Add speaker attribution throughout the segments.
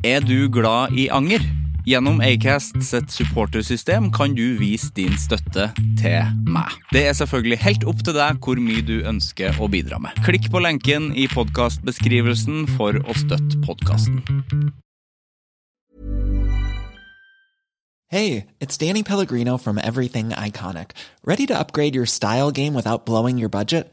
Speaker 1: Er du glad i anger? Gjennom Acast sitt supportersystem kan du vise din støtte til meg. Det er selvfølgelig helt opp til deg hvor mye du ønsker å bidra med. Klikk på lenken i podkastbeskrivelsen for å støtte podkasten.
Speaker 2: Hey, it's Danny Pellegrino from Everything Iconic. Ready to upgrade your style game without blowing your budget?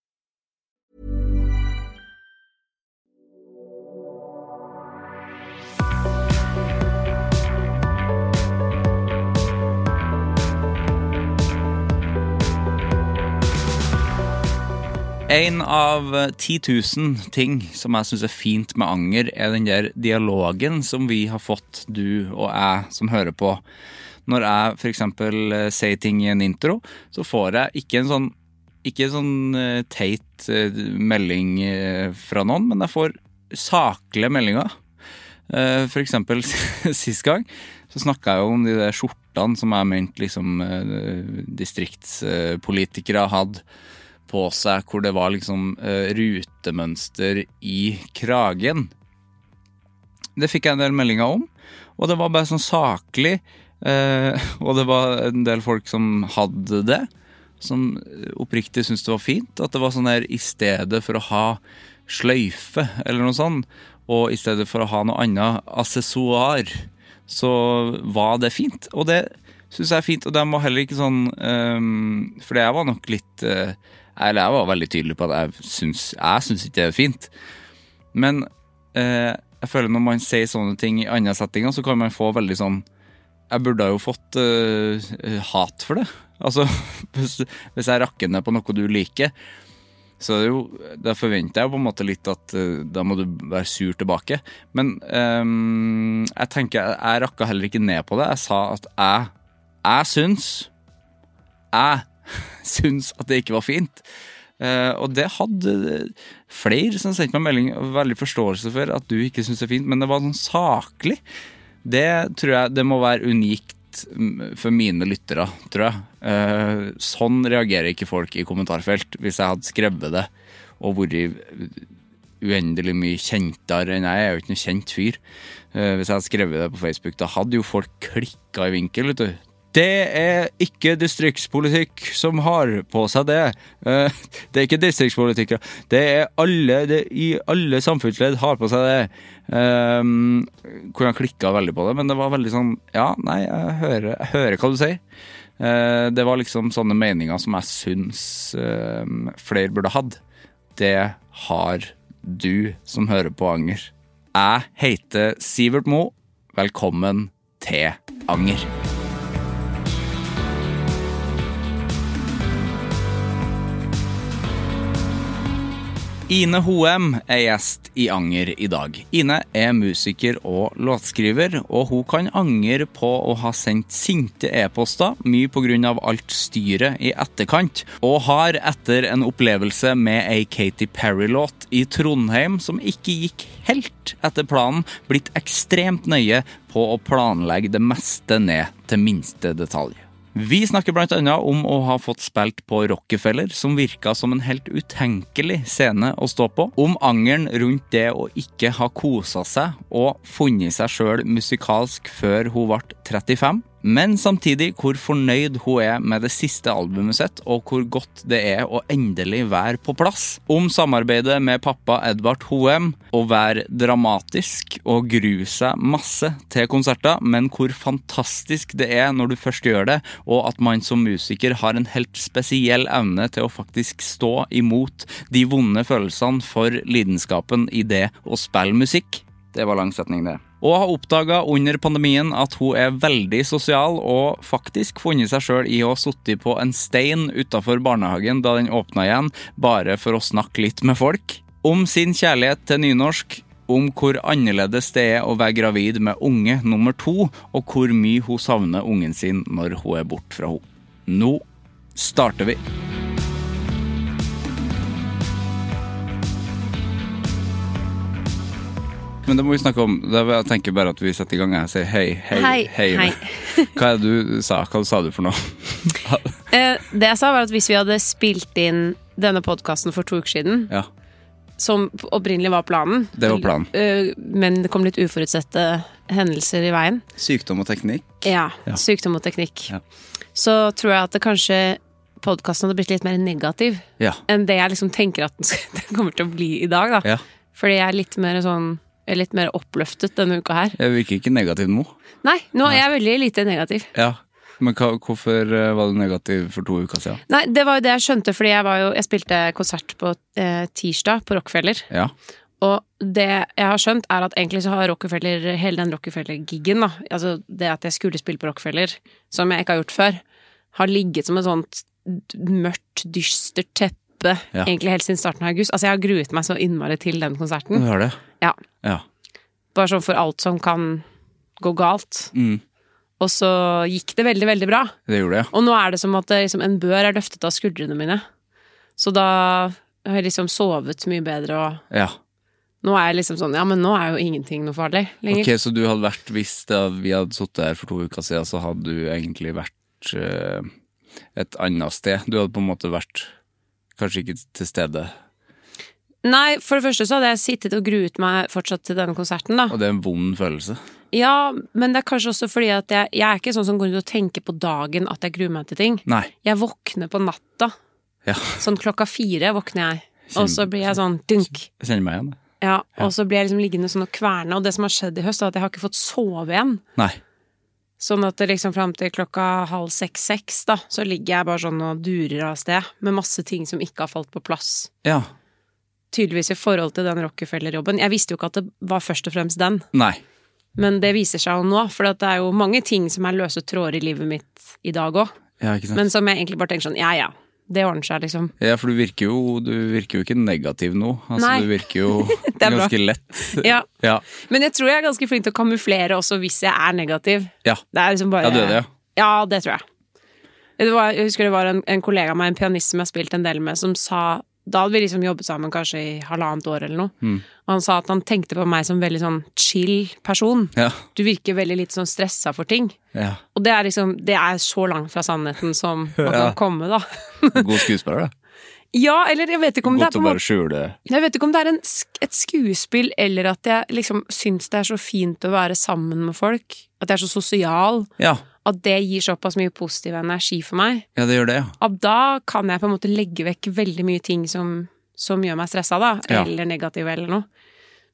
Speaker 1: En av 10 000 ting som jeg syns er fint med anger, er den der dialogen som vi har fått, du og jeg som hører på. Når jeg f.eks. sier ting i en intro, så får jeg ikke en sånn ikke sånn eh, teit eh, melding eh, fra noen, men jeg får saklige meldinger. Eh, For eksempel sist gang så snakka jeg jo om de der skjortene som jeg mente liksom eh, distriktspolitikere hadde på seg, hvor det var liksom eh, rutemønster i kragen. Det fikk jeg en del meldinger om, og det var bare sånn saklig. eh, og det var en del folk som hadde det, som oppriktig syntes det var fint. At det var sånn der i stedet for å ha sløyfe eller noe sånt, og i stedet for å ha noe annet assessoar, så var det fint. Og det syns jeg er fint, og det må heller ikke sånn um, For jeg var nok litt eh, Eller jeg var veldig tydelig på at jeg syns, jeg syns ikke det er fint. Men eh, jeg føler når man sier sånne ting i andre settinger, så kan man få veldig sånn Jeg burde jo fått eh, hat for det. Altså, hvis, hvis jeg rakker ned på noe du liker, så er det jo, da forventer jeg på en måte litt at eh, da må du være sur tilbake. Men ehm, jeg tenker, jeg rakka heller ikke ned på det. Jeg sa at jeg, jeg syns Jeg syns at det ikke var fint. Eh, og det hadde flere som sendte meg melding og veldig forståelse for at du ikke syns det er fint, men det var sånn saklig. Det tror jeg det må være unikt mm, for mine lyttere, tror jeg. Eh, sånn reagerer ikke folk i kommentarfelt. Hvis jeg hadde skrevet det og vært uendelig mye kjentere enn jeg jeg er jo ikke noen kjent fyr. Eh, hvis jeg hadde skrevet det på Facebook, da hadde jo folk klikka i vinkel, vet du. Det er ikke distriktspolitikk som har på seg det. Eh, Det er ikke distriktspolitikk. Det er alle det, i alle samfunnsledd har på seg det. Um, hvor jeg klikka veldig på det, men det var veldig sånn Ja, nei, jeg hører, jeg hører hva du sier. Eh, det var liksom sånne meninger som jeg syns eh, flere burde hatt. Det har du som hører på Anger. Jeg heter Sivert Mo. Velkommen til Anger. Ine Hoem er gjest i Anger i dag. Ine er musiker og låtskriver, og hun kan angre på å ha sendt sinte e-poster, mye pga. alt styret i etterkant, og har etter en opplevelse med ei Katy Perry-låt i Trondheim som ikke gikk helt etter planen, blitt ekstremt nøye på å planlegge det meste ned til minste detalj. Vi snakker blant annet om å ha fått spilt på Rockefeller, som virka som en helt utenkelig scene å stå på. Om angeren rundt det å ikke ha kosa seg og funnet seg sjøl musikalsk før hun ble 35. Men samtidig hvor fornøyd hun er med det siste albumet sitt, og hvor godt det er å endelig være på plass. Om samarbeidet med pappa Edvard Hoem, å være dramatisk og grue seg masse til konserter, men hvor fantastisk det er når du først gjør det, og at man som musiker har en helt spesiell evne til å faktisk stå imot de vonde følelsene for lidenskapen i det å spille musikk. Det var lang setning, det. Og har oppdaga under pandemien at hun er veldig sosial, og faktisk funnet seg sjøl i å ha sittet på en stein utafor barnehagen da den åpna igjen, bare for å snakke litt med folk. Om sin kjærlighet til nynorsk, om hvor annerledes det er å være gravid med unge nummer to, og hvor mye hun savner ungen sin når hun er borte fra henne. Nå starter vi. Men det må vi snakke om. Jeg tenker bare at vi setter i gang. Jeg sier hei, hei,
Speaker 3: Hei,
Speaker 1: hei.
Speaker 3: hei.
Speaker 1: Hva er det du sa? Hva sa du for noe?
Speaker 3: Eh, det jeg sa, var at hvis vi hadde spilt inn denne podkasten for to uker siden,
Speaker 1: Ja,
Speaker 3: som opprinnelig var planen
Speaker 1: Det var planen.
Speaker 3: eh, Men det kom litt uforutsette hendelser i veien.
Speaker 1: Sykdom og teknikk.
Speaker 3: Ja.
Speaker 1: Ja.
Speaker 3: Sykdom og teknikk.
Speaker 1: Ja.
Speaker 3: Så tror jeg at det kanskje podkasten hadde blitt litt mer negativ
Speaker 1: Ja.
Speaker 3: enn det jeg liksom tenker at den, skal, den kommer til å bli i dag. da
Speaker 1: ja.
Speaker 3: Fordi jeg er litt mer sånn litt mer oppløftet denne uka her.
Speaker 1: Jeg virker ikke negativ nå.
Speaker 3: Nei, nå er jeg veldig lite negativ.
Speaker 1: Ja. Men hva, hvorfor eh, var du negativ for to uker siden?
Speaker 3: Nei, det var jo det jeg skjønte, fordi jeg var jo Jeg spilte konsert på eh, tirsdag på Rockefeller.
Speaker 1: Ja.
Speaker 3: Og det jeg har skjønt, er at egentlig så har Rockefeller, hele den Rockefeller-giggen, da, altså det at jeg skulle spille på Rockefeller, som jeg ikke har gjort før, har ligget som et sånt mørkt, dystert teppe
Speaker 1: Ja.
Speaker 3: egentlig helt siden starten av august. Altså, jeg har gruet meg så innmari til den
Speaker 1: Du
Speaker 3: konserten.
Speaker 1: har det?
Speaker 3: Ja.
Speaker 1: Ja.
Speaker 3: Bare sånn for alt som kan gå galt.
Speaker 1: Mm.
Speaker 3: Og så gikk det veldig, veldig bra.
Speaker 1: Det gjorde det, ja.
Speaker 3: Og nå er det som at det, liksom, en bør er løftet av skuldrene mine. Så da har jeg liksom sovet mye bedre, og
Speaker 1: ja.
Speaker 3: nå er jeg liksom sånn Ja, men nå er jo ingenting noe farlig lenger.
Speaker 1: Ok, Så du hadde vært, hvis da vi hadde sittet her for to uker siden, så hadde du egentlig vært uh, et annet sted? Du hadde på en måte vært kanskje ikke til stede,
Speaker 3: Nei, for det første så hadde jeg sittet og gruet meg fortsatt til denne konserten, da.
Speaker 1: og det er en vond følelse.
Speaker 3: Ja, men det er kanskje også fordi at jeg, jeg er ikke sånn som går ut og tenker på dagen at jeg gruer meg til ting.
Speaker 1: Nei.
Speaker 3: Jeg våkner på natta.
Speaker 1: Ja.
Speaker 3: Sånn klokka fire våkner jeg. Og så blir jeg sånn dunk.
Speaker 1: Kjenner meg igjen. det.
Speaker 3: Ja, og så blir jeg liksom liggende sånn og kverne. Og det som har skjedd i høst, er at jeg har ikke fått sove igjen.
Speaker 1: Nei.
Speaker 3: Sånn at det liksom fram til klokka halv seks-seks, da, så ligger jeg bare sånn og durer av sted med masse ting som ikke har falt på plass.
Speaker 1: Ja.
Speaker 3: Tydeligvis i forhold til den Rockefeller-jobben. Jeg visste jo ikke at det var først og fremst den,
Speaker 1: Nei.
Speaker 3: men det viser seg jo nå. For det er jo mange ting som er løse tråder i livet mitt i dag òg.
Speaker 1: Ja.
Speaker 3: Men som jeg egentlig bare tenker sånn, ja ja, det ordner seg, liksom.
Speaker 1: Ja, for du virker jo, du virker jo ikke negativ nå. Altså,
Speaker 3: Nei.
Speaker 1: du virker jo
Speaker 3: Det
Speaker 1: ganske lett.
Speaker 3: Ja.
Speaker 1: Ja.
Speaker 3: Men jeg tror jeg er ganske flink til å kamuflere også hvis jeg er negativ.
Speaker 1: Ja.
Speaker 3: Det er liksom bare
Speaker 1: ja, du er det, ja.
Speaker 3: Ja, det tror jeg. Det var, jeg husker det var en, en kollega av meg, en pianist som jeg har spilt en del med, som sa Da hadde vi liksom jobbet sammen kanskje i halvannet år eller noe.
Speaker 1: Mm.
Speaker 3: Og han sa at han tenkte på meg som veldig sånn chill person.
Speaker 1: Ja.
Speaker 3: Du virker veldig litt sånn stressa for ting.
Speaker 1: ja.
Speaker 3: Og det er liksom Det er så langt fra sannheten som man kan komme, da.
Speaker 1: God skuespiller, da.
Speaker 3: Ja, eller jeg vet ikke om det er på en måte
Speaker 1: skjule
Speaker 3: Jeg vet ikke om det er en, et skuespill, eller at jeg liksom syns det er så fint å være sammen med folk. At jeg er så sosial.
Speaker 1: Ja.
Speaker 3: At det gir såpass mye positiv energi for meg.
Speaker 1: ja, det gjør det, ja.
Speaker 3: At da kan jeg på en måte legge vekk veldig mye ting som, som gjør meg stressa, da.
Speaker 1: Ja.
Speaker 3: Eller negative, eller noe.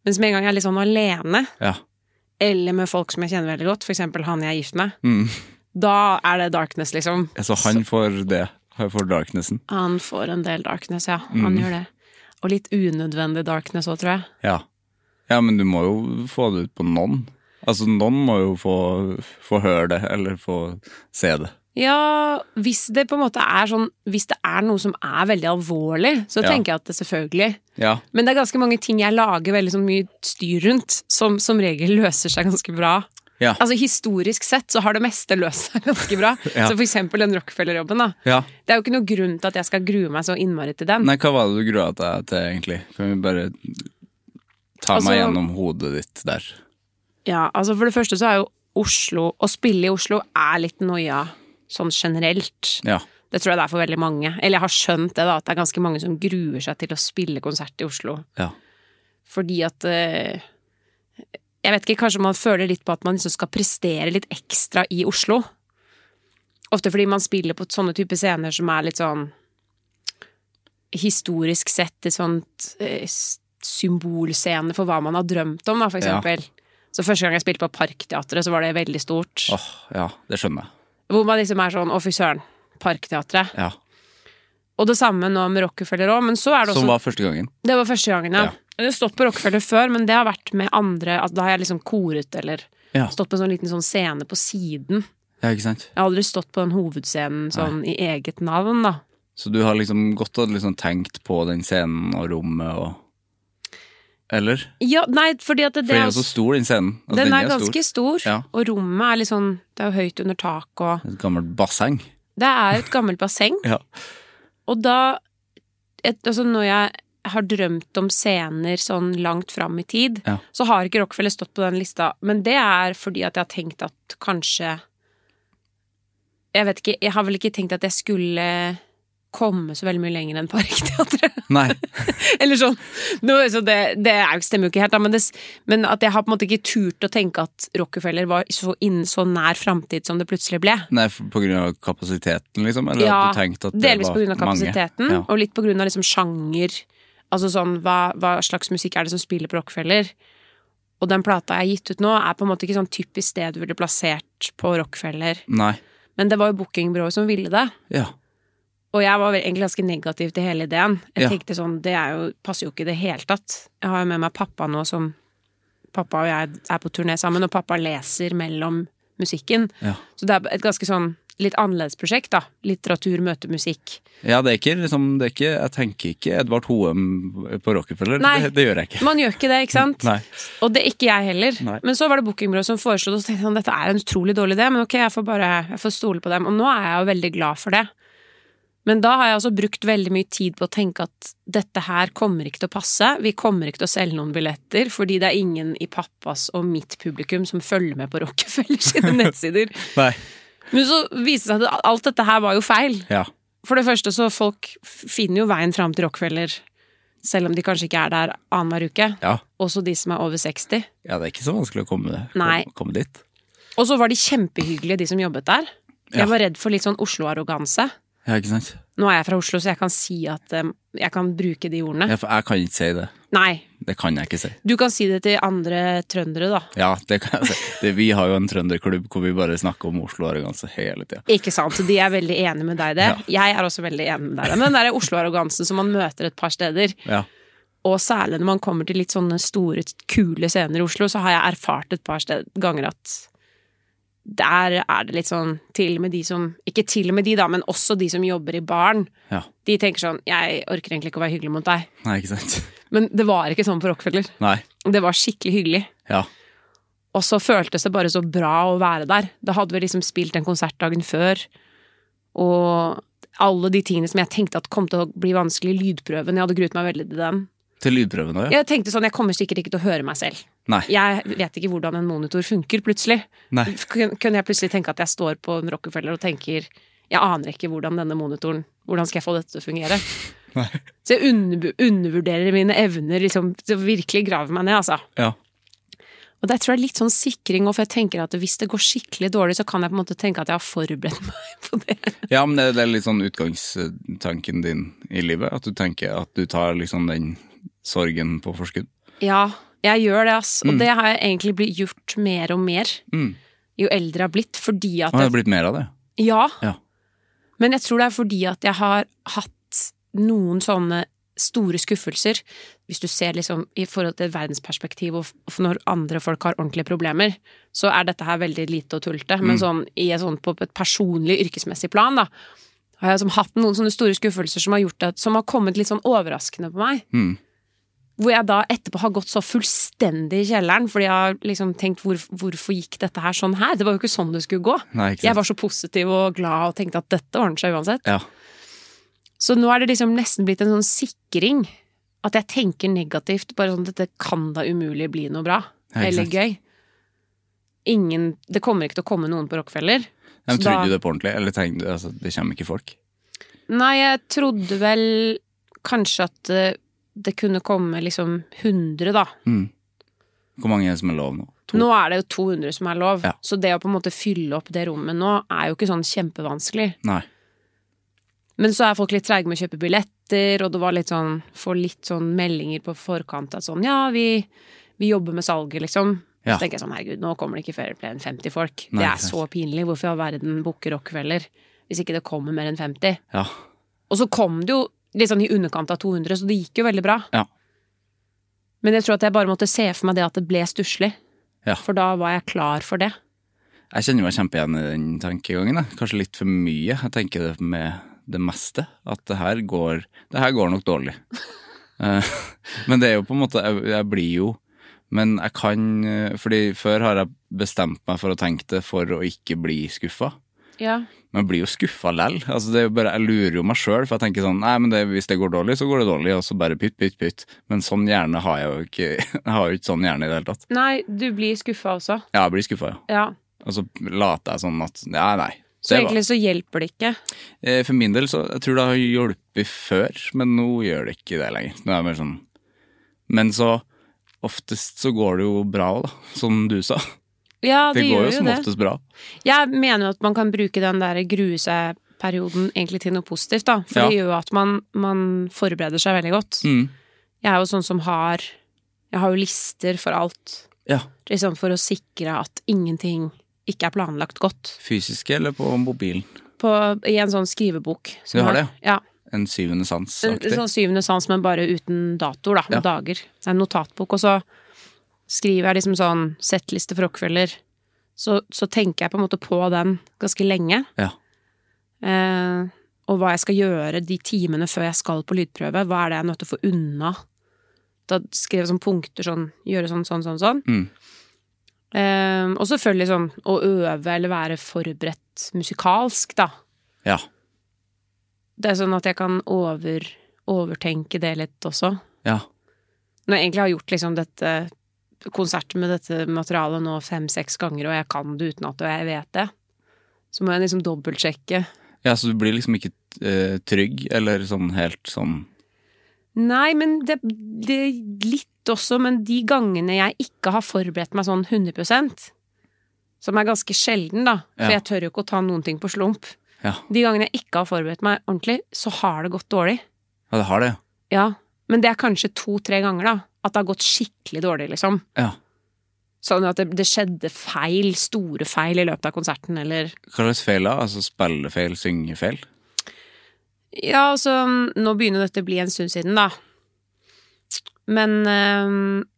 Speaker 3: Mens med en gang jeg er litt sånn alene,
Speaker 1: Ja.
Speaker 3: eller med folk som jeg kjenner veldig godt, for eksempel han jeg er gift med,
Speaker 1: Mm.
Speaker 3: da er det darkness, liksom.
Speaker 1: Så han får det. Han får darknessen.
Speaker 3: Han får en del darkness, ja. Han
Speaker 1: Mm.
Speaker 3: gjør det. Og litt unødvendig darkness òg, tror jeg.
Speaker 1: Ja. ja, men du må jo få det ut på noen. Altså, noen må jo få, få høre det, eller få se det.
Speaker 3: Ja, hvis det på en måte er sånn Hvis det er noe som er veldig alvorlig, så
Speaker 1: Ja.
Speaker 3: tenker jeg at det selvfølgelig
Speaker 1: Ja.
Speaker 3: Men det er ganske mange ting jeg lager veldig så mye styr rundt, som som regel løser seg ganske bra.
Speaker 1: Ja.
Speaker 3: Altså Historisk sett så har det meste løst seg ganske bra.
Speaker 1: Ja.
Speaker 3: Så for eksempel den Rockefeller-jobben. da
Speaker 1: ja.
Speaker 3: Det er jo ikke noe grunn til at jeg skal grue meg så innmari til den.
Speaker 1: Nei, hva var det du grua deg til, egentlig? Kan vi bare ta
Speaker 3: Altså-
Speaker 1: meg gjennom hodet ditt der?
Speaker 3: Ja, altså For det første så er jo Oslo Å spille i Oslo er litt noia sånn generelt.
Speaker 1: Ja.
Speaker 3: Det tror jeg det er for veldig mange. Eller jeg har skjønt det, da, at det er ganske mange som gruer seg til å spille konsert i Oslo.
Speaker 1: Ja.
Speaker 3: Fordi at eh, Jeg vet ikke, kanskje man føler litt på at man liksom skal prestere litt ekstra i Oslo. Ofte fordi man spiller på sånne typer scener som er litt sånn Historisk sett et sånt eh, symbolscene for hva man har drømt om, da, for
Speaker 1: Ja.
Speaker 3: Så første gang jeg spilte på Parkteatret, så var det veldig stort.
Speaker 1: Åh, ja, det skjønner jeg.
Speaker 3: Hvor man liksom er sånn Å, fy søren. Parkteatret.
Speaker 1: Ja.
Speaker 3: Og det samme nå med Rockefeller òg, men så er det også
Speaker 1: Som var første gangen.
Speaker 3: Det var første gangen, ja.
Speaker 1: Ja.
Speaker 3: Jeg har stått på Rockefeller før, men det har vært med andre altså, Da har jeg liksom koret eller
Speaker 1: Ja.
Speaker 3: stått på en sånn liten sånn scene på siden.
Speaker 1: ja, ikke sant?
Speaker 3: Jeg har aldri stått på den hovedscenen sånn i eget navn, da.
Speaker 1: Så du har liksom gått og liksom tenkt på den scenen og rommet og Eller?
Speaker 3: Ja, nei, fordi at det,
Speaker 1: For
Speaker 3: det er
Speaker 1: er så stor, den scenen. Altså,
Speaker 3: Den er
Speaker 1: stor.
Speaker 3: ganske stor,
Speaker 1: Ja.
Speaker 3: og rommet er litt sånn Det er jo høyt under tak og
Speaker 1: Et gammelt basseng.
Speaker 3: Det er et gammelt basseng.
Speaker 1: Ja.
Speaker 3: Og da et, Altså, når jeg har drømt om scener sånn langt fram i tid,
Speaker 1: Ja.
Speaker 3: så har ikke Rockefeller stått på den lista. Men det er fordi at jeg har tenkt at kanskje Jeg vet ikke, jeg har vel ikke tenkt at jeg skulle komme så veldig mye lenger enn Parkteatret.
Speaker 1: Nei.
Speaker 3: Eller sånn. Nå, så det, det er stemmer jo ikke helt, da, men, det, men at jeg har på en måte ikke turt å tenke at Rockefeller var så inn, så nær framtid som det plutselig ble.
Speaker 1: Nei, på grunn av kapasiteten, liksom? Eller
Speaker 3: Ja,
Speaker 1: at du tenkte at det
Speaker 3: delvis
Speaker 1: var
Speaker 3: på grunn av kapasiteten,
Speaker 1: Ja.
Speaker 3: og litt på grunn av liksom sjanger. Altså sånn, hva, hva slags musikk er det som spiller på Rockefeller? Og den plata jeg har gitt ut nå, er på en måte ikke sånn typisk sted du ville plassert på Rockefeller.
Speaker 1: Nei.
Speaker 3: Men det var jo bookingbyrået som ville det.
Speaker 1: Ja.
Speaker 3: Og jeg var egentlig ganske negativ til hele ideen. Jeg
Speaker 1: Ja.
Speaker 3: tenkte sånn, det er jo, passer jo ikke i det hele tatt. Jeg har jo med meg pappa nå som Pappa og jeg er på turné sammen, og pappa leser mellom musikken.
Speaker 1: Ja.
Speaker 3: Så det er et ganske sånn litt annerledes prosjekt, da. Litteratur møter musikk.
Speaker 1: ja, det er ikke liksom det er ikke, Jeg tenker ikke Edvard Hoem på Rockefeller.
Speaker 3: Nei.
Speaker 1: Det, det gjør jeg ikke.
Speaker 3: Man gjør ikke det, ikke sant?
Speaker 1: Nei.
Speaker 3: Og det er ikke jeg heller.
Speaker 1: Nei.
Speaker 3: Men så var det bookingbyrået som foreslo det, og så tenkte jeg sånn, dette er en utrolig dårlig idé, men ok, jeg får bare jeg får stole på dem. Og nå er jeg jo veldig glad for det. Men da har jeg også brukt veldig mye tid på å tenke at dette her kommer ikke til å passe. Vi kommer ikke til å selge noen billetter, fordi det er ingen i pappas og mitt publikum som følger med på Rockefeller sine nettsider.
Speaker 1: Nei.
Speaker 3: Men så viste det seg at alt dette her var jo feil.
Speaker 1: Ja.
Speaker 3: For det første så folk finner jo veien fram til Rockefeller, selv om de kanskje ikke er der annenhver uke.
Speaker 1: Ja.
Speaker 3: Også de som er over 60.
Speaker 1: ja, det er ikke så vanskelig å komme,
Speaker 3: Nei.
Speaker 1: komme, dit.
Speaker 3: Og så var de kjempehyggelige, de som jobbet der.
Speaker 1: Ja.
Speaker 3: Jeg var redd for litt sånn Oslo-arroganse.
Speaker 1: Ja, ikke sant?
Speaker 3: Nå er jeg fra Oslo, så jeg kan si at eh, Jeg kan bruke de ordene.
Speaker 1: Ja, for jeg kan ikke si det.
Speaker 3: Nei.
Speaker 1: Det kan jeg ikke si.
Speaker 3: Du kan si det til andre trøndere, da.
Speaker 1: Ja, det kan jeg si. Det, vi har jo en trønderklubb hvor vi bare snakker om Oslo-arroganse hele tida.
Speaker 3: Ikke sant? De er veldig enig med deg i det. Jeg er også veldig enig med deg i det. Men den der Oslo-arrogansen som man møter et par steder,
Speaker 1: Ja.
Speaker 3: og særlig når man kommer til litt sånne store, kule scener i Oslo, så har jeg erfart et par steder ganger at der er det litt sånn Til og med de som Ikke til og med de, da, men også de som jobber i baren.
Speaker 1: ja.
Speaker 3: De tenker sånn Jeg orker egentlig ikke å være hyggelig mot deg.
Speaker 1: Nei, ikke sant?
Speaker 3: Men det var ikke sånn på Rockefeller.
Speaker 1: Nei.
Speaker 3: Det var skikkelig hyggelig.
Speaker 1: Ja.
Speaker 3: Og så føltes det bare så bra å være der. Da hadde vi liksom spilt en konsert dagen før. Og alle de tingene som jeg tenkte at kom til å bli vanskelig lydprøven. Jeg hadde gruet meg veldig til den.
Speaker 1: Til lydprøven òg, ja?
Speaker 3: Jeg tenkte sånn, jeg kommer sikkert ikke til å høre meg selv.
Speaker 1: Nei.
Speaker 3: Jeg vet ikke hvordan en monitor funker, plutselig.
Speaker 1: Nei.
Speaker 3: Kunne jeg plutselig tenke at jeg står på en Rockefeller og tenker jeg aner ikke hvordan denne monitoren Hvordan skal jeg få dette til å fungere?
Speaker 1: Nei.
Speaker 3: Så jeg undervurderer mine evner liksom, til å virkelig grave meg ned, altså.
Speaker 1: Ja.
Speaker 3: Og det tror jeg er litt sånn sikring, og for jeg tenker at hvis det går skikkelig dårlig, så kan jeg på en måte tenke at jeg har forberedt meg på det.
Speaker 1: ja, men det, det er litt sånn utgangstanken din i livet. At du tenker at du tar liksom den sorgen på forskudd.
Speaker 3: Ja, jeg gjør det, ass. Og det har jeg egentlig blitt gjort mer og mer
Speaker 1: Mm.
Speaker 3: jo eldre jeg har blitt, fordi at
Speaker 1: Og det blitt mer av det.
Speaker 3: Ja,
Speaker 1: Ja.
Speaker 3: men jeg tror det er fordi at jeg har hatt noen sånne store skuffelser. Hvis du ser liksom i forhold til et verdensperspektiv, og når andre folk har ordentlige problemer, så er dette her veldig lite og tullete. Men sånn, i et sånn, på et personlig, yrkesmessig plan, da, har jeg liksom hatt noen sånne store skuffelser som har gjort det, som har kommet litt sånn overraskende på meg.
Speaker 1: Mm.
Speaker 3: Hvor jeg da etterpå har gått så fullstendig i kjelleren, fordi jeg har liksom tenkt hvor, hvorfor gikk dette her sånn her? Det var jo ikke sånn det skulle gå.
Speaker 1: Nei?
Speaker 3: Jeg var så positiv og glad og tenkte at dette ordner seg uansett.
Speaker 1: Ja.
Speaker 3: Så nå er det liksom nesten blitt en sånn sikring. At jeg tenker negativt. Bare sånn dette kan da umulig bli noe bra.
Speaker 1: Ja,
Speaker 3: eller gøy. Ingen Det kommer ikke til å komme noen på Rockefeller. Så
Speaker 1: trodde
Speaker 3: da-
Speaker 1: du det på ordentlig, eller tenkte du altså, det kommer ikke folk?
Speaker 3: Nei, jeg trodde vel kanskje at eh, det kunne komme liksom 100, da.
Speaker 1: Mm. Hvor mange er det som er lov nå? To?
Speaker 3: Nå er det jo 200 som er lov,
Speaker 1: Ja.
Speaker 3: så det å på en måte fylle opp det rommet nå er jo ikke sånn kjempevanskelig.
Speaker 1: Nei.
Speaker 3: Men så er folk litt treige med å kjøpe billetter, og det var litt sånn Får litt sånn meldinger på forkant at sånn Ja, vi, vi jobber med salget, liksom.
Speaker 1: Ja.
Speaker 3: Så tenker jeg sånn Herregud, nå kommer det ikke flere enn 50 folk.
Speaker 1: Nei,
Speaker 3: det er så pinlig. Hvorfor i all verden booker Rockefeller hvis ikke det kommer mer enn 50?
Speaker 1: Ja.
Speaker 3: Og så kom det jo litt sånn i underkant av 200, så det gikk jo veldig bra.
Speaker 1: Ja.
Speaker 3: Men jeg tror at jeg bare måtte se for meg det at det ble stusslig.
Speaker 1: Ja.
Speaker 3: For da var jeg klar for det.
Speaker 1: Jeg kjenner meg kjempeigjen i den tankegangen. Kanskje litt for mye. Jeg tenker det med det meste. At det her går, det her går nok dårlig. Eh, men det er jo på en måte Jeg, jeg blir jo Men jeg kan eh, Fordi før har jeg bestemt meg for å tenke det for å ikke bli skuffa.
Speaker 3: Ja.
Speaker 1: Men jeg blir jo skuffa lell. Altså, det er jo bare, jeg lurer jo meg sjøl, for jeg tenker sånn Nei, men det, hvis det går dårlig, så går det dårlig, og så bare pytt, pytt, pytt. Men sånn hjerne har jeg jo ikke. Jeg har jo ikke sånn hjerne i det hele tatt.
Speaker 3: Nei, du blir skuffa også.
Speaker 1: Ja, jeg blir skuffa, ja.
Speaker 3: Ja.
Speaker 1: Og så later jeg sånn at Ja, nei.
Speaker 3: Så egentlig så hjelper det ikke.
Speaker 1: Eh, For min del så jeg tror det har hjulpet før, men nå gjør det ikke det lenger. Nå er det mer sånn Men så oftest så går det jo bra òg, da. Som du sa.
Speaker 3: Ja,
Speaker 1: Det
Speaker 3: det,
Speaker 1: går jo som
Speaker 3: det.
Speaker 1: oftest bra.
Speaker 3: Jeg mener jo at man kan bruke den der grue seg-perioden egentlig til noe positivt, da. For
Speaker 1: Ja.
Speaker 3: det gjør jo at man, man forbereder seg veldig godt.
Speaker 1: Mm.
Speaker 3: Jeg er jo sånn som har Jeg har jo lister for alt.
Speaker 1: Ja.
Speaker 3: Liksom for å sikre at ingenting ikke er planlagt godt.
Speaker 1: Fysiske eller på mobilen?
Speaker 3: På, I en sånn skrivebok. som
Speaker 1: Du har det,
Speaker 3: Ja.
Speaker 1: En syvende sans-aktig?
Speaker 3: sånn syvende sans, men bare uten datoer, da.
Speaker 1: Ja.
Speaker 3: Dager. Det er en notatbok. Og så skriver jeg liksom sånn settliste for Rockefeller. Så, så tenker jeg på en måte på den ganske lenge.
Speaker 1: Ja.
Speaker 3: Eh, og hva jeg skal gjøre de timene før jeg skal på lydprøve. Hva er det jeg er nødt til å få unna? Da skrev jeg sånn punkter sånn Gjøre sånn, sånn, sånn, sånn.
Speaker 1: Mm.
Speaker 3: Eh, og selvfølgelig sånn å øve eller være forberedt musikalsk, da.
Speaker 1: Ja.
Speaker 3: Det er sånn at jeg kan over, overtenke det litt også.
Speaker 1: Ja.
Speaker 3: Når jeg egentlig har gjort liksom dette konsert med dette materialet nå fem-seks ganger, og jeg kan det uten at jeg vet det, så må jeg liksom dobbeltsjekke.
Speaker 1: ja, så du blir liksom ikke uh, trygg, eller sånn helt sånn
Speaker 3: Nei, men det, det litt også, men de gangene jeg ikke har forberedt meg sånn 100% som er ganske sjelden, da, for
Speaker 1: Ja.
Speaker 3: jeg tør jo ikke å ta noen ting på slump.
Speaker 1: Ja,
Speaker 3: De gangene jeg ikke har forberedt meg ordentlig, så har det gått dårlig.
Speaker 1: ja det har det,
Speaker 3: Ja, men det er kanskje to-tre ganger, da. At det har gått skikkelig dårlig, liksom.
Speaker 1: ja.
Speaker 3: Sånn at det, det skjedde feil, store feil i løpet av konserten, eller
Speaker 1: Hva slags feil da? Altså spillefeil, syngefeil?
Speaker 3: Ja, altså, nå begynner dette å bli en stund siden, da. Men, eh,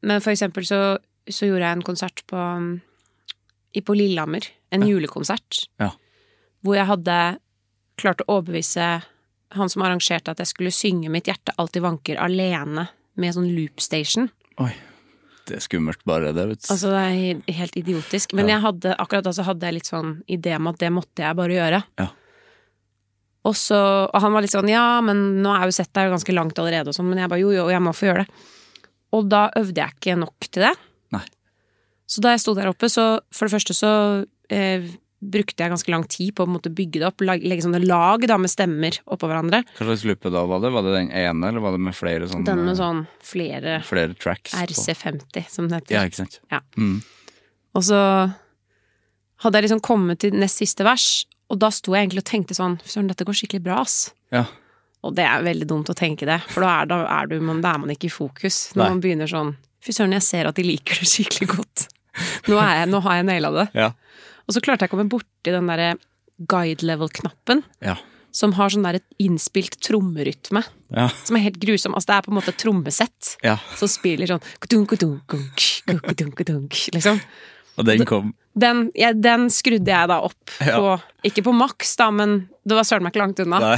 Speaker 3: men for eksempel så, så gjorde jeg en konsert på, i, på Lillehammer. En julekonsert.
Speaker 1: Ja.
Speaker 3: Hvor jeg hadde klart å overbevise han som arrangerte at jeg skulle synge Mitt hjerte alltid vanker alene med sånn loopstation.
Speaker 1: Oi. Det er skummelt bare, det, vet.
Speaker 3: Altså, det er helt idiotisk. Men
Speaker 1: Ja.
Speaker 3: hadde, akkurat da så hadde jeg litt sånn idé om at det måtte jeg bare gjøre.
Speaker 1: Ja.
Speaker 3: Og så, og han var litt sånn, ja, men nå er jo sett deg ganske langt allerede og sånn, men jeg bare, jo, jo, jeg må få gjøre det. Og da øvde jeg ikke nok til det.
Speaker 1: Nei.
Speaker 3: Så da jeg sto der oppe, så for det første så eh, brukte jeg ganske lang tid på å bygge det opp, legge sånne lag da med stemmer oppå hverandre.
Speaker 1: Hva slags lupe da var det? Var det den ene, eller var det med flere sånne
Speaker 3: Den med sånn flere
Speaker 1: Flere tracks?
Speaker 3: RC50, som det heter.
Speaker 1: Ja, ikke sant.
Speaker 3: Ja.
Speaker 1: Mm.
Speaker 3: Og så hadde jeg liksom kommet til nest siste vers, og da sto jeg egentlig og tenkte sånn søren, dette går skikkelig bra, ass.
Speaker 1: Ja.
Speaker 3: Og det er veldig dumt å tenke det, for da er, da er, du, man, da er man ikke i fokus. Når
Speaker 1: Nei.
Speaker 3: man begynner sånn Fy søren, jeg ser at de liker det skikkelig godt. Nå, er jeg, nå har jeg naila det.
Speaker 1: Ja.
Speaker 3: Og så klarte jeg å komme borti den derre guide level-knappen,
Speaker 1: Ja.
Speaker 3: som har sånn derre innspilt trommerytme,
Speaker 1: Ja.
Speaker 3: som er helt grusom. Altså, det er på en måte et trommesett
Speaker 1: ja.
Speaker 3: som spiller sånn kudunk, kudunk, kudunk, kudunk, kudunk, liksom.
Speaker 1: Og den kom
Speaker 3: Den, ja, den skrudde jeg da opp på Ikke på maks, da, men det var søren meg ikke langt unna.
Speaker 1: Nei.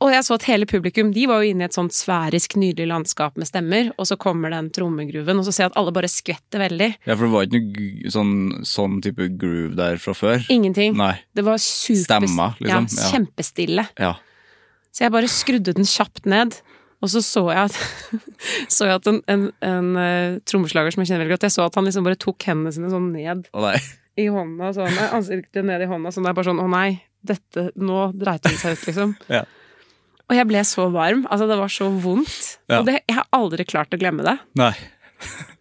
Speaker 3: Og jeg så at hele publikum de var jo inne i et sånt sfærisk nydelig landskap med stemmer, og så kommer den trommegruven, og så ser jeg at alle bare skvetter veldig.
Speaker 1: Ja, for det var ikke noe sånn, sånn type groove der fra før?
Speaker 3: Ingenting.
Speaker 1: Nei.
Speaker 3: Det var super...
Speaker 1: Stemma, liksom.
Speaker 3: Ja,
Speaker 1: Ja.
Speaker 3: kjempestille.
Speaker 1: Ja.
Speaker 3: Så jeg bare skrudde den kjapt ned, og så så jeg at, så jeg at en, en, en eh, trommeslager som jeg kjenner veldig godt, jeg så at han liksom bare tok hendene sine sånn ned
Speaker 1: Å
Speaker 3: i hånda, sånn, ansiktet ned i hånda, sånn, det er bare sånn, å nei, dette, nå dreit det seg ut, liksom.
Speaker 1: Ja.
Speaker 3: Og jeg ble så varm, altså det var så vondt,
Speaker 1: Ja.
Speaker 3: og det, jeg har aldri klart å glemme det.
Speaker 1: Nei.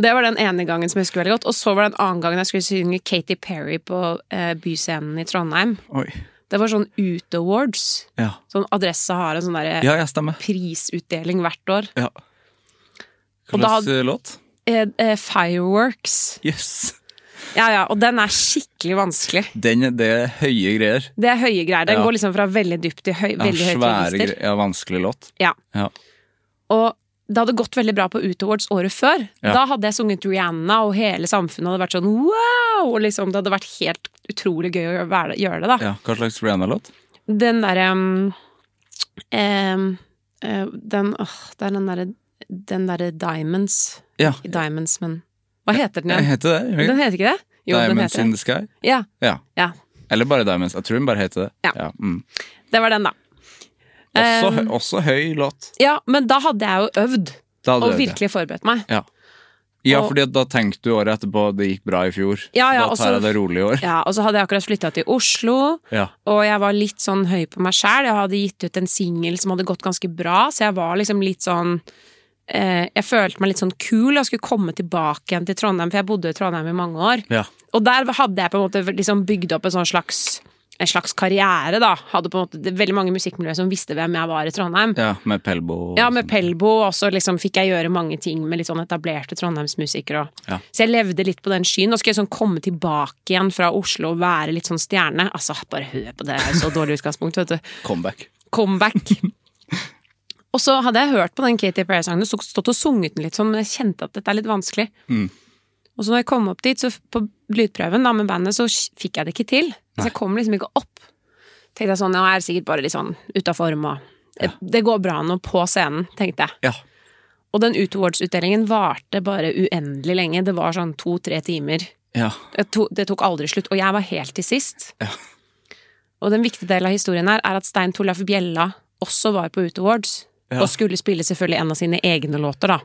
Speaker 3: Det var den ene gangen som jeg husker veldig godt, og så var det en annen gang jeg skulle synge Katy Perry på eh, Byscenen i Trondheim.
Speaker 1: Oi.
Speaker 3: Det var sånn Ute-awards.
Speaker 1: Ja.
Speaker 3: sånn Adressa har en sånn der,
Speaker 1: Ja, ja,
Speaker 3: prisutdeling hvert år.
Speaker 1: Ja. Hva slags eh, låt?
Speaker 3: Eh, eh, Fireworks.
Speaker 1: Yes.
Speaker 3: Ja, ja, og den er skikkelig vanskelig.
Speaker 1: Den, det er høye greier.
Speaker 3: Det er høye greier. Den
Speaker 1: Ja.
Speaker 3: går liksom fra veldig dypt til høy,
Speaker 1: Ja,
Speaker 3: veldig høyt
Speaker 1: svære
Speaker 3: register.
Speaker 1: Ja, vanskelig låt.
Speaker 3: Ja.
Speaker 1: Ja.
Speaker 3: Og det hadde gått veldig bra på Ut Awards året før.
Speaker 1: Ja.
Speaker 3: Da hadde jeg sunget Rihanna, og hele samfunnet hadde vært sånn wow! Og liksom, det hadde vært helt utrolig gøy å gjøre, gjøre det, da.
Speaker 1: ja. Hva slags Rihanna-låt?
Speaker 3: Den derre um, um, den åh, Det er den derre den derre Diamonds.
Speaker 1: Ja.
Speaker 3: Diamonds, men Hva heter den igjen?
Speaker 1: heter det. den
Speaker 3: heter ikke det? Jo,
Speaker 1: Diamonds
Speaker 3: heter
Speaker 1: in the Sky?
Speaker 3: Ja,
Speaker 1: Ja.
Speaker 3: ja.
Speaker 1: Eller bare Diamonds. Jeg tror den bare heter det.
Speaker 3: Ja.
Speaker 1: mm.
Speaker 3: Det var den, da.
Speaker 1: også,
Speaker 3: Um,
Speaker 1: hø- også høy låt.
Speaker 3: Ja, men da hadde jeg jo øvd. Og
Speaker 1: øvd,
Speaker 3: virkelig forberedt meg.
Speaker 1: Ja, ja fordi da tenkte du året etterpå det gikk bra i fjor.
Speaker 3: Ja, ja,
Speaker 1: da tar jeg det rolig i år.
Speaker 3: Ja, Og så hadde jeg akkurat flytta til Oslo,
Speaker 1: Ja.
Speaker 3: og jeg var litt sånn høy på meg sjæl. Jeg hadde gitt ut en singel som hadde gått ganske bra, så jeg var liksom litt sånn Jeg følte meg litt sånn kul og skulle komme tilbake igjen til Trondheim, for jeg bodde i Trondheim i mange år.
Speaker 1: Ja.
Speaker 3: Og der hadde jeg på en måte liksom bygd opp en sånn slags en slags karriere, da. Hadde på en måte veldig mange musikkmiljøer som visste hvem jeg var i Trondheim.
Speaker 1: ja, med Pelbo. og
Speaker 3: Ja, med
Speaker 1: sånn.
Speaker 3: Pelbo, og så liksom fikk jeg gjøre mange ting med litt sånn etablerte trondheimsmusikere.
Speaker 1: Ja.
Speaker 3: Så jeg levde litt på den skyen. Nå skal jeg sånn komme tilbake igjen fra Oslo og være litt sånn stjerne. Altså, bare hør på det, det er så dårlig utgangspunkt, vet du.
Speaker 1: Comeback.
Speaker 3: Comeback. Og så hadde jeg hørt på den Katy Perry-sangen og så- stått og sunget den litt sånn, men jeg kjente at dette er litt vanskelig.
Speaker 1: Mm.
Speaker 3: Og så når jeg kom opp dit, så på lydprøven da med bandet, så fikk jeg det ikke til. Så jeg kom liksom ikke opp. Tenkte jeg sånn, ja, jeg er sikkert bare litt sånn ute av form og Det går bra nå på scenen, tenkte jeg.
Speaker 1: Ja.
Speaker 3: Og den Utowards-utdelingen varte bare uendelig lenge. Det var sånn to-tre timer.
Speaker 1: ja.
Speaker 3: Det tok, det tok aldri slutt. Og jeg var helt til sist.
Speaker 1: Ja.
Speaker 3: Og den viktige delen av historien her er at Stein Torleif Bjella også var på Utowards.
Speaker 1: Ja.
Speaker 3: Og skulle spille selvfølgelig en av sine egne låter, da.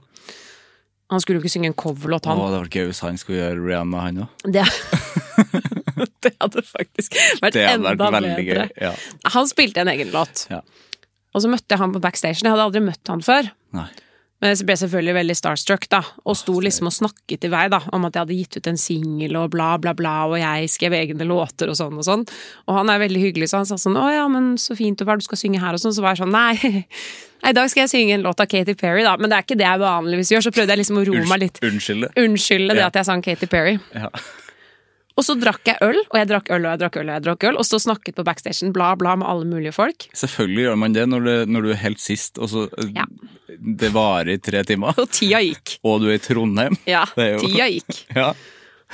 Speaker 3: Han skulle jo ikke synge en coverlåt,
Speaker 1: Å,
Speaker 3: det
Speaker 1: det var gøy hvis han skulle gjøre Rihanna, han òg.
Speaker 3: Det, det hadde faktisk vært
Speaker 1: hadde
Speaker 3: enda
Speaker 1: vært
Speaker 3: bedre.
Speaker 1: gøy. Ja.
Speaker 3: Han spilte en egen låt.
Speaker 1: Ja.
Speaker 3: Og så møtte jeg han på backstage. Jeg hadde aldri møtt han før.
Speaker 1: Nei.
Speaker 3: Men jeg ble selvfølgelig veldig starstruck, da, og sto liksom og snakket i vei da, om at jeg hadde gitt ut en singel og bla, bla, bla, og jeg skrev egne låter og sånn og sånn. Og han er veldig hyggelig, så han sa sånn 'Å ja, men så fint, du er du skal synge her?' og sånn. Så var jeg sånn nei, i dag skal jeg synge en låt av Katy Perry', da, men det er ikke det jeg vanligvis gjør. Så prøvde jeg liksom å roe meg litt.
Speaker 1: Unnskylde.
Speaker 3: Unnskylde det
Speaker 1: Ja.
Speaker 3: at jeg sang Katy Perry.
Speaker 1: Ja.
Speaker 3: Og så drakk jeg øl, og jeg drakk øl, og jeg drakk øl, og jeg drakk øl, og så snakket på backstagen, bla, bla, med alle mulige folk.
Speaker 1: Selvfølgelig gjør man det når, det, når du er helt sist, og så
Speaker 3: Ja.
Speaker 1: Det varer i tre timer,
Speaker 3: Og tida gikk.
Speaker 1: og du er i Trondheim.
Speaker 3: Ja,
Speaker 1: jo-
Speaker 3: tida gikk.
Speaker 1: Ja.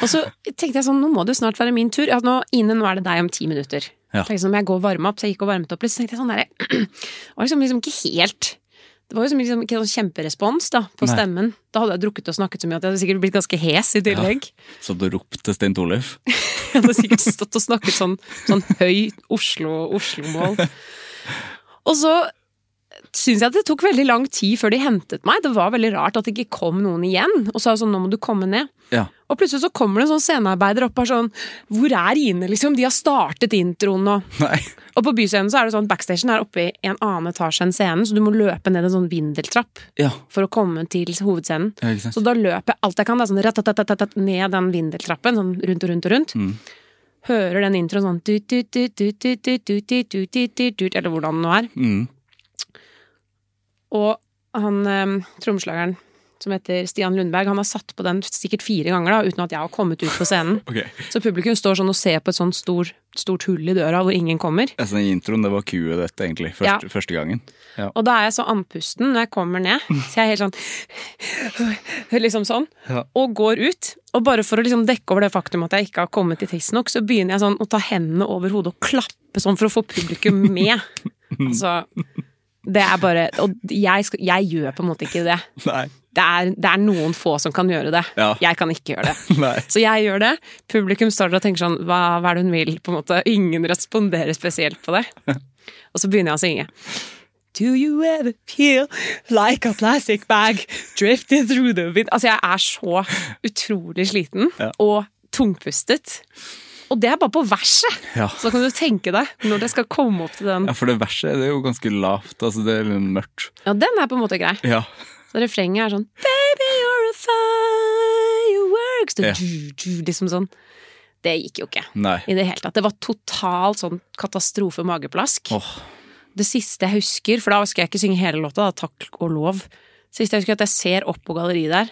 Speaker 3: Og så tenkte jeg sånn, nå må det snart være min tur. Ja, nå, Ine, nå er det deg om ti minutter.
Speaker 1: Ja.
Speaker 3: Tenkte sånn, jeg går og varmer opp, så jeg gikk og varmet opp litt. Så tenkte jeg sånn derre var liksom, liksom ikke helt Det var jo liksom ikke sånn kjemperespons da, på
Speaker 1: Nei.
Speaker 3: stemmen. Da hadde jeg drukket og snakket så mye at jeg hadde sikkert blitt ganske hes i tillegg.
Speaker 1: Så du ropte Stein Torleif.
Speaker 3: Jeg hadde sikkert stått og snakket sånn, sånn høy Oslo, Oslo-mål. Og så syns jeg at det tok veldig lang tid før de hentet meg. Det var veldig rart at det ikke kom noen igjen og sa sånn 'nå må du komme ned'.
Speaker 1: Ja.
Speaker 3: Og plutselig så kommer det en sånn scenearbeider opp og er sånn Hvor er Ine, liksom? De har startet introen nå.
Speaker 1: Nei.
Speaker 3: Og på Byscenen så er det sånn backstagen er oppe i en annen etasje enn scenen, så du må løpe ned en sånn vindeltrapp
Speaker 1: ja.
Speaker 3: for å komme til hovedscenen.
Speaker 1: Ja,
Speaker 3: så da løper jeg alt jeg kan, da, sånn ned den vindeltrappen, sånn rundt og rundt og rundt.
Speaker 1: Mm.
Speaker 3: Hører den introen sånn Eller hvordan den nå er.
Speaker 1: Mm.
Speaker 3: Og han eh, trommeslageren som heter Stian Lundberg, han har satt på den sikkert fire ganger da, uten at jeg har kommet ut på scenen.
Speaker 1: okay.
Speaker 3: Så publikum står sånn og ser på et sånt stor, stort hull i døra hvor ingen kommer.
Speaker 1: Altså, den introen, det var kuet dette, egentlig. Første, første gangen. Ja.
Speaker 3: Og da er jeg så andpusten når jeg kommer ned, så jeg er helt sånn Liksom sånn.
Speaker 1: Ja.
Speaker 3: Og går ut. Og bare for å liksom dekke over det faktum at jeg ikke har kommet til tidsnok, så begynner jeg sånn å ta hendene over hodet og klappe sånn for å få publikum med. altså Det er bare Og jeg, skal, jeg gjør på en måte ikke det.
Speaker 1: Nei.
Speaker 3: Det er, det er noen få som kan gjøre det.
Speaker 1: Ja.
Speaker 3: Jeg kan ikke gjøre det. Så jeg gjør det. Publikum står der og tenker sånn hva, hva er det hun vil? på en måte. Ingen responderer spesielt på det. Og så begynner jeg å synge. Do you ever feel like a plastic bag drifting through the wind? Altså, jeg er så utrolig sliten
Speaker 1: Ja.
Speaker 3: og tungpustet. Og det er bare på verset!
Speaker 1: Ja.
Speaker 3: Så kan du tenke deg når det skal komme opp til den.
Speaker 1: ja, for det verset det er jo ganske lavt. Altså, det er litt mørkt.
Speaker 3: Ja, den er på en måte grei.
Speaker 1: Ja.
Speaker 3: Så refrenget er sånn Baby, you're a fireworks Det
Speaker 1: Ja.
Speaker 3: du, du, Liksom sånn. Det gikk jo ikke
Speaker 1: Nei.
Speaker 3: i det hele tatt. Det var totalt sånn katastrofe mageplask.
Speaker 1: Oh.
Speaker 3: Det siste jeg husker, for da skal jeg ikke synge hele låta, da, takk og lov. Det Siste jeg husker, er at jeg ser opp på galleriet der.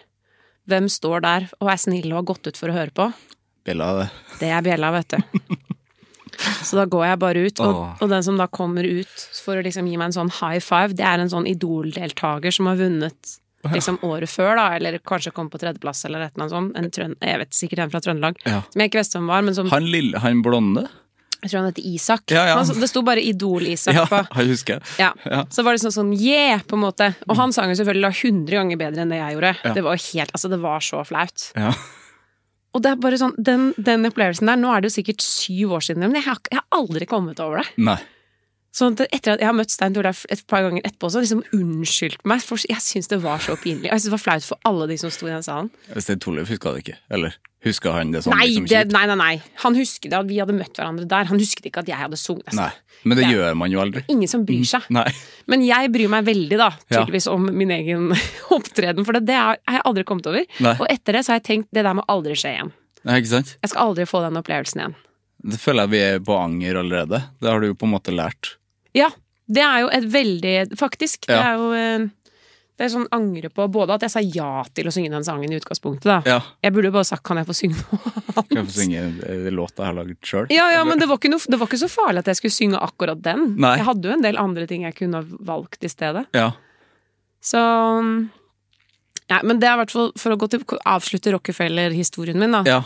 Speaker 3: Hvem står der og er snill og har gått ut for å høre på?
Speaker 1: Bjella, det.
Speaker 3: Det er bjella, vet du. Så da går jeg bare ut, og, og den som da kommer ut for å liksom gi meg en sånn high five, det er en sånn Idol-deltaker som har vunnet liksom året før, da, eller kanskje kom på tredjeplass eller et eller annet sånt. En trøn, jeg vet sikkert en fra Trøndelag,
Speaker 1: Ja.
Speaker 3: som jeg ikke visste hvem var, men som
Speaker 1: Han lille, han blonde?
Speaker 3: Jeg tror han heter Isak.
Speaker 1: Ja, ja.
Speaker 3: Han- Det sto bare Idol-Isak
Speaker 1: Ja,
Speaker 3: på.
Speaker 1: jeg husker.
Speaker 3: Ja.
Speaker 1: Ja.
Speaker 3: Så var det sånn sånn yeah, på en måte. Og han sang jo selvfølgelig 100 ganger bedre enn det jeg gjorde. Det var helt, altså det var så flaut.
Speaker 1: Ja.
Speaker 3: Og det er bare sånn, den, den opplevelsen der, nå er det jo sikkert syv år siden, men jeg har, jeg har aldri kommet over det.
Speaker 1: Nei.
Speaker 3: Sånn at etter at jeg har møtt Stein Torleif et par ganger etterpå, så liksom unnskyldt meg, for jeg syns det var så pinlig. Jeg syns det var flaut for alle de som sto i den salen.
Speaker 1: Stein Torleif huska det ikke. Eller huska han det sånn?
Speaker 3: Nei,
Speaker 1: liksom,
Speaker 3: det, nei, nei, nei. Han husket at vi hadde møtt hverandre der. Han husket ikke at jeg hadde sunget.
Speaker 1: Nei. Men det
Speaker 3: det,
Speaker 1: gjør man jo aldri.
Speaker 3: Ingen som bryr seg.
Speaker 1: Nei.
Speaker 3: Men jeg bryr meg veldig, da,
Speaker 1: Ja.
Speaker 3: tydeligvis om min egen opptreden, for det, det har jeg aldri kommet over.
Speaker 1: Nei.
Speaker 3: Og etter det så har jeg tenkt det der må aldri skje igjen.
Speaker 1: Nei, ikke sant?
Speaker 3: Jeg skal aldri få den opplevelsen igjen.
Speaker 1: Det føler jeg vi er på anger allerede. Det har du jo på en måte lært.
Speaker 3: Ja, det er jo et veldig Faktisk, det er jo eh, Det er sånn angre på både at jeg sa ja til å synge den sangen i utgangspunktet, da.
Speaker 1: Ja.
Speaker 3: Jeg burde jo bare sagt 'kan jeg få synge noe
Speaker 1: Kan jeg få synge låta låt jeg har laget sjøl?
Speaker 3: Ja, ja, men det var, ikke noe, det var ikke så farlig at jeg skulle synge akkurat den.
Speaker 1: Nei.
Speaker 3: Jeg hadde jo en del andre ting jeg kunne ha valgt i stedet.
Speaker 1: Ja.
Speaker 3: Så ja, men det er i hvert fall For å gå til, avslutte Rockefeller-historien min, da.
Speaker 1: ja.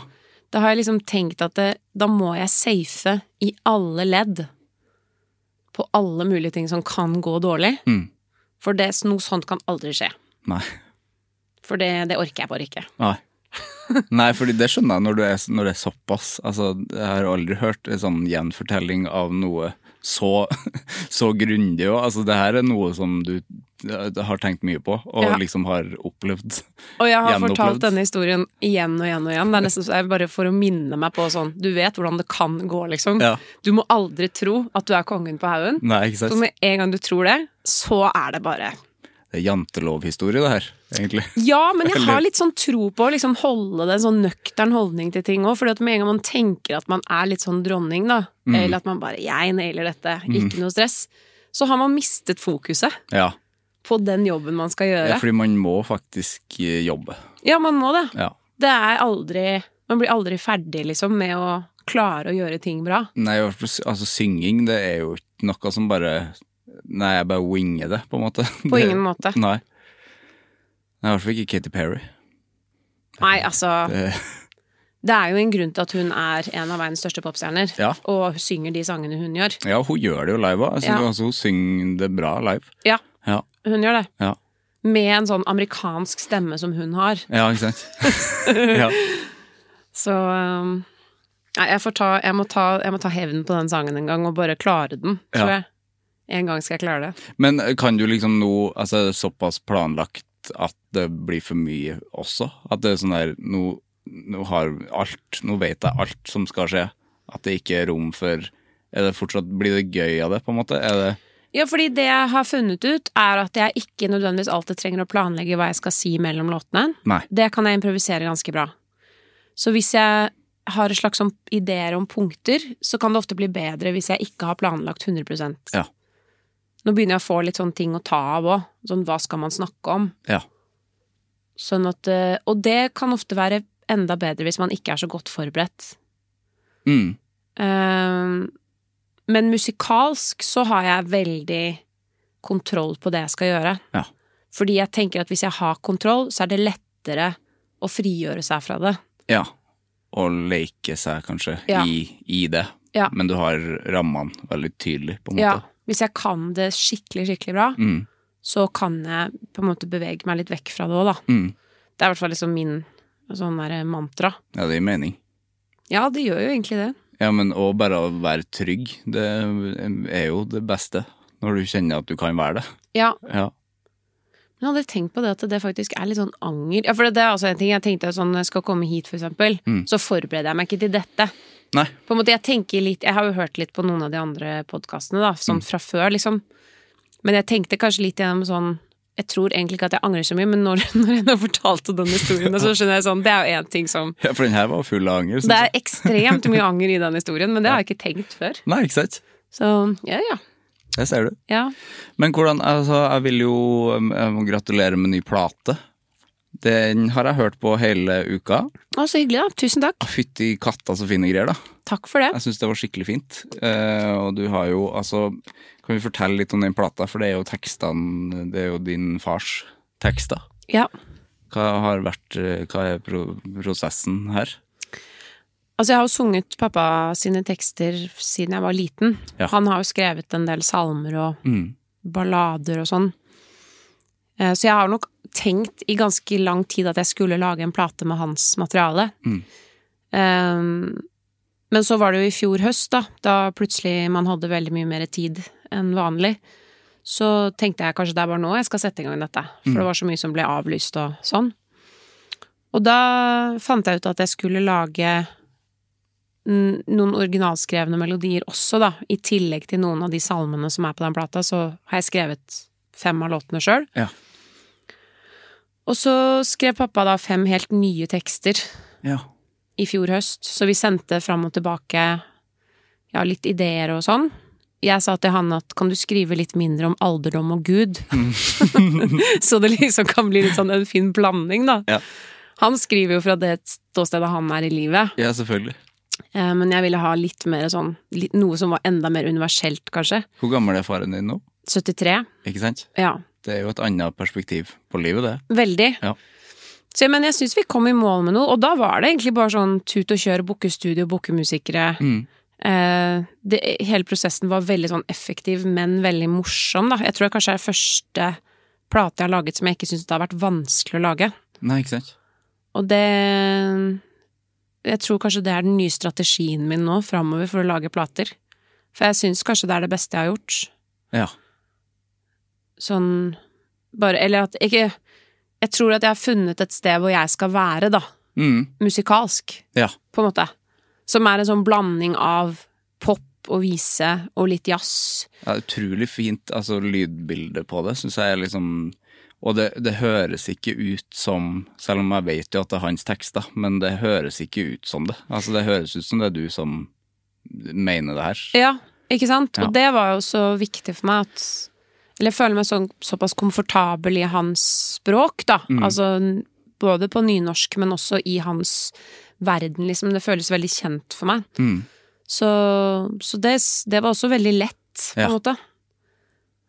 Speaker 3: Da har jeg liksom tenkt at det, da må jeg safe i alle ledd. På alle mulige ting som kan gå dårlig.
Speaker 1: Mm.
Speaker 3: For det, noe sånt kan aldri skje.
Speaker 1: Nei.
Speaker 3: For det, det orker jeg bare ikke.
Speaker 1: Nei. Nei, fordi det skjønner jeg når, du er, når det er såpass. Altså, jeg har aldri hørt en sånn gjenfortelling av noe så, så grundig. Altså, det her er noe som du har tenkt mye på, og
Speaker 3: Ja.
Speaker 1: liksom har opplevd.
Speaker 3: Og jeg har fortalt denne historien igjen og igjen og igjen. Det er nesten så jeg bare for å minne meg på sånn Du vet hvordan det kan gå, liksom.
Speaker 1: Ja.
Speaker 3: Du må aldri tro at du er kongen på haugen. Så med en gang du tror det, så er det bare
Speaker 1: Det er jantelovhistorie, det her, egentlig.
Speaker 3: Ja, men jeg har litt sånn tro på å liksom holde det en sånn nøktern holdning til ting òg. For med en gang man tenker at man er litt sånn dronning, da,
Speaker 1: Mm.
Speaker 3: eller at man bare 'jeg nailer dette', ikke noe stress, så har man mistet fokuset
Speaker 1: Ja.
Speaker 3: På den jobben man skal
Speaker 1: ja,
Speaker 3: gjøre.
Speaker 1: fordi man må faktisk eh, jobbe.
Speaker 3: Ja, man må det.
Speaker 1: Ja.
Speaker 3: Det er aldri Man blir aldri ferdig, liksom, med å klare å gjøre ting bra.
Speaker 1: Nei, altså synging, det er jo ikke noe som bare Nei, jeg bare winger det, på en måte.
Speaker 3: På
Speaker 1: det,
Speaker 3: ingen måte.
Speaker 1: Nei. Nei, I hvert fall ikke Katy Perry.
Speaker 3: Nei, altså
Speaker 1: Det,
Speaker 3: Det er jo en grunn til at hun er en av verdens største popstjerner,
Speaker 1: Ja.
Speaker 3: og synger de sangene hun gjør.
Speaker 1: ja, hun gjør det jo live òg.
Speaker 3: Ja.
Speaker 1: Altså, hun synger det bra live.
Speaker 3: Ja,
Speaker 1: Ja.
Speaker 3: Hun gjør det.
Speaker 1: Ja,
Speaker 3: Med en sånn amerikansk stemme som hun har.
Speaker 1: ja ikke sant? ja.
Speaker 3: Så um, Nei, jeg, får ta, jeg, må ta, jeg må ta hevn på den sangen en gang, og bare klare den, tror
Speaker 1: Ja.
Speaker 3: jeg. En gang skal jeg klare det.
Speaker 1: Men kan du liksom nå Altså, er det såpass planlagt at det blir for mye også? At det er sånn der Nå, nå har alt Nå vet jeg alt som skal skje. At det ikke er rom for Er det fortsatt Blir det gøy av det, på en måte? Er det
Speaker 3: Ja, fordi det jeg har funnet ut, er at jeg ikke nødvendigvis alltid trenger å planlegge hva jeg skal si mellom låtene.
Speaker 1: Nei.
Speaker 3: Det kan jeg improvisere ganske bra. Så hvis jeg har en slags sånn ideer om punkter, så kan det ofte bli bedre hvis jeg ikke har planlagt 100%
Speaker 1: Ja.
Speaker 3: Nå begynner jeg å få litt sånne ting å ta av òg. Sånn hva skal man snakke om?
Speaker 1: Ja.
Speaker 3: Sånn at eh, Og det kan ofte være enda bedre hvis man ikke er så godt forberedt.
Speaker 1: Mm.
Speaker 3: Ehm, men musikalsk så har jeg veldig kontroll på det jeg skal gjøre.
Speaker 1: Ja.
Speaker 3: Fordi jeg tenker at hvis jeg har kontroll, så er det lettere å frigjøre seg fra det.
Speaker 1: Ja. Og leke seg kanskje
Speaker 3: Ja.
Speaker 1: i, i det.
Speaker 3: Ja.
Speaker 1: Men du har rammene veldig tydelig, på en måte. Ja.
Speaker 3: Hvis jeg kan det skikkelig, skikkelig bra,
Speaker 1: Mm.
Speaker 3: så kan jeg på en måte bevege meg litt vekk fra det òg, da.
Speaker 1: Mm.
Speaker 3: Det er i hvert fall liksom min sånn der mantra.
Speaker 1: Ja, det gir mening.
Speaker 3: Ja, det gjør jo egentlig det.
Speaker 1: Ja, men òg bare å være trygg, det er jo det beste. Når du kjenner at du kan være det.
Speaker 3: Ja,
Speaker 1: Ja.
Speaker 3: Men jeg hadde tenkt på det at det faktisk er litt sånn anger. Ja, for det er også en ting. Jeg tenkte sånn, når jeg skal komme hit, for eksempel,
Speaker 1: Mm.
Speaker 3: så forbereder jeg meg ikke til dette.
Speaker 1: Nei.
Speaker 3: På en måte, jeg tenker litt Jeg har jo hørt litt på noen av de andre podkastene, da, sånn fra før, liksom. Men jeg tenkte kanskje litt gjennom sånn Jeg tror egentlig ikke at jeg angrer så mye, men når, når jeg nå fortalte den historien, så skjønner jeg sånn Det er jo én ting som
Speaker 1: Ja, for den her var full av anger.
Speaker 3: Det er ekstremt mye anger i den historien, men det har jeg ikke tenkt før.
Speaker 1: Nei, ikke sant?
Speaker 3: Så ja, ja.
Speaker 1: Det ser du.
Speaker 3: Ja.
Speaker 1: Men hvordan Altså, jeg vil jo jeg gratulere med ny plate. Den har jeg hørt på hele uka.
Speaker 3: Å, så hyggelig, da. Tusen takk.
Speaker 1: Fytti katta, så fine greier, da.
Speaker 3: Takk for det.
Speaker 1: Jeg syns det var skikkelig fint. Eh, og du har jo altså Kan vi fortelle litt om den plata, for det er jo tekstene Det er jo din fars tekster.
Speaker 3: Ja.
Speaker 1: Hva har vært eh, Hva er pro prosessen her?
Speaker 3: Altså, jeg har jo sunget pappa sine tekster siden jeg var liten.
Speaker 1: Ja.
Speaker 3: Han har jo skrevet en del salmer og
Speaker 1: Mm.
Speaker 3: ballader og sånn. Eh, Så jeg har nok tenkt i ganske lang tid at jeg skulle lage en plate med hans materiale.
Speaker 1: Mm.
Speaker 3: Um, Men så var det jo i fjor høst, da, da plutselig man hadde veldig mye mer tid enn vanlig. Så tenkte jeg kanskje det er bare nå jeg skal sette i gang dette, for
Speaker 1: Mm.
Speaker 3: det var så mye som ble avlyst og sånn. Og da fant jeg ut at jeg skulle lage noen originalskrevne melodier også, da. I tillegg til noen av de salmene som er på den plata, så har jeg skrevet fem av låtene sjøl.
Speaker 1: Ja.
Speaker 3: Og så skrev pappa da fem helt nye tekster
Speaker 1: Ja.
Speaker 3: i fjor høst, så vi sendte fram og tilbake ja, litt ideer og sånn. Jeg sa til han at kan du skrive litt mindre om alderdom og Gud? så det liksom kan bli litt sånn en fin blanding, da.
Speaker 1: Ja.
Speaker 3: Han skriver jo fra det ståstedet han er i livet,
Speaker 1: ja, selvfølgelig.
Speaker 3: eh, men jeg ville ha litt mer sånn Noe som var enda mer universelt, kanskje.
Speaker 1: Hvor gammel er faren din nå?
Speaker 3: 73.
Speaker 1: Ikke sant?
Speaker 3: Ja.
Speaker 1: Det er jo et annet perspektiv på livet, det.
Speaker 3: Veldig.
Speaker 1: Ja.
Speaker 3: Så, men jeg syns vi kom i mål med noe, og da var det egentlig bare sånn tut og kjør, bookestudio, bookemusikere.
Speaker 1: Mm.
Speaker 3: Eh, det, hele prosessen var veldig sånn effektiv, men veldig morsom, da. Jeg tror det kanskje er første plate jeg har laget som jeg ikke syns det har vært vanskelig å lage.
Speaker 1: Nei, ikke sant?
Speaker 3: Og det Jeg tror kanskje det er den nye strategien min nå framover for å lage plater. For jeg syns kanskje det er det beste jeg har gjort.
Speaker 1: Ja.
Speaker 3: Sånn bare Eller at ikke Jeg tror at jeg har funnet et sted hvor jeg skal være, da.
Speaker 1: Mm.
Speaker 3: Musikalsk,
Speaker 1: Ja.
Speaker 3: på en måte. Som er en sånn blanding av pop og vise og litt jazz.
Speaker 1: ja utrolig fint altså, lydbilde på det, syns jeg er liksom Og det, det høres ikke ut som Selv om jeg vet jo at det er hans tekster, men det høres ikke ut som det. Altså, det høres ut som det er du som mener det her.
Speaker 3: Ja, ikke sant?
Speaker 1: Ja.
Speaker 3: Og det var jo så viktig for meg at Eller jeg føler meg så, såpass komfortabel i hans språk, da.
Speaker 1: Mm.
Speaker 3: Altså både på nynorsk, men også i hans verden, liksom. Det føles veldig kjent for meg.
Speaker 1: Mm.
Speaker 3: Så, så det, det var også veldig lett, på en
Speaker 1: Ja.
Speaker 3: måte.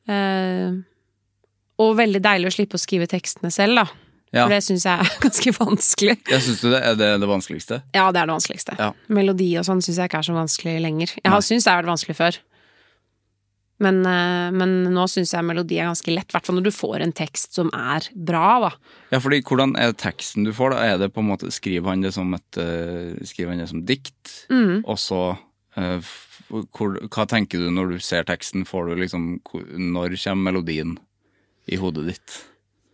Speaker 3: Eh, og veldig deilig å slippe å skrive tekstene selv, da.
Speaker 1: Ja.
Speaker 3: For det syns jeg er ganske vanskelig.
Speaker 1: Jeg synes det er det, det vanskeligste?
Speaker 3: Ja, det er det vanskeligste.
Speaker 1: Ja.
Speaker 3: Melodi og sånn syns jeg ikke er så vanskelig lenger. Jeg har syntes det har vært vanskelig før. Men, eh, men nå syns jeg melodi er ganske lett, i hvert fall når du får en tekst som er bra, da.
Speaker 1: Ja, fordi hvordan er teksten du får, da? Er det på en måte Skriver han det som et eh, Skriver han det som dikt?
Speaker 3: Mm.
Speaker 1: Og så uh, hvor, Hva tenker du når du ser teksten? Får du liksom Når kommer melodien i hodet ditt?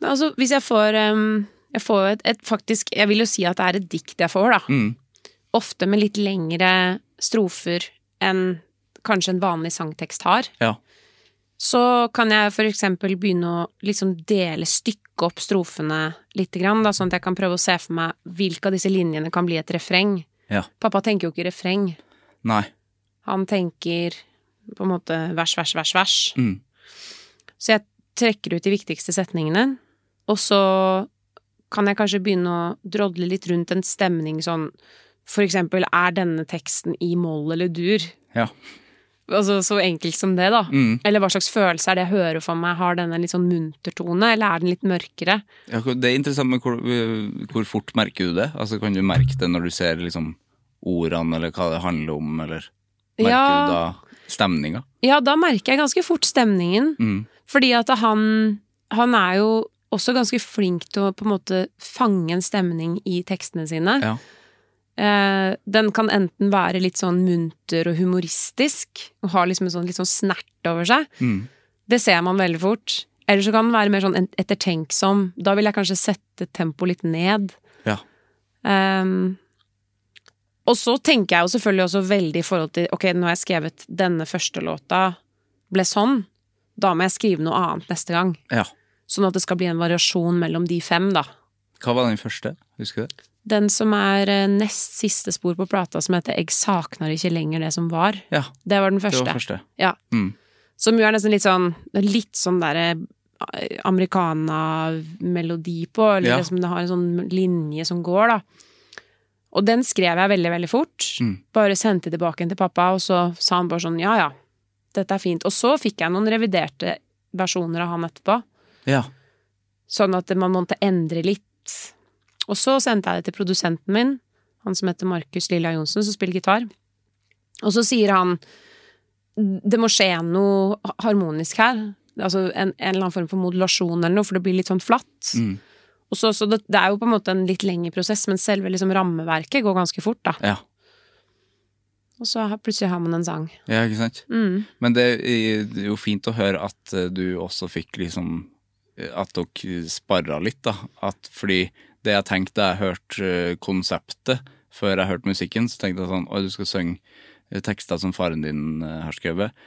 Speaker 3: Altså, hvis jeg får um, Jeg får et, et faktisk Jeg vil jo si at det er et dikt jeg får, da.
Speaker 1: Mm.
Speaker 3: Ofte med litt lengre strofer enn kanskje en vanlig sangtekst har.
Speaker 1: Ja.
Speaker 3: Så kan jeg for eksempel begynne å liksom dele, stykke opp strofene litt, grann, da, sånn at jeg kan prøve å se for meg hvilke av disse linjene kan bli et refreng.
Speaker 1: Ja.
Speaker 3: Pappa tenker jo ikke refreng.
Speaker 1: Nei.
Speaker 3: Han tenker på en måte vers, vers, vers, vers.
Speaker 1: Mm.
Speaker 3: Så jeg trekker ut de viktigste setningene, og så kan jeg kanskje begynne å drodle litt rundt en stemning sånn For eksempel, er denne teksten i moll eller dur?
Speaker 1: Ja.
Speaker 3: Altså så enkelt som det, da.
Speaker 1: Mm.
Speaker 3: Eller hva slags følelse er det jeg hører for meg? Har den en litt sånn munter tone, eller er den litt mørkere?
Speaker 1: Ja, det er interessant, men hvor, hvor fort merker du det? Altså, Kan du merke det når du ser liksom ordene, eller hva det handler om, eller merker
Speaker 3: Ja.
Speaker 1: du da stemninga?
Speaker 3: Ja, da merker jeg ganske fort stemningen.
Speaker 1: Mm.
Speaker 3: Fordi at han, han er jo også ganske flink til å på en måte fange en stemning i tekstene sine.
Speaker 1: Ja.
Speaker 3: Eh, den kan enten være litt sånn munter og humoristisk, og ha liksom en sånn litt sånn snert over seg.
Speaker 1: Mm.
Speaker 3: Det ser man veldig fort. Eller så kan den være mer sånn ettertenksom. Da vil jeg kanskje sette tempoet litt ned.
Speaker 1: Ja.
Speaker 3: Um, og så tenker jeg jo selvfølgelig også veldig i forhold til Ok, nå har jeg skrevet denne første låta, ble sånn. Da må jeg skrive noe annet neste gang.
Speaker 1: ja.
Speaker 3: Sånn at det skal bli en variasjon mellom de fem, da.
Speaker 1: Hva var den første? Husker du det?
Speaker 3: Den som er eh, nest siste spor på plata, som heter 'Eg saknar ikke lenger det som var'.
Speaker 1: Ja,
Speaker 3: Det var den
Speaker 1: det
Speaker 3: første.
Speaker 1: var første.
Speaker 3: Ja.
Speaker 1: Mm.
Speaker 3: Som jo er nesten litt sånn Litt sånn derre americana-melodi på, eller
Speaker 1: Ja.
Speaker 3: liksom det har en sånn linje som går, da. Og den skrev jeg veldig, veldig fort.
Speaker 1: Mm.
Speaker 3: Bare sendte tilbake til pappa, og så sa han bare sånn ja ja, dette er fint. Og så fikk jeg noen reviderte versjoner av han etterpå.
Speaker 1: Ja.
Speaker 3: Sånn at man måtte endre litt. Og så sendte jeg det til produsenten min, Han som heter Markus Lilla Johnsen, som spiller gitar. Og så sier han det må skje noe harmonisk her. Altså en, en eller annen form for modulasjon eller noe, for det blir litt sånn flatt.
Speaker 1: Mm.
Speaker 3: Og så, så det, det er jo på en måte en litt lengre prosess, men selve liksom rammeverket går ganske fort, da.
Speaker 1: Ja.
Speaker 3: Og så plutselig har man en sang.
Speaker 1: ja, ikke sant?
Speaker 3: Mm.
Speaker 1: Men det er jo fint å høre at eh, du også fikk liksom eh, At dere sparra litt, da. At, fordi det jeg tenkte da jeg hørte eh, konseptet før jeg hørte musikken, så tenkte jeg sånn Oi, du skal synge eh, tekster som faren din eh, har skrevet.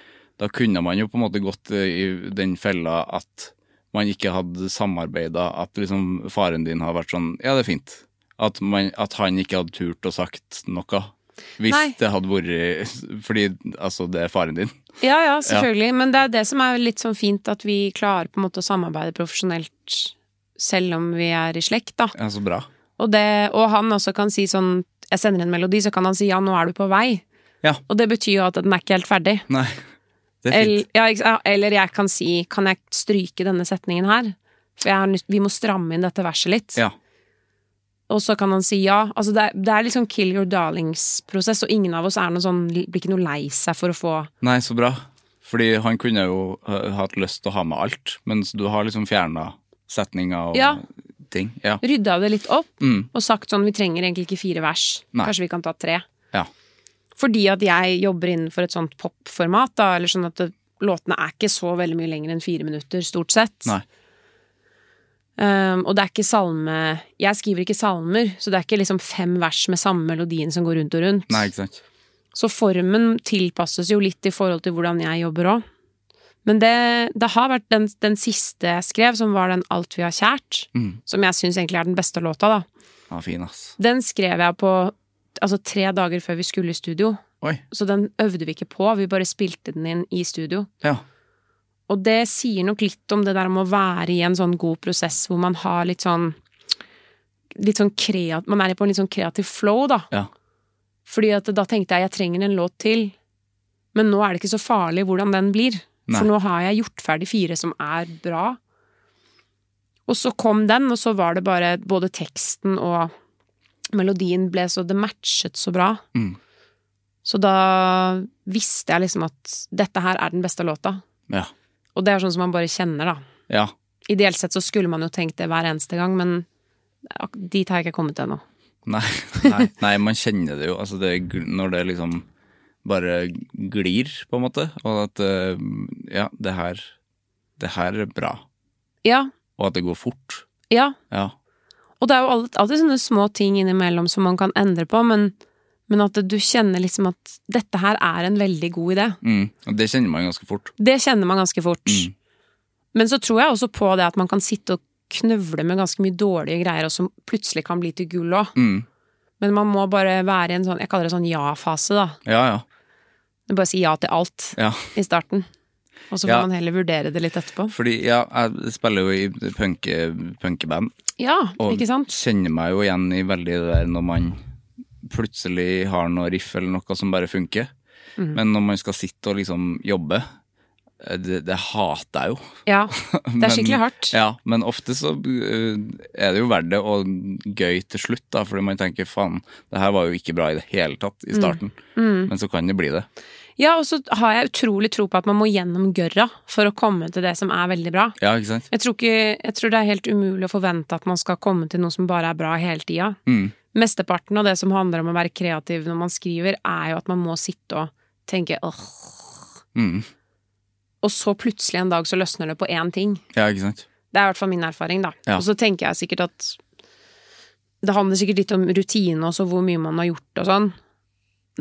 Speaker 1: Da kunne man jo på en måte gått i den fella at man ikke hadde samarbeida, at liksom faren din har vært sånn Ja, det er fint. At, man, at han ikke hadde turt å sagt noe. Hvis
Speaker 3: Nei.
Speaker 1: det hadde vært Fordi altså, det er faren din.
Speaker 3: Ja, ja, selvfølgelig. Men det er det som er litt sånn fint, at vi klarer på en måte å samarbeide profesjonelt selv om vi er i slekt, da.
Speaker 1: Ja, så bra.
Speaker 3: Og, det, og han også kan si sånn Jeg sender en melodi, så kan han si ja, nå er du på vei.
Speaker 1: Ja.
Speaker 3: Og det betyr jo at den er ikke helt ferdig.
Speaker 1: Nei, det er
Speaker 3: Eller,
Speaker 1: fint.
Speaker 3: ja, ikke eller jeg kan si kan jeg stryke denne setningen her? For har, vi må stramme inn dette verset litt.
Speaker 1: Ja.
Speaker 3: Og så kan han si ja. Altså det, er, det er sånn kill your darlings-prosess, og ingen av oss er noe sånn, blir ikke noe lei seg for å få
Speaker 1: Nei, så bra. Fordi han kunne jo hatt lyst til å ha med alt, mens du har liksom fjerna setninger og
Speaker 3: Ja.
Speaker 1: ting. Ja.
Speaker 3: rydda det litt opp
Speaker 1: Mm.
Speaker 3: og sagt sånn vi trenger egentlig ikke fire vers.
Speaker 1: Nei.
Speaker 3: Kanskje vi kan ta tre.
Speaker 1: ja.
Speaker 3: Fordi at jeg jobber innenfor et sånt popformat, da, eller sånn at det, låtene er ikke så veldig mye lenger enn fire minutter, stort sett.
Speaker 1: Nei.
Speaker 3: Um, og det er ikke salme Jeg skriver ikke salmer, så det er ikke liksom fem vers med samme melodien som går rundt og rundt.
Speaker 1: Nei, ikke sant.
Speaker 3: Så formen tilpasses jo litt i forhold til hvordan jeg jobber òg. Men det, det har vært den, den siste jeg skrev, som var den Alt vi har kjært,
Speaker 1: Mm.
Speaker 3: som jeg syns egentlig er den beste låta, da.
Speaker 1: Ja, fin, ass.
Speaker 3: Den skrev jeg på altså, tre dager før vi skulle i studio.
Speaker 1: Oi.
Speaker 3: Så den øvde vi ikke på, vi bare spilte den inn i studio.
Speaker 1: Ja.
Speaker 3: Og det sier nok litt om det der om å være i en sånn god prosess hvor man har litt sånn Litt sånn kreat... Man er på en litt sånn kreativ flow, da.
Speaker 1: Ja.
Speaker 3: Fordi at da tenkte jeg jeg trenger en låt til. Men nå er det ikke så farlig hvordan den blir.
Speaker 1: Nei.
Speaker 3: For nå har jeg gjort ferdig fire som er bra. Og så kom den, og så var det bare både teksten og melodien ble så Det matchet så bra.
Speaker 1: Mm.
Speaker 3: Så da visste jeg liksom at dette her er den beste låta.
Speaker 1: Ja.
Speaker 3: Og det er sånn som man bare kjenner, da.
Speaker 1: Ja.
Speaker 3: Ideelt sett så skulle man jo tenkt det hver eneste gang, men dit har jeg ikke kommet ennå.
Speaker 1: Nei, nei, nei, man kjenner det jo. Altså det, når det liksom bare glir, på en måte. Og at eh, ja, det her Det her er bra.
Speaker 3: Ja,
Speaker 1: Og at det går fort.
Speaker 3: ja.
Speaker 1: Ja.
Speaker 3: Og det er jo alltid, alltid sånne små ting innimellom som man kan endre på, men, men at du kjenner liksom at dette her er en veldig god idé.
Speaker 1: Mm. Og det kjenner man ganske fort.
Speaker 3: Det kjenner man ganske fort.
Speaker 1: Mm.
Speaker 3: Men så tror jeg også på det at man kan sitte og knøvle med ganske mye dårlige greier, og som plutselig kan bli til gull òg.
Speaker 1: Mm.
Speaker 3: Men man må bare være i en sånn, jeg kaller det sånn ja-fase, da.
Speaker 1: Ja, ja.
Speaker 3: Bare si ja til alt
Speaker 1: Ja.
Speaker 3: i starten. Og så får
Speaker 1: Ja.
Speaker 3: man heller vurdere det litt etterpå.
Speaker 1: Fordi ja, jeg spiller jo i punke, punkeband,
Speaker 3: Ja,
Speaker 1: og
Speaker 3: ikke sant?
Speaker 1: kjenner meg jo igjen i veldig det der når man plutselig har noe riff eller noe som bare funker.
Speaker 3: Mm.
Speaker 1: Men når man skal sitte og liksom jobbe, det, det hater jeg jo.
Speaker 3: Ja, det er skikkelig hardt.
Speaker 1: Ja, men ofte så øh, er det jo verdt det, og gøy til slutt, da, fordi man tenker faen, det her var jo ikke bra i det hele tatt i starten,
Speaker 3: Mm.
Speaker 1: men så kan det bli det.
Speaker 3: Ja, og så har jeg utrolig tro på at man må gjennom gørra for å komme til det som er veldig bra.
Speaker 1: Ja, ikke sant?
Speaker 3: Jeg tror, ikke, jeg tror det er helt umulig å forvente at man skal komme til noe som bare er bra hele tida.
Speaker 1: Mm.
Speaker 3: Mesteparten av det som handler om å være kreativ når man skriver, er jo at man må sitte og tenke åh.
Speaker 1: Mm.
Speaker 3: Og så plutselig en dag så løsner det på én ting.
Speaker 1: Ja, ikke sant?
Speaker 3: Det er i hvert fall min erfaring, da.
Speaker 1: Ja.
Speaker 3: Og så tenker jeg sikkert at det handler sikkert litt om rutine også, hvor mye man har gjort og sånn.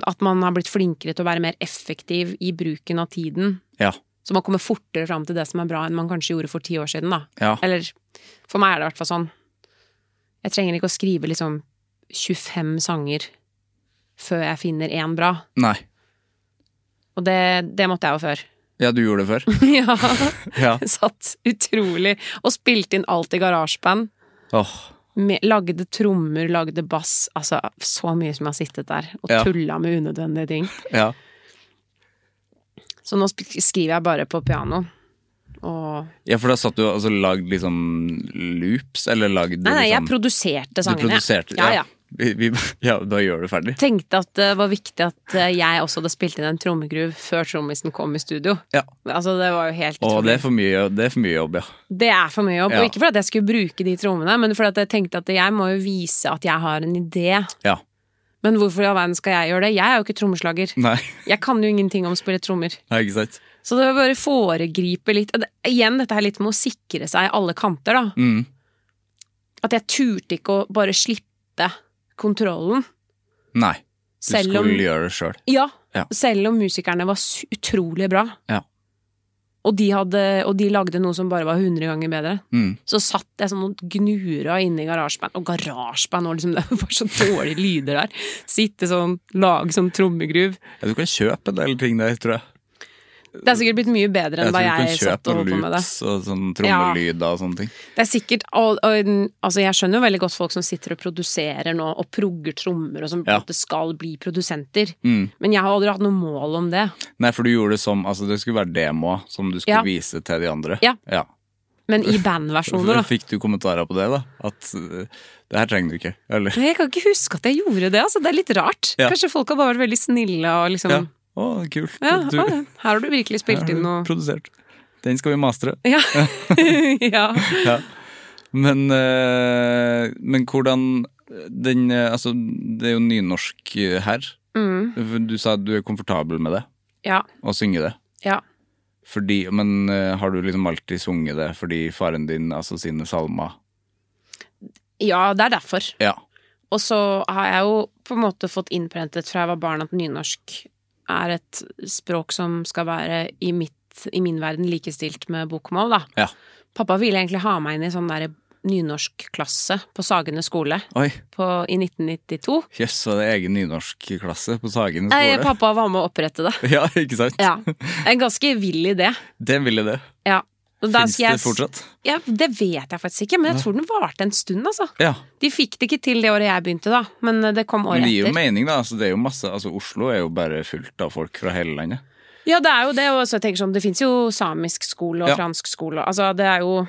Speaker 3: At man har blitt flinkere til å være mer effektiv i bruken av tiden.
Speaker 1: Ja.
Speaker 3: Så man kommer fortere fram til det som er bra, enn man kanskje gjorde for ti år siden, da.
Speaker 1: Ja.
Speaker 3: Eller for meg er det i hvert fall sånn. Jeg trenger ikke å skrive liksom 25 sanger før jeg finner én bra.
Speaker 1: Nei.
Speaker 3: Og det, det måtte jeg jo før.
Speaker 1: Ja, du gjorde det før?
Speaker 3: ja.
Speaker 1: Ja.
Speaker 3: Satt utrolig og spilte inn alt i garasjeband.
Speaker 1: Oh.
Speaker 3: Med, lagde trommer, lagde bass. Altså, så mye som jeg har sittet der og
Speaker 1: Ja.
Speaker 3: tulla med unødvendige ting.
Speaker 1: ja.
Speaker 3: Så nå skriver jeg bare på piano. Og
Speaker 1: Ja, for da satt du og altså, lagd liksom loops, eller lagd
Speaker 3: Nei, nei, jeg
Speaker 1: produserte
Speaker 3: produserte
Speaker 1: Du
Speaker 3: sangene.
Speaker 1: produserte,
Speaker 3: ja. ja.
Speaker 1: Vi, vi, ja, da gjør du ferdig.
Speaker 3: Tenkte at det var viktig at eh, jeg også hadde spilt inn en trommegruv før trommisen kom i studio.
Speaker 1: Ja.
Speaker 3: Altså, det var jo helt
Speaker 1: Og det er for mye, det er for mye jobb, ja.
Speaker 3: Det er for mye jobb.
Speaker 1: Ja.
Speaker 3: Og ikke fordi jeg skulle bruke de trommene, men fordi jeg tenkte at jeg må jo vise at jeg har en idé.
Speaker 1: Ja.
Speaker 3: Men hvorfor i all verden skal jeg gjøre det? Jeg er jo ikke trommeslager.
Speaker 1: Nei,
Speaker 3: Jeg kan jo ingenting om å spille trommer.
Speaker 1: Nei ikke sant.
Speaker 3: Så det var bare foregripe litt Igjen dette her litt med å sikre seg alle kanter, da.
Speaker 1: Mm.
Speaker 3: At jeg turte ikke å bare slippe kontrollen.
Speaker 1: Nei. Du
Speaker 3: Selv om,
Speaker 1: skulle gjøre det sjøl.
Speaker 3: ja,
Speaker 1: Ja.
Speaker 3: selv om musikerne var utrolig bra.
Speaker 1: Ja.
Speaker 3: Og de, hadde, og de lagde noe som bare var 100 ganger bedre.
Speaker 1: Mm.
Speaker 3: Så satt jeg sånn og gnura inne i garasjeband. Og garasjeband, og liksom, det var så dårlige lyder der. Sitte sånn, lage sånn trommegruv.
Speaker 1: Ja, du kan kjøpe en del ting der, tror jeg.
Speaker 3: Det er sikkert blitt mye bedre enn
Speaker 1: hva Jeg
Speaker 3: jeg satt og holdt på med det.
Speaker 1: og sånn trommelyder og sånne ting.
Speaker 3: Det er sikkert og, og, altså Jeg skjønner jo veldig godt folk som sitter og produserer nå, og progger trommer, og som
Speaker 1: Ja.
Speaker 3: måte skal bli produsenter.
Speaker 1: Mm.
Speaker 3: Men jeg har aldri hatt noe mål om det.
Speaker 1: Nei, for du gjorde det som Altså, det skulle være demo som du skulle
Speaker 3: Ja.
Speaker 1: vise til de andre.
Speaker 3: Ja.
Speaker 1: ja.
Speaker 3: Men i bandversjoner, da.
Speaker 1: Fikk du kommentarer på det, da? At uh, det her trenger du ikke? Eller?
Speaker 3: Jeg kan ikke huske at jeg gjorde det. altså Det er litt rart.
Speaker 1: Ja.
Speaker 3: Kanskje folk har bare vært veldig snille og liksom
Speaker 1: Ja.
Speaker 3: Ja,
Speaker 1: Å, kult. Du,
Speaker 3: å, her har du virkelig spilt inn noe
Speaker 1: produsert. Den skal vi mastre.
Speaker 3: Ja. ja.
Speaker 1: Ja. Men, eh, men hvordan den eh, Altså, det er jo nynorsk eh, her.
Speaker 3: Mm.
Speaker 1: Du sa at du er komfortabel med det,
Speaker 3: ja.
Speaker 1: å synge det.
Speaker 3: Ja.
Speaker 1: Fordi, men har du liksom alltid sunget det fordi faren din, altså sine salmer
Speaker 3: Ja, det er derfor.
Speaker 1: Ja.
Speaker 3: Og så har jeg jo på en måte fått innprentet fra jeg var barn at nynorsk er et språk som skal være i, mitt, i min verden likestilt med bokmål, da.
Speaker 1: Ja.
Speaker 3: Pappa ville egentlig ha meg inn i sånn derre nynorskklasse på Sagene skole på, i 1992.
Speaker 1: jøss, og det er egen nynorskklasse på
Speaker 3: Sagene
Speaker 1: skole?
Speaker 3: Nei, pappa var med å opprette det.
Speaker 1: Ja, ikke sant?
Speaker 3: Ja. En ganske vill idé.
Speaker 1: Det ville det.
Speaker 3: Ja. Og da
Speaker 1: Fins det fortsatt?
Speaker 3: Ja, det vet jeg faktisk ikke, men jeg tror den varte en stund, altså.
Speaker 1: Ja.
Speaker 3: De fikk det ikke til det året jeg begynte, da, men det kom
Speaker 1: Men
Speaker 3: året
Speaker 1: det gir jo mening, da. Altså, det er jo masse, altså, Oslo er jo bare fullt av folk fra hele landet.
Speaker 3: Ja, det er jo det, og så jeg tenker sånn, det fins jo samisk skole og
Speaker 1: Ja.
Speaker 3: fransk skole, altså det er jo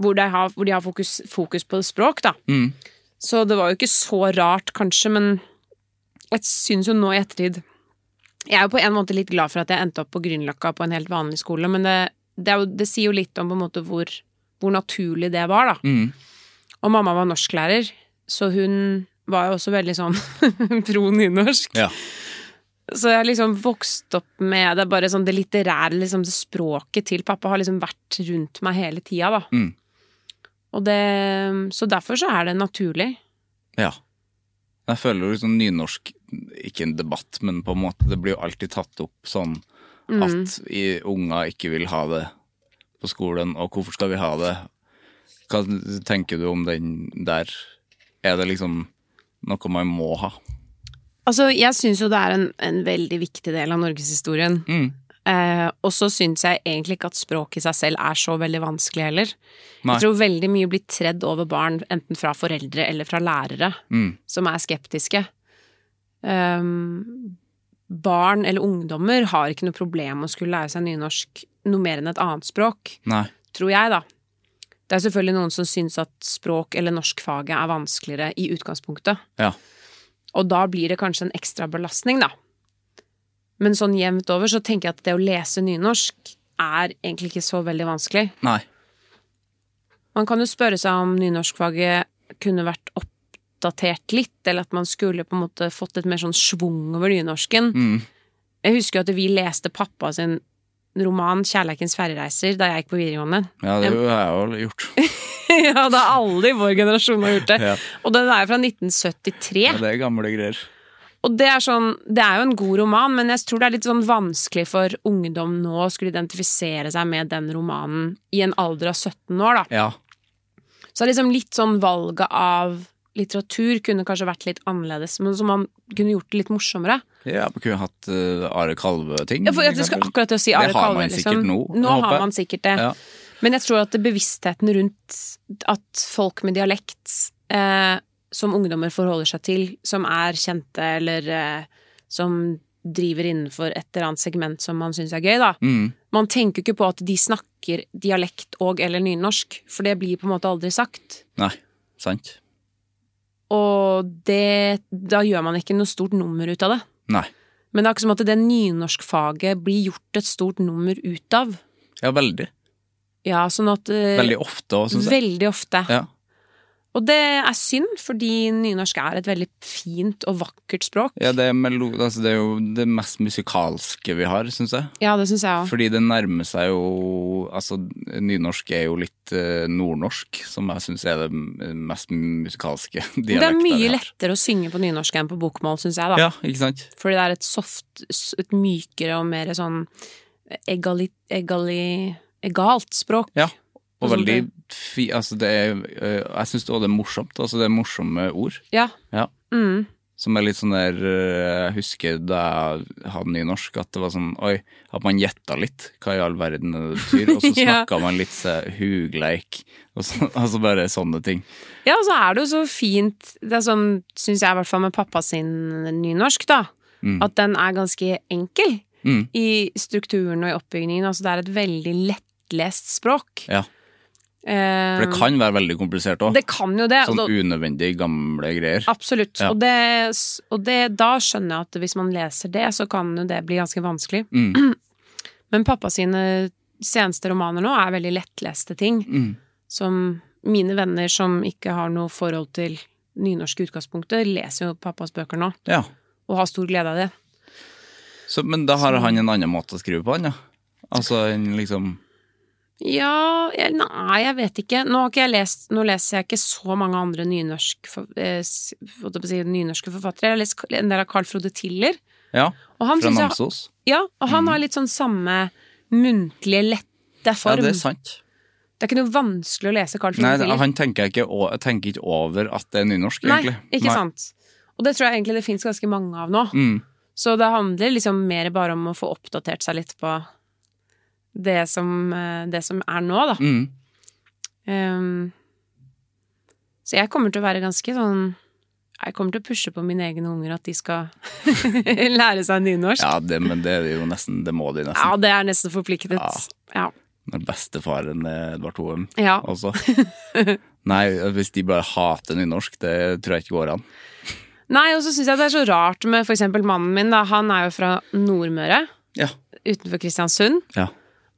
Speaker 3: hvor de har, hvor de har fokus, fokus på språk, da.
Speaker 1: Mm.
Speaker 3: Så det var jo ikke så rart, kanskje, men jeg syns jo nå i ettertid Jeg er jo på en måte litt glad for at jeg endte opp på Grünerløkka på en helt vanlig skole, men det, det, jo, det sier jo litt om på en måte hvor, hvor naturlig det var, da.
Speaker 1: Mm.
Speaker 3: Og mamma var norsklærer, så hun var jo også veldig sånn pro nynorsk.
Speaker 1: Ja.
Speaker 3: Så jeg har liksom vokst opp med det bare sånn det litterære, liksom det språket til pappa har liksom vært rundt meg hele tida, da.
Speaker 1: Mm.
Speaker 3: Og det Så derfor så er det naturlig.
Speaker 1: ja. Jeg føler jo liksom nynorsk Ikke en debatt, men på en måte det blir jo alltid tatt opp sånn
Speaker 3: Mm.
Speaker 1: at unga ikke vil ha det på skolen, og hvorfor skal vi ha det? Hva tenker du om den der? Er det liksom noe man må ha?
Speaker 3: Altså, jeg syns jo det er en, en veldig viktig del av norgeshistorien.
Speaker 1: Mm.
Speaker 3: Eh, og så syns jeg egentlig ikke at språk i seg selv er så veldig vanskelig heller.
Speaker 1: Nei.
Speaker 3: Jeg tror veldig mye blir tredd over barn, enten fra foreldre eller fra lærere,
Speaker 1: Mm.
Speaker 3: som er skeptiske. Um, barn eller ungdommer har ikke noe problem med å skulle lære seg nynorsk noe mer enn et annet språk,
Speaker 1: Nei.
Speaker 3: tror jeg, da. Det er selvfølgelig noen som syns at språk eller norskfaget er vanskeligere i utgangspunktet.
Speaker 1: Ja.
Speaker 3: Og da blir det kanskje en ekstra belastning, da. Men sånn jevnt over så tenker jeg at det å lese nynorsk er egentlig ikke så veldig vanskelig.
Speaker 1: Nei.
Speaker 3: Man kan jo spørre seg om nynorskfaget kunne vært oppdatert litt, eller at man skulle på en måte fått et mer sånn schwung over nynorsken.
Speaker 1: Mm.
Speaker 3: Jeg husker jo at vi leste pappa sin roman 'Kjærleikens ferjereiser' da jeg gikk på videregående.
Speaker 1: Ja, det har jeg jo gjort.
Speaker 3: ja, det har alle i vår generasjon har gjort det.
Speaker 1: Ja.
Speaker 3: Og den er fra 1973.
Speaker 1: Ja, det er gamle greier.
Speaker 3: Og det er sånn, det er jo en god roman, men jeg tror det er litt sånn vanskelig for ungdom nå å skulle identifisere seg med den romanen i en alder av 17 år, da.
Speaker 1: Ja.
Speaker 3: Så liksom litt sånn valget av litteratur kunne kanskje vært litt annerledes, men som man kunne gjort det litt morsommere.
Speaker 1: Ja, man kunne hatt uh, Are Kalve-ting.
Speaker 3: Ja, for jeg skulle akkurat til å si Are
Speaker 1: Det har man
Speaker 3: liksom.
Speaker 1: sikkert nå,
Speaker 3: Nå
Speaker 1: håper
Speaker 3: har man sikkert det.
Speaker 1: Ja.
Speaker 3: Men jeg tror at bevisstheten rundt at folk med dialekt eh, som ungdommer forholder seg til, som er kjente eller eh, som driver innenfor et eller annet segment som man syns er gøy, da.
Speaker 1: Mm.
Speaker 3: Man tenker ikke på at de snakker dialekt og eller nynorsk, for det blir på en måte aldri sagt.
Speaker 1: Nei, sant.
Speaker 3: Og det Da gjør man ikke noe stort nummer ut av det.
Speaker 1: Nei.
Speaker 3: Men det er ikke som at det nynorskfaget blir gjort et stort nummer ut av.
Speaker 1: Ja, veldig.
Speaker 3: Ja, sånn at eh,
Speaker 1: Veldig ofte òg, syns jeg.
Speaker 3: Veldig ofte.
Speaker 1: Ja.
Speaker 3: Og det er synd, fordi nynorsk er et veldig fint og vakkert språk.
Speaker 1: Ja, det er, melo altså det er jo det mest musikalske vi har, syns jeg.
Speaker 3: Ja, det synes jeg også.
Speaker 1: Fordi det nærmer seg jo Altså, nynorsk er jo litt eh, nordnorsk, som jeg syns er det mest musikalske dialekta
Speaker 3: Det er mye lettere å synge på nynorsk enn på bokmål, syns jeg, da.
Speaker 1: Ja, ikke sant?
Speaker 3: Fordi det er et soft, et mykere og mer sånn egali, egali, egalt språk.
Speaker 1: Ja. Og
Speaker 3: sånn
Speaker 1: veldig fi... Altså, det er eh, Jeg syns også det er morsomt. Altså, det er morsomme ord.
Speaker 3: Ja.
Speaker 1: Ja.
Speaker 3: Mm.
Speaker 1: Som er litt sånn der eh, Jeg husker da jeg hadde nynorsk, at det var sånn Oi, at man gjetta litt hva i all verden det betyr, og så
Speaker 3: Ja.
Speaker 1: man litt så, hugleik, og så, altså bare sånne ting.
Speaker 3: Ja, og så er det jo så fint Det sånn, syns jeg i hvert fall med pappa sin nynorsk, da.
Speaker 1: Mm.
Speaker 3: At den er ganske enkel
Speaker 1: Mm.
Speaker 3: i strukturen og i oppbygningen. Altså det er et veldig lettlest språk.
Speaker 1: Ja. For det kan være veldig komplisert òg.
Speaker 3: det kan jo det.
Speaker 1: Sånn unødvendig gamle greier.
Speaker 3: Absolutt.
Speaker 1: Ja.
Speaker 3: Og, det, og det, da skjønner jeg at hvis man leser det, så kan jo det bli ganske vanskelig.
Speaker 1: Mm.
Speaker 3: Men pappa sine seneste romaner nå er veldig lettleste ting.
Speaker 1: Mm.
Speaker 3: Som mine venner som ikke har noe forhold til nynorske utgangspunkter, leser jo pappas bøker nå,
Speaker 1: Ja.
Speaker 3: og har stor glede av det.
Speaker 1: Så, men da har han en annen måte å skrive på, han, ja? Altså en liksom
Speaker 3: Ja, jeg, nei, jeg vet ikke. Nå, har ikke jeg lest, nå leser jeg ikke så mange andre nynorsk, for, eh, si, nynorske forfattere. Jeg har lest en del av Carl Frode Tiller.
Speaker 1: Ja,
Speaker 3: han,
Speaker 1: fra Namsos.
Speaker 3: ja, og han har litt sånn samme muntlige, lette form.
Speaker 1: Ja, det er sant.
Speaker 3: Det er ikke noe vanskelig å lese Carl Frode
Speaker 1: Nei,
Speaker 3: Tiller.
Speaker 1: han tenker ikke, tenker ikke over at det er nynorsk, egentlig.
Speaker 3: Nei,
Speaker 1: ikke
Speaker 3: ikke sant. Og det tror jeg egentlig det fins ganske mange av nå.
Speaker 1: Mm.
Speaker 3: Så det handler liksom mer bare om å få oppdatert seg litt på det som, eh, det som er nå, da.
Speaker 1: Mm.
Speaker 3: Um, så jeg kommer til å være ganske sånn Jeg kommer til å pushe på mine egne unger at de skal lære seg nynorsk.
Speaker 1: Ja, det, men det er jo nesten Det må de nesten.
Speaker 3: Ja, det er nesten forpliktet.
Speaker 1: Ja.
Speaker 3: Ja.
Speaker 1: Når bestefaren er Edvard Hoem
Speaker 3: ja.
Speaker 1: også. Nei, hvis de bare hater nynorsk, det tror jeg ikke går an.
Speaker 3: Nei, og så syns jeg det er så rart med eksempel mannen min, da. Han er jo fra Nordmøre,
Speaker 1: Ja.
Speaker 3: utenfor Kristiansund.
Speaker 1: Ja.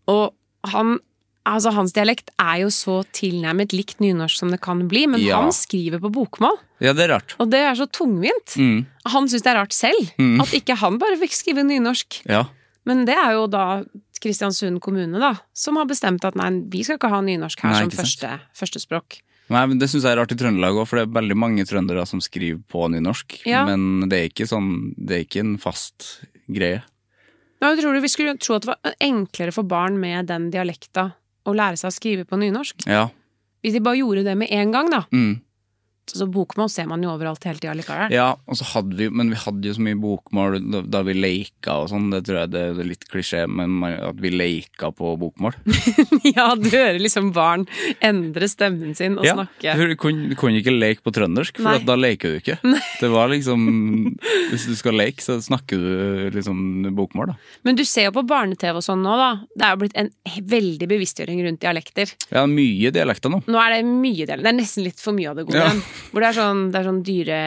Speaker 3: Og han Altså, hans dialekt er jo så tilnærmet likt nynorsk som det kan bli, men
Speaker 1: Ja.
Speaker 3: han skriver på bokmål,
Speaker 1: ja, det er rart.
Speaker 3: og det er så tungvint.
Speaker 1: Mm.
Speaker 3: Han syns det er rart selv,
Speaker 1: Mm.
Speaker 3: at ikke han bare fikk skrive nynorsk.
Speaker 1: Ja.
Speaker 3: Men det er jo da Kristiansund kommune, da, som har bestemt at nei, vi skal ikke ha nynorsk her
Speaker 1: Nei,
Speaker 3: som første, førstespråk.
Speaker 1: Nei, men Det syns jeg er rart i Trøndelag òg, for det er veldig mange trøndere som skriver på nynorsk.
Speaker 3: Ja.
Speaker 1: Men det er ikke sånn, det er ikke en fast greie.
Speaker 3: Jeg tror du vi skulle tro at det var enklere for barn med den dialekta å lære seg å skrive på nynorsk.
Speaker 1: Ja.
Speaker 3: Hvis de bare gjorde det med en gang, da.
Speaker 1: Mm.
Speaker 3: Så bokmål ser man jo overalt hele tida likevel.
Speaker 1: Ja, og så hadde vi, men vi hadde jo så mye bokmål da, da vi leika og sånn. Det tror jeg det er litt klisjé, men man, at vi leika på bokmål.
Speaker 3: ja, du hører liksom barn endre stemmen sin og
Speaker 1: Ja,
Speaker 3: snakke.
Speaker 1: Du kunne, kunne ikke leke på trøndersk, for at da leker du ikke. Det var liksom Hvis du skal leke, så snakker du liksom bokmål, da.
Speaker 3: Men du ser jo på barne-TV og sånn nå, da. Det er jo blitt en veldig bevisstgjøring rundt dialekter.
Speaker 1: Ja, mye dialekter nå.
Speaker 3: Nå er det mye dialekter. Det er nesten litt for mye av det gode.
Speaker 1: Ja.
Speaker 3: Hvor det er sånn, det er sånn dyre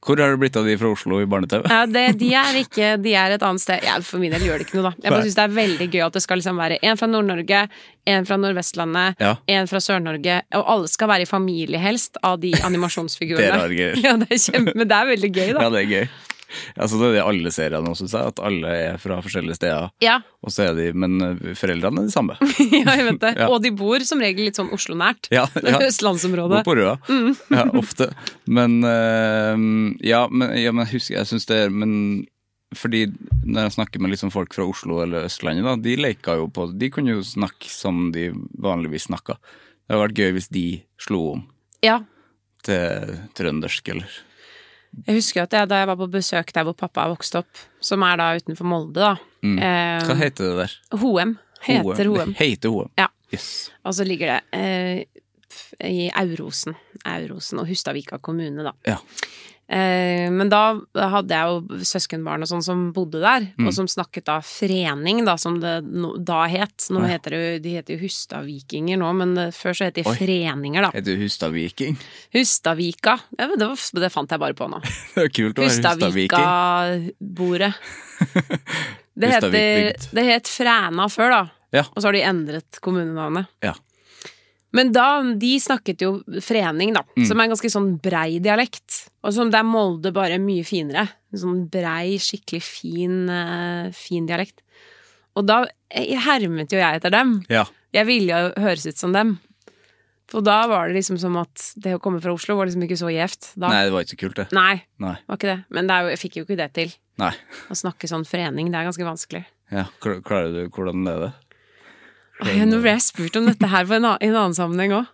Speaker 1: Hvor har det blitt av de fra Oslo i barne-TV?
Speaker 3: Ja, de er ikke De er et annet sted. Ja, for min del gjør det ikke noe, da. Jeg bare syns det er veldig gøy at det skal liksom være en fra Nord-Norge, en fra Nordvestlandet,
Speaker 1: Ja.
Speaker 3: en fra Sør-Norge, og alle skal være i familie, helst, av de
Speaker 1: Det er
Speaker 3: animasjonsfigurene. Ja, det er kjempe, men det er veldig gøy, da.
Speaker 1: Ja, det er gøy. Altså, det er det alle seriene syns jeg. At alle er fra forskjellige steder.
Speaker 3: Ja,
Speaker 1: Og så er de, Men eh, foreldrene er de samme.
Speaker 3: ja jeg vet det.
Speaker 1: Ja.
Speaker 3: Og de bor som regel litt sånn Oslo-nært.
Speaker 1: Ja, ja.
Speaker 3: Østlandsområdet.
Speaker 1: Bor på Røa.
Speaker 3: Mm.
Speaker 1: Ja, ofte. Men eh, Ja, men, ja, men husker Jeg syns det er Men fordi når jeg snakker med liksom folk fra Oslo eller Østlandet, da, de leka jo på De kunne jo snakke som de vanligvis snakka. Det hadde vært gøy hvis de slo om
Speaker 3: Ja.
Speaker 1: til trøndersk, eller
Speaker 3: Jeg husker at jeg, da jeg var på besøk der hvor pappa vokste vokst opp, som er da utenfor Molde, da.
Speaker 1: Mm.
Speaker 3: Eh,
Speaker 1: Hva heter det der?
Speaker 3: Hoem. Heter Hoem.
Speaker 1: Heter Hoem.
Speaker 3: Ja.
Speaker 1: Yes.
Speaker 3: Og så ligger det eh, i Aurosen. Aurosen og Hustadvika kommune, da.
Speaker 1: Ja.
Speaker 3: Eh, men da hadde jeg jo søskenbarn og sånn som bodde der,
Speaker 1: Mm.
Speaker 3: og som snakket da frening, da, som det da het. Nå
Speaker 1: ja.
Speaker 3: heter det jo, de heter jo Hustadvikinger nå, men før så het de
Speaker 1: Oi.
Speaker 3: freninger, da.
Speaker 1: Heter du Hustadviking?
Speaker 3: Hustadvika. Ja, det, var, det fant jeg bare på nå.
Speaker 1: Det er kult å være Hustadviking.
Speaker 3: Hustadvika-bordet. Det, heter, det het Fræna før, da.
Speaker 1: Ja.
Speaker 3: Og så har de endret kommunenavnet.
Speaker 1: Ja.
Speaker 3: Men da, de snakket jo frening, da,
Speaker 1: Mm.
Speaker 3: som er en ganske sånn brei dialekt. Og som der er Molde bare mye finere. Sånn brei, skikkelig fin, uh, fin dialekt. Og da eh, hermet jo jeg etter dem.
Speaker 1: Ja.
Speaker 3: Jeg ville jo høres ut som dem. For da var det liksom som at det å komme fra Oslo var liksom ikke så gjevt.
Speaker 1: Nei, det var ikke så kult, det.
Speaker 3: Nei,
Speaker 1: Nei.
Speaker 3: var ikke det. Men det er jo, jeg fikk jo ikke det til.
Speaker 1: Nei.
Speaker 3: Å snakke sånn frening, det er ganske vanskelig.
Speaker 1: Ja, Klarer du hvordan det er det?
Speaker 3: Nå ble jeg spurt om dette her i en annen sammenheng òg.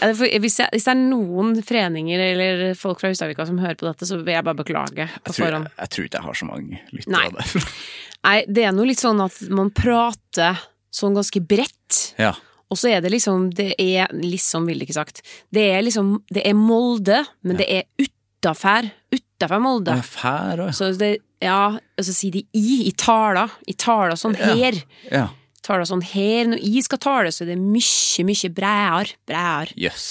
Speaker 3: Hvis, jeg- hvis det er noen foreninger eller folk fra Hustadvika som hører på dette, så vil jeg bare beklage på forhånd.
Speaker 1: jeg, jeg tror ikke jeg har så mange lyttere det.
Speaker 3: Nei, det er noe litt sånn at man prater sånn ganske bredt.
Speaker 1: ja.
Speaker 3: Og så er det liksom Det er liksom, ville ikke sagt. Det er liksom Det er Molde, men det er utafær. Utafor Molde.
Speaker 1: Det er fær også.
Speaker 3: Så det Ja, og så sier de i i tala. I tala sånn
Speaker 1: Ja.
Speaker 3: her.
Speaker 1: ja.
Speaker 3: Tala sånn her. Når jeg skal tale, så er det mye, mye bredere. Bredere.
Speaker 1: Jøss.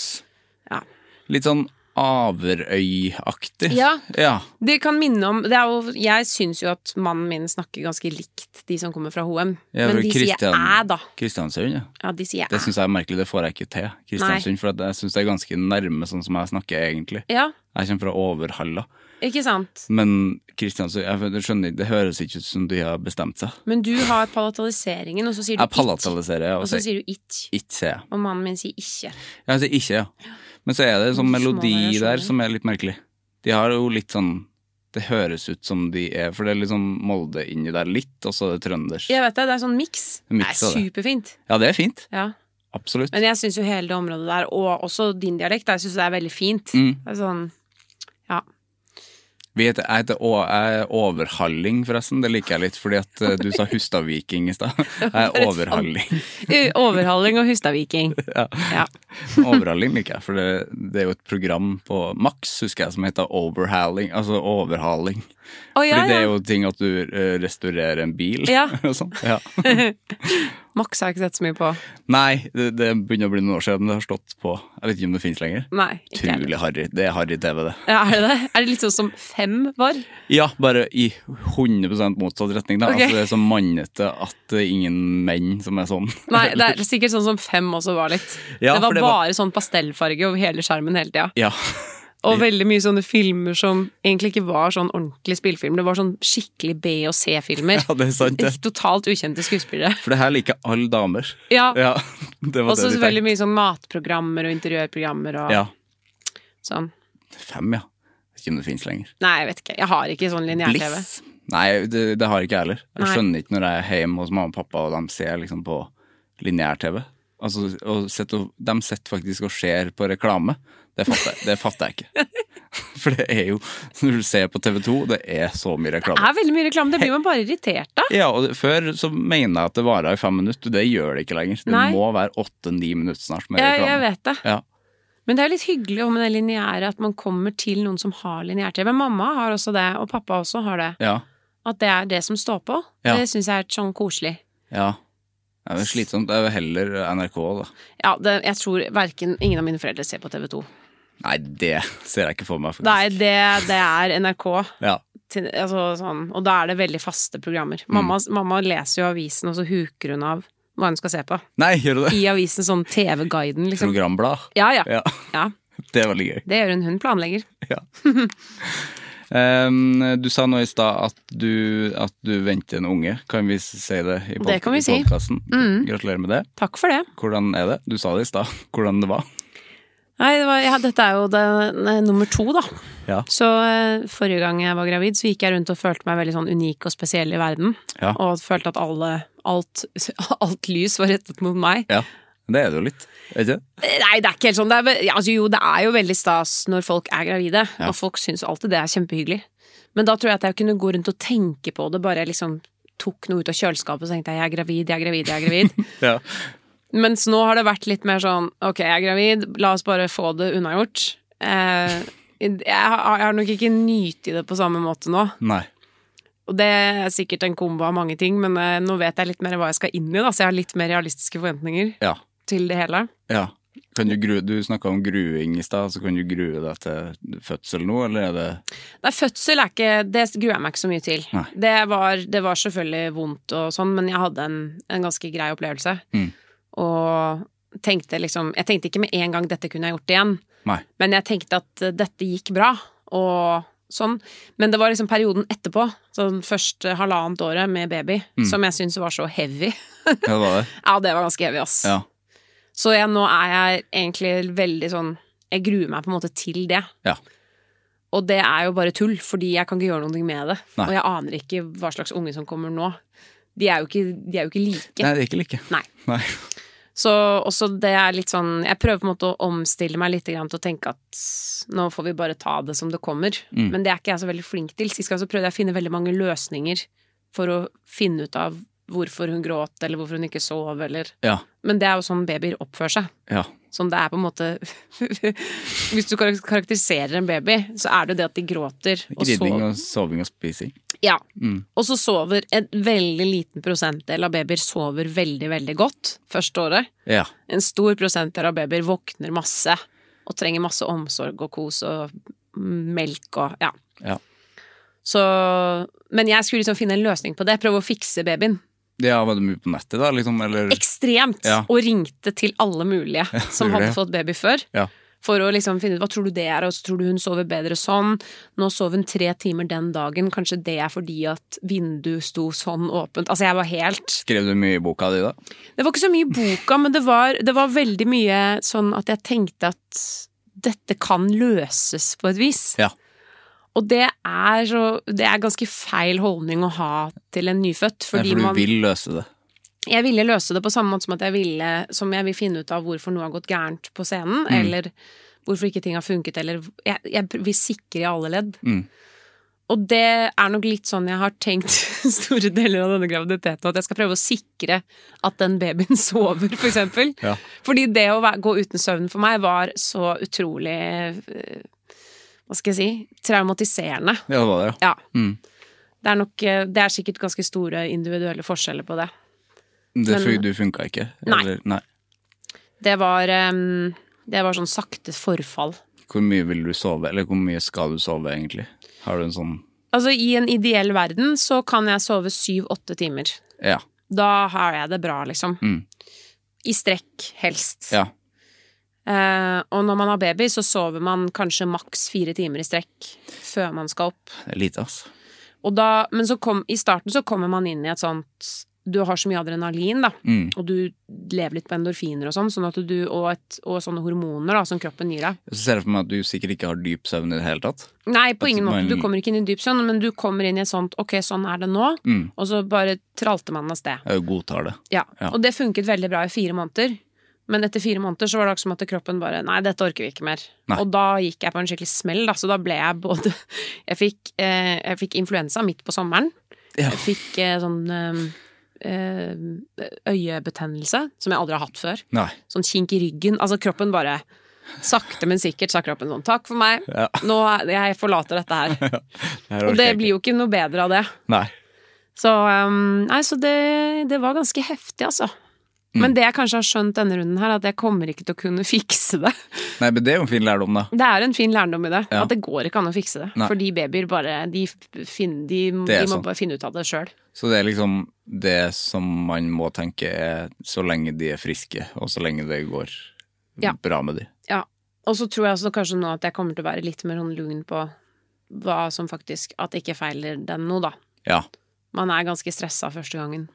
Speaker 3: Ja.
Speaker 1: Litt sånn Averøy-aktig.
Speaker 3: Ja.
Speaker 1: ja.
Speaker 3: Det kan minne om det er jo, Jeg syns jo at mannen min snakker ganske likt de som kommer fra HM.
Speaker 1: Ja,
Speaker 3: men de
Speaker 1: Christian-
Speaker 3: sier æ, da.
Speaker 1: Kristiansund, ja.
Speaker 3: Ja, de sier
Speaker 1: Det syns jeg er merkelig, det får jeg ikke til. Kristiansund, For jeg syns det er ganske nærme sånn som jeg snakker egentlig.
Speaker 3: Ja,
Speaker 1: Jeg kommer fra Overhalla.
Speaker 3: Ikke sant?
Speaker 1: Men Kristian, jeg skjønner ikke, det høres ikke ut som de har bestemt seg.
Speaker 3: Men du har palataliseringen, og så sier du
Speaker 1: Jeg palataliserer
Speaker 3: Og
Speaker 1: og
Speaker 3: så
Speaker 1: sier
Speaker 3: du it.
Speaker 1: It, sier jeg.
Speaker 3: Og mannen min sier ikke.
Speaker 1: Jeg sier ikke, ja. Men så er det sånn melodi der som er litt merkelig. De har jo litt sånn Det høres ut som de er For det er litt sånn Molde inni der litt, og så er det trøndersk.
Speaker 3: Jeg vet det, det er sånn miks. Det er superfint.
Speaker 1: Ja, det er fint.
Speaker 3: Ja.
Speaker 1: Absolutt.
Speaker 3: Men jeg syns jo hele det området der, og også din dialekt, jeg syns det er veldig fint.
Speaker 1: Mm.
Speaker 3: Det er sånn
Speaker 1: jeg heter er Overhalling, forresten. Det liker jeg litt, fordi at eh, du sa Hustadviking i stad. Jeg er Overhalling.
Speaker 3: Overhaling og Hustadviking.
Speaker 1: Ja.
Speaker 3: Ja.
Speaker 1: Overhalling liker jeg, for det, det er jo et program på Max, husker jeg, som heter Overhaling. Altså overhaling.
Speaker 3: Oh, ja,
Speaker 1: Fordi det er jo ting at du eh, restaurerer en bil
Speaker 3: Ja.
Speaker 1: og sånn. Ja.
Speaker 3: Max har jeg ikke sett så mye på.
Speaker 1: Nei, det, det begynner å bli noen år siden det har stått på. Jeg vet ikke om det finnes lenger.
Speaker 3: Nei. ikke.
Speaker 1: Utrolig harry. Det er harry TV, det.
Speaker 3: Ja, er det det? Er det litt sånn som Fem var?
Speaker 1: Ja, bare i 100% motsatt retning. Da.
Speaker 3: Okay.
Speaker 1: Altså, det er så mannete at det er ingen menn som er sånn.
Speaker 3: Nei, det er sikkert sånn som Fem også var litt.
Speaker 1: Ja,
Speaker 3: det var
Speaker 1: det
Speaker 3: bare var- sånn pastellfarge over hele skjermen hele tida.
Speaker 1: Ja.
Speaker 3: Og veldig mye sånne filmer som egentlig ikke var sånn ordentlig spillefilm. Det var sånn skikkelig B- og C-filmer.
Speaker 1: ja, det er sant, det.
Speaker 3: Totalt ukjente skuespillere.
Speaker 1: For det her liker alle damer.
Speaker 3: Ja.
Speaker 1: Ja, det var
Speaker 3: Og så selvfølgelig mye sånn matprogrammer og interiørprogrammer og
Speaker 1: Ja.
Speaker 3: sånn.
Speaker 1: Fem, ja. Vet ikke om det finnes lenger.
Speaker 3: Nei, jeg vet ikke. Jeg har ikke sånn lineær-TV.
Speaker 1: Nei, det, det har ikke jeg heller. Jeg
Speaker 3: Nei.
Speaker 1: skjønner ikke når jeg er hjemme hos mamma og pappa og de ser liksom på lineær-TV. Altså, og sitter og- de sitter faktisk og ser på reklame. Det fatter, jeg- det fatter jeg ikke. For det er jo, når du ser på TV 2, det er så mye
Speaker 3: Det er veldig mye reklame. Det blir man bare irritert av.
Speaker 1: Ja, og Før så mener jeg at det varer i fem minutter. Det gjør det ikke lenger. Det
Speaker 3: Nei.
Speaker 1: må være åtte-ni minutter snart med
Speaker 3: Jeg, jeg vet det.
Speaker 1: Ja.
Speaker 3: Men det er litt hyggelig med det lineære, at man kommer til noen som har lineær-TV. Mamma har også det, og pappa også har det.
Speaker 1: Ja.
Speaker 3: At det er det som står på.
Speaker 1: Ja.
Speaker 3: Det syns jeg er sånn koselig.
Speaker 1: ja. Det er jo slitsomt. Det er jo heller NRK, da.
Speaker 3: Ja, det, jeg tror verken ingen av mine foreldre ser på TV 2.
Speaker 1: Nei, det ser jeg ikke for meg, faktisk.
Speaker 3: Nei, det, det er NRK.
Speaker 1: Ja.
Speaker 3: Til, altså, sånn, og da er det veldig faste programmer. Mamma, mamma leser jo avisen, og så huker hun av hva hun skal se på.
Speaker 1: Nei, gjør du det?
Speaker 3: I avisen, sånn TV-guiden, liksom.
Speaker 1: Programblad.
Speaker 3: Ja, ja.
Speaker 1: Ja,
Speaker 3: ja.
Speaker 1: det er veldig gøy.
Speaker 3: Det gjør hun. Hun planlegger.
Speaker 1: Ja. um, du sa nå i stad at, du- at du venter en unge. Kan vi si det i, podkasten?
Speaker 3: Det kan vi si. Mm.
Speaker 1: Gratulerer med det.
Speaker 3: Takk for det.
Speaker 1: Hvordan er det? Du sa det i stad. Hvordan det var?
Speaker 3: Nei, det var, ja, dette er jo det, nummer to, da.
Speaker 1: Ja.
Speaker 3: Så eh, forrige gang jeg var gravid, så gikk jeg rundt og følte meg veldig sånn unik og spesiell i verden.
Speaker 1: Ja.
Speaker 3: Og følte at alle, alt, alt lys var rettet mot meg.
Speaker 1: Ja. Det er det jo litt, ikke?
Speaker 3: Nei, det er ikke helt sånn. Det er, altså, jo, det er jo veldig stas når folk er gravide, og folk syns alltid det er kjempehyggelig. Men da tror jeg at jeg kunne gå rundt og tenke på det, bare liksom tok noe ut av kjøleskapet og tenkte jeg, jeg er gravid, jeg er gravid, jeg er gravid.
Speaker 1: Ja.
Speaker 3: Mens nå har det vært litt mer sånn ok, jeg er gravid, la oss bare få det unnagjort. Eh, Jeg har, jeg har nok ikke nytt i det på samme måte nå.
Speaker 1: Nei.
Speaker 3: Og det er sikkert en kombo av mange ting, men eh, nå vet jeg litt mer hva jeg skal inn i, da, så jeg har litt mer realistiske forventninger
Speaker 1: Ja.
Speaker 3: til det hele.
Speaker 1: ja. Kan du grue, du snakka om gruing i stad, så kan du grue deg til fødsel nå, eller er det
Speaker 3: Nei, fødsel er ikke Det gruer jeg meg ikke så mye til.
Speaker 1: Nei.
Speaker 3: Det var, det var selvfølgelig vondt og sånn, men jeg hadde en, en ganske grei opplevelse.
Speaker 1: Mm.
Speaker 3: Og tenkte liksom Jeg tenkte ikke med en gang dette kunne jeg gjort igjen,
Speaker 1: Nei.
Speaker 3: men jeg tenkte at eh, dette gikk bra, og sånn. Men det var liksom perioden etterpå, sånn første halvannet året med baby,
Speaker 1: Mm.
Speaker 3: som jeg syntes var så heavy.
Speaker 1: Ja, det var det?
Speaker 3: Ja, det var ganske heavy, ass.
Speaker 1: Ja.
Speaker 3: Så jeg, nå er jeg egentlig veldig sånn Jeg gruer meg på en måte til det.
Speaker 1: Ja.
Speaker 3: Og det er jo bare tull, fordi jeg kan ikke gjøre noe med det.
Speaker 1: Nei.
Speaker 3: Og jeg aner ikke hva slags unge som kommer nå. De er jo ikke, de er jo ikke like.
Speaker 1: Nei, de er ikke like.
Speaker 3: Nei.
Speaker 1: Nei.
Speaker 3: Så også det er litt sånn Jeg prøver på en måte å omstille meg litt til å tenke at nå får vi bare ta det som det kommer.
Speaker 1: Mm.
Speaker 3: Men det er ikke jeg så veldig flink til. Sist gang så prøvde jeg å finne veldig mange løsninger for å finne ut av hvorfor hun gråt, eller hvorfor hun ikke sov, eller
Speaker 1: Ja.
Speaker 3: Men det er jo sånn babyer oppfører seg.
Speaker 1: Ja.
Speaker 3: Sånn det er på en måte Hvis du karakteriserer en baby, så er det det at de gråter. Og,
Speaker 1: Gridning
Speaker 3: så,
Speaker 1: og soving og spising.
Speaker 3: Ja.
Speaker 1: Mm.
Speaker 3: og så sover en veldig liten prosentdel av babyer sover veldig, veldig godt første året.
Speaker 1: Ja.
Speaker 3: En stor prosentdel av babyer våkner masse og trenger masse omsorg og kos og melk og ja.
Speaker 1: Ja.
Speaker 3: Så Men jeg skulle liksom finne en løsning på det. Prøve å fikse babyen.
Speaker 1: ja, var det mye på nettet, da, liksom? Eller
Speaker 3: Ekstremt!
Speaker 1: Ja.
Speaker 3: Og ringte til alle mulige som hadde fått baby før.
Speaker 1: Ja.
Speaker 3: For å liksom finne ut hva tror du det er, og så tror du hun sover bedre sånn. Nå sov hun tre timer den dagen, kanskje det er fordi at vinduet sto sånn åpent. Altså, jeg var helt
Speaker 1: Skrev du mye i boka di, da?
Speaker 3: Det var ikke så mye i boka, men det var, det var veldig mye sånn at jeg tenkte at dette kan løses på et vis.
Speaker 1: Ja.
Speaker 3: Og det er, så, det er ganske feil holdning å ha til en nyfødt, fordi
Speaker 1: for du
Speaker 3: man
Speaker 1: vil løse det.
Speaker 3: Jeg ville løse det på samme måte som at jeg ville Som jeg vil finne ut av hvorfor noe har gått gærent på scenen,
Speaker 1: Mm.
Speaker 3: eller hvorfor ikke ting har funket, eller Jeg, jeg vil sikre i alle ledd.
Speaker 1: Mm.
Speaker 3: Og det er nok litt sånn jeg har tenkt store deler av denne graviditeten, at jeg skal prøve å sikre at den babyen sover, for eksempel.
Speaker 1: Ja.
Speaker 3: Fordi det å gå uten søvn for meg var så utrolig eh, Hva skal jeg si traumatiserende.
Speaker 1: Ja, det var det, ja. Mm.
Speaker 3: Det er nok eh, Det er sikkert ganske store individuelle forskjeller på det.
Speaker 1: Det
Speaker 3: Men-
Speaker 1: du funka ikke?
Speaker 3: Nei.
Speaker 1: Eller, nei.
Speaker 3: Det var um, Det var sånn sakte forfall.
Speaker 1: Hvor mye vil du sove, eller hvor mye skal du sove, egentlig? Har du en sånn
Speaker 3: Altså, i en ideell verden så kan jeg sove syv-åtte timer.
Speaker 1: Ja.
Speaker 3: Da har jeg det bra, liksom.
Speaker 1: Mm.
Speaker 3: I strekk, helst.
Speaker 1: Ja.
Speaker 3: Uh, og når man har baby, så sover man kanskje maks fire timer i strekk før man skal opp.
Speaker 1: Det er lite, altså.
Speaker 3: Da, men så kom, i starten så kommer man inn i et sånt Du har så mye adrenalin, da,
Speaker 1: Mm.
Speaker 3: og du lever litt på endorfiner og sånn, sånn at du, og, et, og sånne hormoner da, som kroppen gir deg.
Speaker 1: Så ser jeg for meg at du sikkert ikke har dyp søvn i det hele tatt.
Speaker 3: Nei, på
Speaker 1: At
Speaker 3: ingen måte. Du kommer ikke inn i dyp søvn, men du kommer inn i et sånt ok, sånn er det nå,
Speaker 1: Mm.
Speaker 3: og så bare tralter man av sted.
Speaker 1: Jeg godtar det.
Speaker 3: Ja.
Speaker 1: Ja.
Speaker 3: Og det funket veldig bra i fire måneder. Men etter fire måneder så var det akkurat som at kroppen bare Nei, dette orker vi ikke mer.
Speaker 1: Nei.
Speaker 3: Og da gikk jeg på en skikkelig smell, da. Så da ble jeg både Jeg fikk, eh, jeg fikk influensa midt på sommeren.
Speaker 1: Ja.
Speaker 3: Jeg fikk eh, sånn eh, øyebetennelse, som jeg aldri har hatt før.
Speaker 1: Nei.
Speaker 3: Sånn kink i ryggen. Altså, kroppen bare Sakte, men sikkert sa kroppen sånn Takk for meg.
Speaker 1: Ja.
Speaker 3: Nå Jeg forlater dette her.
Speaker 1: Det
Speaker 3: Og det blir jo ikke noe bedre av det.
Speaker 1: Nei.
Speaker 3: Så, um, nei, så det, det var ganske heftig, altså.
Speaker 1: Mm.
Speaker 3: Men det jeg kanskje har skjønt denne runden her, at jeg kommer ikke til å kunne fikse det.
Speaker 1: Nei, men det er jo en fin lærdom, da.
Speaker 3: Det er en fin lærdom i det.
Speaker 1: Ja.
Speaker 3: At det går ikke an å fikse det.
Speaker 1: Nei.
Speaker 3: Fordi babyer bare De, finner, de, de må
Speaker 1: sånn.
Speaker 3: bare finne ut av det sjøl.
Speaker 1: Så det er liksom det som man må tenke er så lenge de er friske, og så lenge det går
Speaker 3: Ja.
Speaker 1: bra med de.
Speaker 3: Ja. Og så tror jeg også kanskje nå at jeg kommer til å være litt mer sånn lugn på hva som faktisk At det ikke feiler den nå, da.
Speaker 1: Ja.
Speaker 3: Man er ganske stressa første gangen.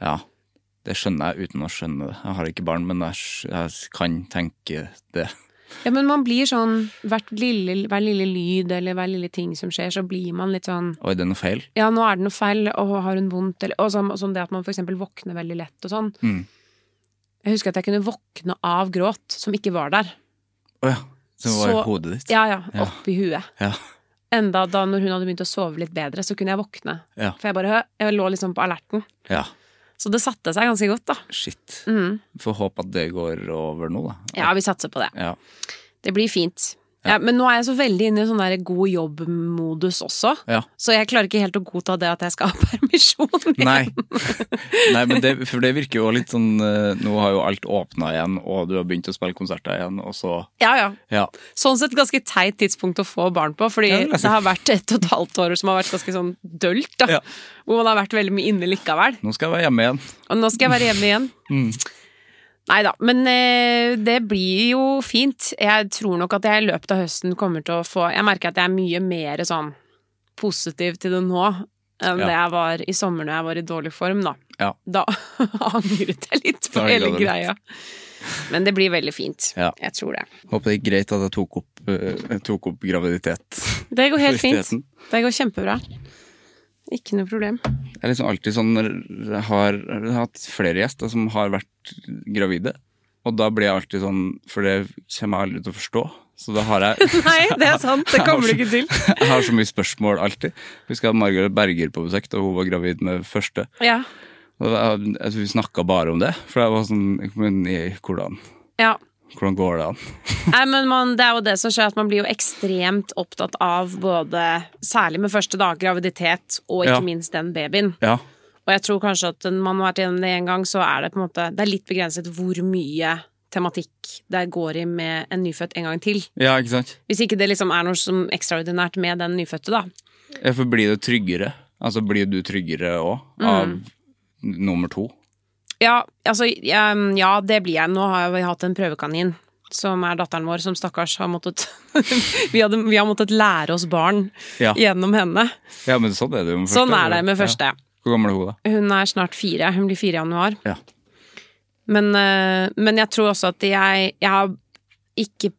Speaker 1: Ja. Det skjønner jeg uten å skjønne det. Jeg har ikke barn, men jeg, jeg kan tenke det.
Speaker 3: Ja, men man blir sånn lille, Hver lille lyd eller hver lille ting som skjer, så blir man litt sånn
Speaker 1: Oi, det er noe feil?
Speaker 3: Ja, nå er det noe feil, og har hun vondt, eller Og sånn, og sånn det at man for eksempel våkner veldig lett og sånn.
Speaker 1: Mm.
Speaker 3: Jeg husker at jeg kunne våkne av gråt som ikke var der.
Speaker 1: Å ja. Som var
Speaker 3: Så-
Speaker 1: i hodet ditt?
Speaker 3: Ja, ja,
Speaker 1: Ja.
Speaker 3: oppi huet.
Speaker 1: Ja.
Speaker 3: Enda da når hun hadde begynt å sove litt bedre, så kunne jeg våkne.
Speaker 1: Ja.
Speaker 3: For jeg bare Jeg lå liksom på alerten.
Speaker 1: ja.
Speaker 3: Så det satte seg ganske godt, da.
Speaker 1: Shit.
Speaker 3: Mm.
Speaker 1: Får håpe at det går over nå, da.
Speaker 3: Ja, vi satser på det.
Speaker 1: Ja.
Speaker 3: Det blir fint. Ja, men nå er jeg så veldig inne i sånn der god jobb-modus også,
Speaker 1: Ja.
Speaker 3: så jeg klarer ikke helt å godta det at jeg skal ha permisjon. igjen.
Speaker 1: Nei. Nei, men det, for det virker jo litt sånn eh, Nå har jo alt åpna igjen, og du har begynt å spille konserter igjen, og så
Speaker 3: Ja, ja.
Speaker 1: Ja.
Speaker 3: Sånn sett ganske teit tidspunkt å få barn på, fordi
Speaker 1: Ja, det
Speaker 3: har vært ett og et halvt år som har vært ganske sånn dølt, da. Hvor man har vært veldig mye inne likevel.
Speaker 1: Nå skal jeg være hjemme igjen.
Speaker 3: Og nå skal jeg være hjemme igjen.
Speaker 1: Mm.
Speaker 3: Nei da, men eh, det blir jo fint. Jeg tror nok at jeg i løpet av høsten kommer til å få Jeg merker at jeg er mye mer sånn positiv til det nå enn
Speaker 1: Ja.
Speaker 3: det jeg var i sommer når jeg var i dårlig form, da.
Speaker 1: Ja.
Speaker 3: Da angret jeg litt på hele greia. Men det blir veldig fint.
Speaker 1: Ja.
Speaker 3: Jeg tror det.
Speaker 1: Håper det gikk greit at jeg tok opp, eh, tok opp graviditet.
Speaker 3: Det går helt fint. Det går kjempebra. Ikke noe problem.
Speaker 1: Det er liksom alltid sånn jeg har, jeg hatt flere gjester som har vært gravide. Og da blir jeg alltid sånn, for det kommer jeg aldri til å forstå. Så da har jeg
Speaker 3: Nei, det er sant. Det kommer du ikke til.
Speaker 1: Jeg har så mye spørsmål alltid. Husker jeg hadde Margaret Berger på besøk da hun var gravid med første.
Speaker 3: Ja.
Speaker 1: Og da, jeg tror vi snakka bare om det. For jeg var sånn Men i- hvordan,
Speaker 3: ja.
Speaker 1: Hvordan går det an?
Speaker 3: Nei, men man, det er jo det som skjer, at man blir jo ekstremt opptatt av både Særlig med første dag, graviditet, og ikke
Speaker 1: Ja.
Speaker 3: minst den babyen.
Speaker 1: Ja.
Speaker 3: Og jeg tror kanskje at man har vært gjennom det en gang, så er det på en måte Det er litt begrenset hvor mye tematikk det går i med en nyfødt en gang til.
Speaker 1: ja, ikke sant?
Speaker 3: Hvis ikke det liksom er noe som ekstraordinært med den nyfødte, da.
Speaker 1: Ja, for blir det tryggere? Altså blir du tryggere òg av
Speaker 3: Mm.
Speaker 1: nummer to?
Speaker 3: Ja, altså, ja, det blir jeg. Nå har vi hatt en prøvekanin. Som er datteren vår, som stakkars har måttet vi, hadde, vi har måttet lære oss barn
Speaker 1: Ja.
Speaker 3: gjennom henne.
Speaker 1: ja, men sånn er det jo med første.
Speaker 3: Sånn er det med
Speaker 1: Ja. Hvor gammel er hun, da?
Speaker 3: Hun er snart fire. Hun blir fire i januar.
Speaker 1: Ja.
Speaker 3: Men, eh, men jeg tror også at jeg, jeg har ikke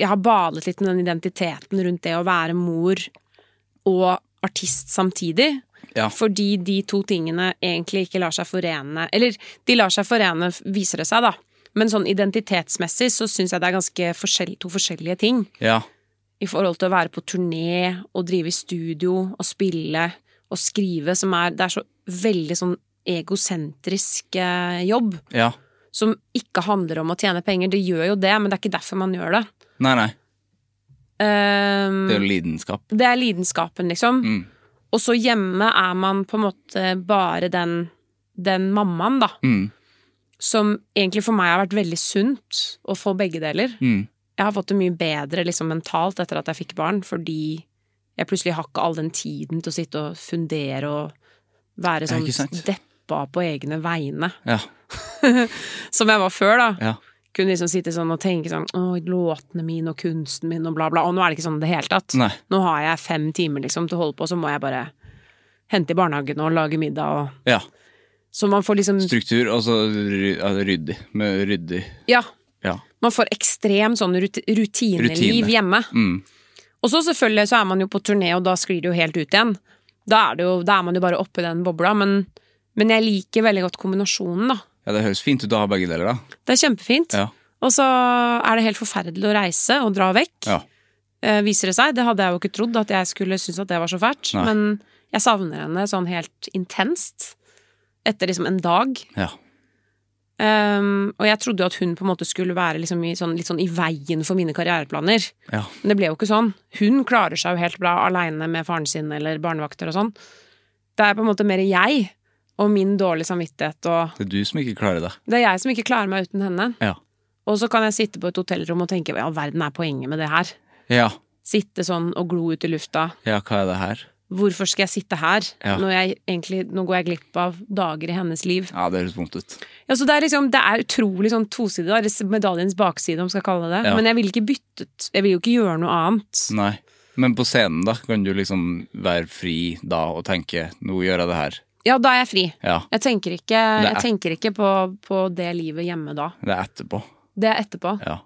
Speaker 3: Jeg har badet litt med den identiteten rundt det å være mor og artist samtidig.
Speaker 1: Ja.
Speaker 3: Fordi de to tingene egentlig ikke lar seg forene Eller de lar seg forene, viser det seg, da. Men sånn identitetsmessig så syns jeg det er ganske forskjell, to forskjellige ting.
Speaker 1: Ja.
Speaker 3: I forhold til å være på turné og drive i studio og spille og skrive, som er Det er så veldig sånn egosentrisk eh, jobb.
Speaker 1: ja.
Speaker 3: Som ikke handler om å tjene penger. Det gjør jo det, men det er ikke derfor man gjør det.
Speaker 1: Nei, nei.
Speaker 3: Um,
Speaker 1: Det er jo lidenskap.
Speaker 3: det er lidenskapen, liksom.
Speaker 1: Mm.
Speaker 3: Og så hjemme er man på en måte bare den, den mammaen, da.
Speaker 1: Mm.
Speaker 3: Som egentlig for meg har vært veldig sunt å få begge deler.
Speaker 1: Mm.
Speaker 3: Jeg har fått det mye bedre liksom, mentalt etter at jeg fikk barn, fordi jeg plutselig har ikke all den tiden til å sitte og fundere og være sånn deppa på egne vegne.
Speaker 1: Ja.
Speaker 3: Som jeg var før, da.
Speaker 1: Ja.
Speaker 3: Kunne liksom sitte sånn og tenke sånn Å, låtene mine og kunsten min og bla, bla. Og nå er det ikke sånn i det hele tatt.
Speaker 1: Nei.
Speaker 3: Nå har jeg fem timer liksom til å holde på, så må jeg bare hente i barnehagen og lage middag og
Speaker 1: Ja.
Speaker 3: Så man får liksom
Speaker 1: Struktur, og så ryddig. Med ryddig.
Speaker 3: Ja.
Speaker 1: Ja.
Speaker 3: Man får ekstremt sånn rut rutineliv
Speaker 1: Rutine.
Speaker 3: hjemme.
Speaker 1: Mm.
Speaker 3: Og så selvfølgelig så er man jo på turné, og da sklir det jo helt ut igjen. Da er, det jo, da er man jo bare oppi den bobla, men, men jeg liker veldig godt kombinasjonen, da.
Speaker 1: Ja, det høres fint ut å ha begge deler, da.
Speaker 3: Det er kjempefint.
Speaker 1: Ja.
Speaker 3: Og så er det helt forferdelig å reise og dra vekk.
Speaker 1: Ja.
Speaker 3: Eh, viser det seg. Det hadde jeg jo ikke trodd at jeg skulle synes at det var så fælt.
Speaker 1: Nei.
Speaker 3: Men jeg savner henne sånn helt intenst. Etter liksom en dag.
Speaker 1: Ja.
Speaker 3: Um, og jeg trodde jo at hun på en måte skulle være liksom i, sånn, litt sånn i veien for mine karriereplaner.
Speaker 1: ja.
Speaker 3: Men det ble jo ikke sånn. Hun klarer seg jo helt bra aleine med faren sin eller barnevakter og sånn. Det er på en måte mer jeg og min dårlige samvittighet og
Speaker 1: Det er du som ikke klarer det.
Speaker 3: Det er jeg som ikke klarer meg uten henne.
Speaker 1: Ja.
Speaker 3: Og så kan jeg sitte på et hotellrom og tenke hva i all verden er poenget med det her?
Speaker 1: Ja.
Speaker 3: Sitte sånn og glo ut i lufta.
Speaker 1: Ja, hva er det her?
Speaker 3: Hvorfor skal jeg sitte her?
Speaker 1: Ja.
Speaker 3: Når jeg egentlig, nå går jeg glipp av dager i hennes liv.
Speaker 1: Ja, det høres vondt ut.
Speaker 3: Ja, så det er liksom, det er utrolig sånn tosidig, da, medaljens bakside, om man skal kalle det det.
Speaker 1: Ja.
Speaker 3: Men jeg vil ikke byttet, jeg vil jo ikke gjøre noe annet.
Speaker 1: Nei. Men på scenen, da, kan du liksom være fri da og tenke 'nå gjør jeg det her'.
Speaker 3: Ja, da er jeg fri.
Speaker 1: Ja.
Speaker 3: Jeg tenker ikke, jeg tenker ikke på, på det livet hjemme da.
Speaker 1: Det er etterpå.
Speaker 3: Det er etterpå.
Speaker 1: Ja.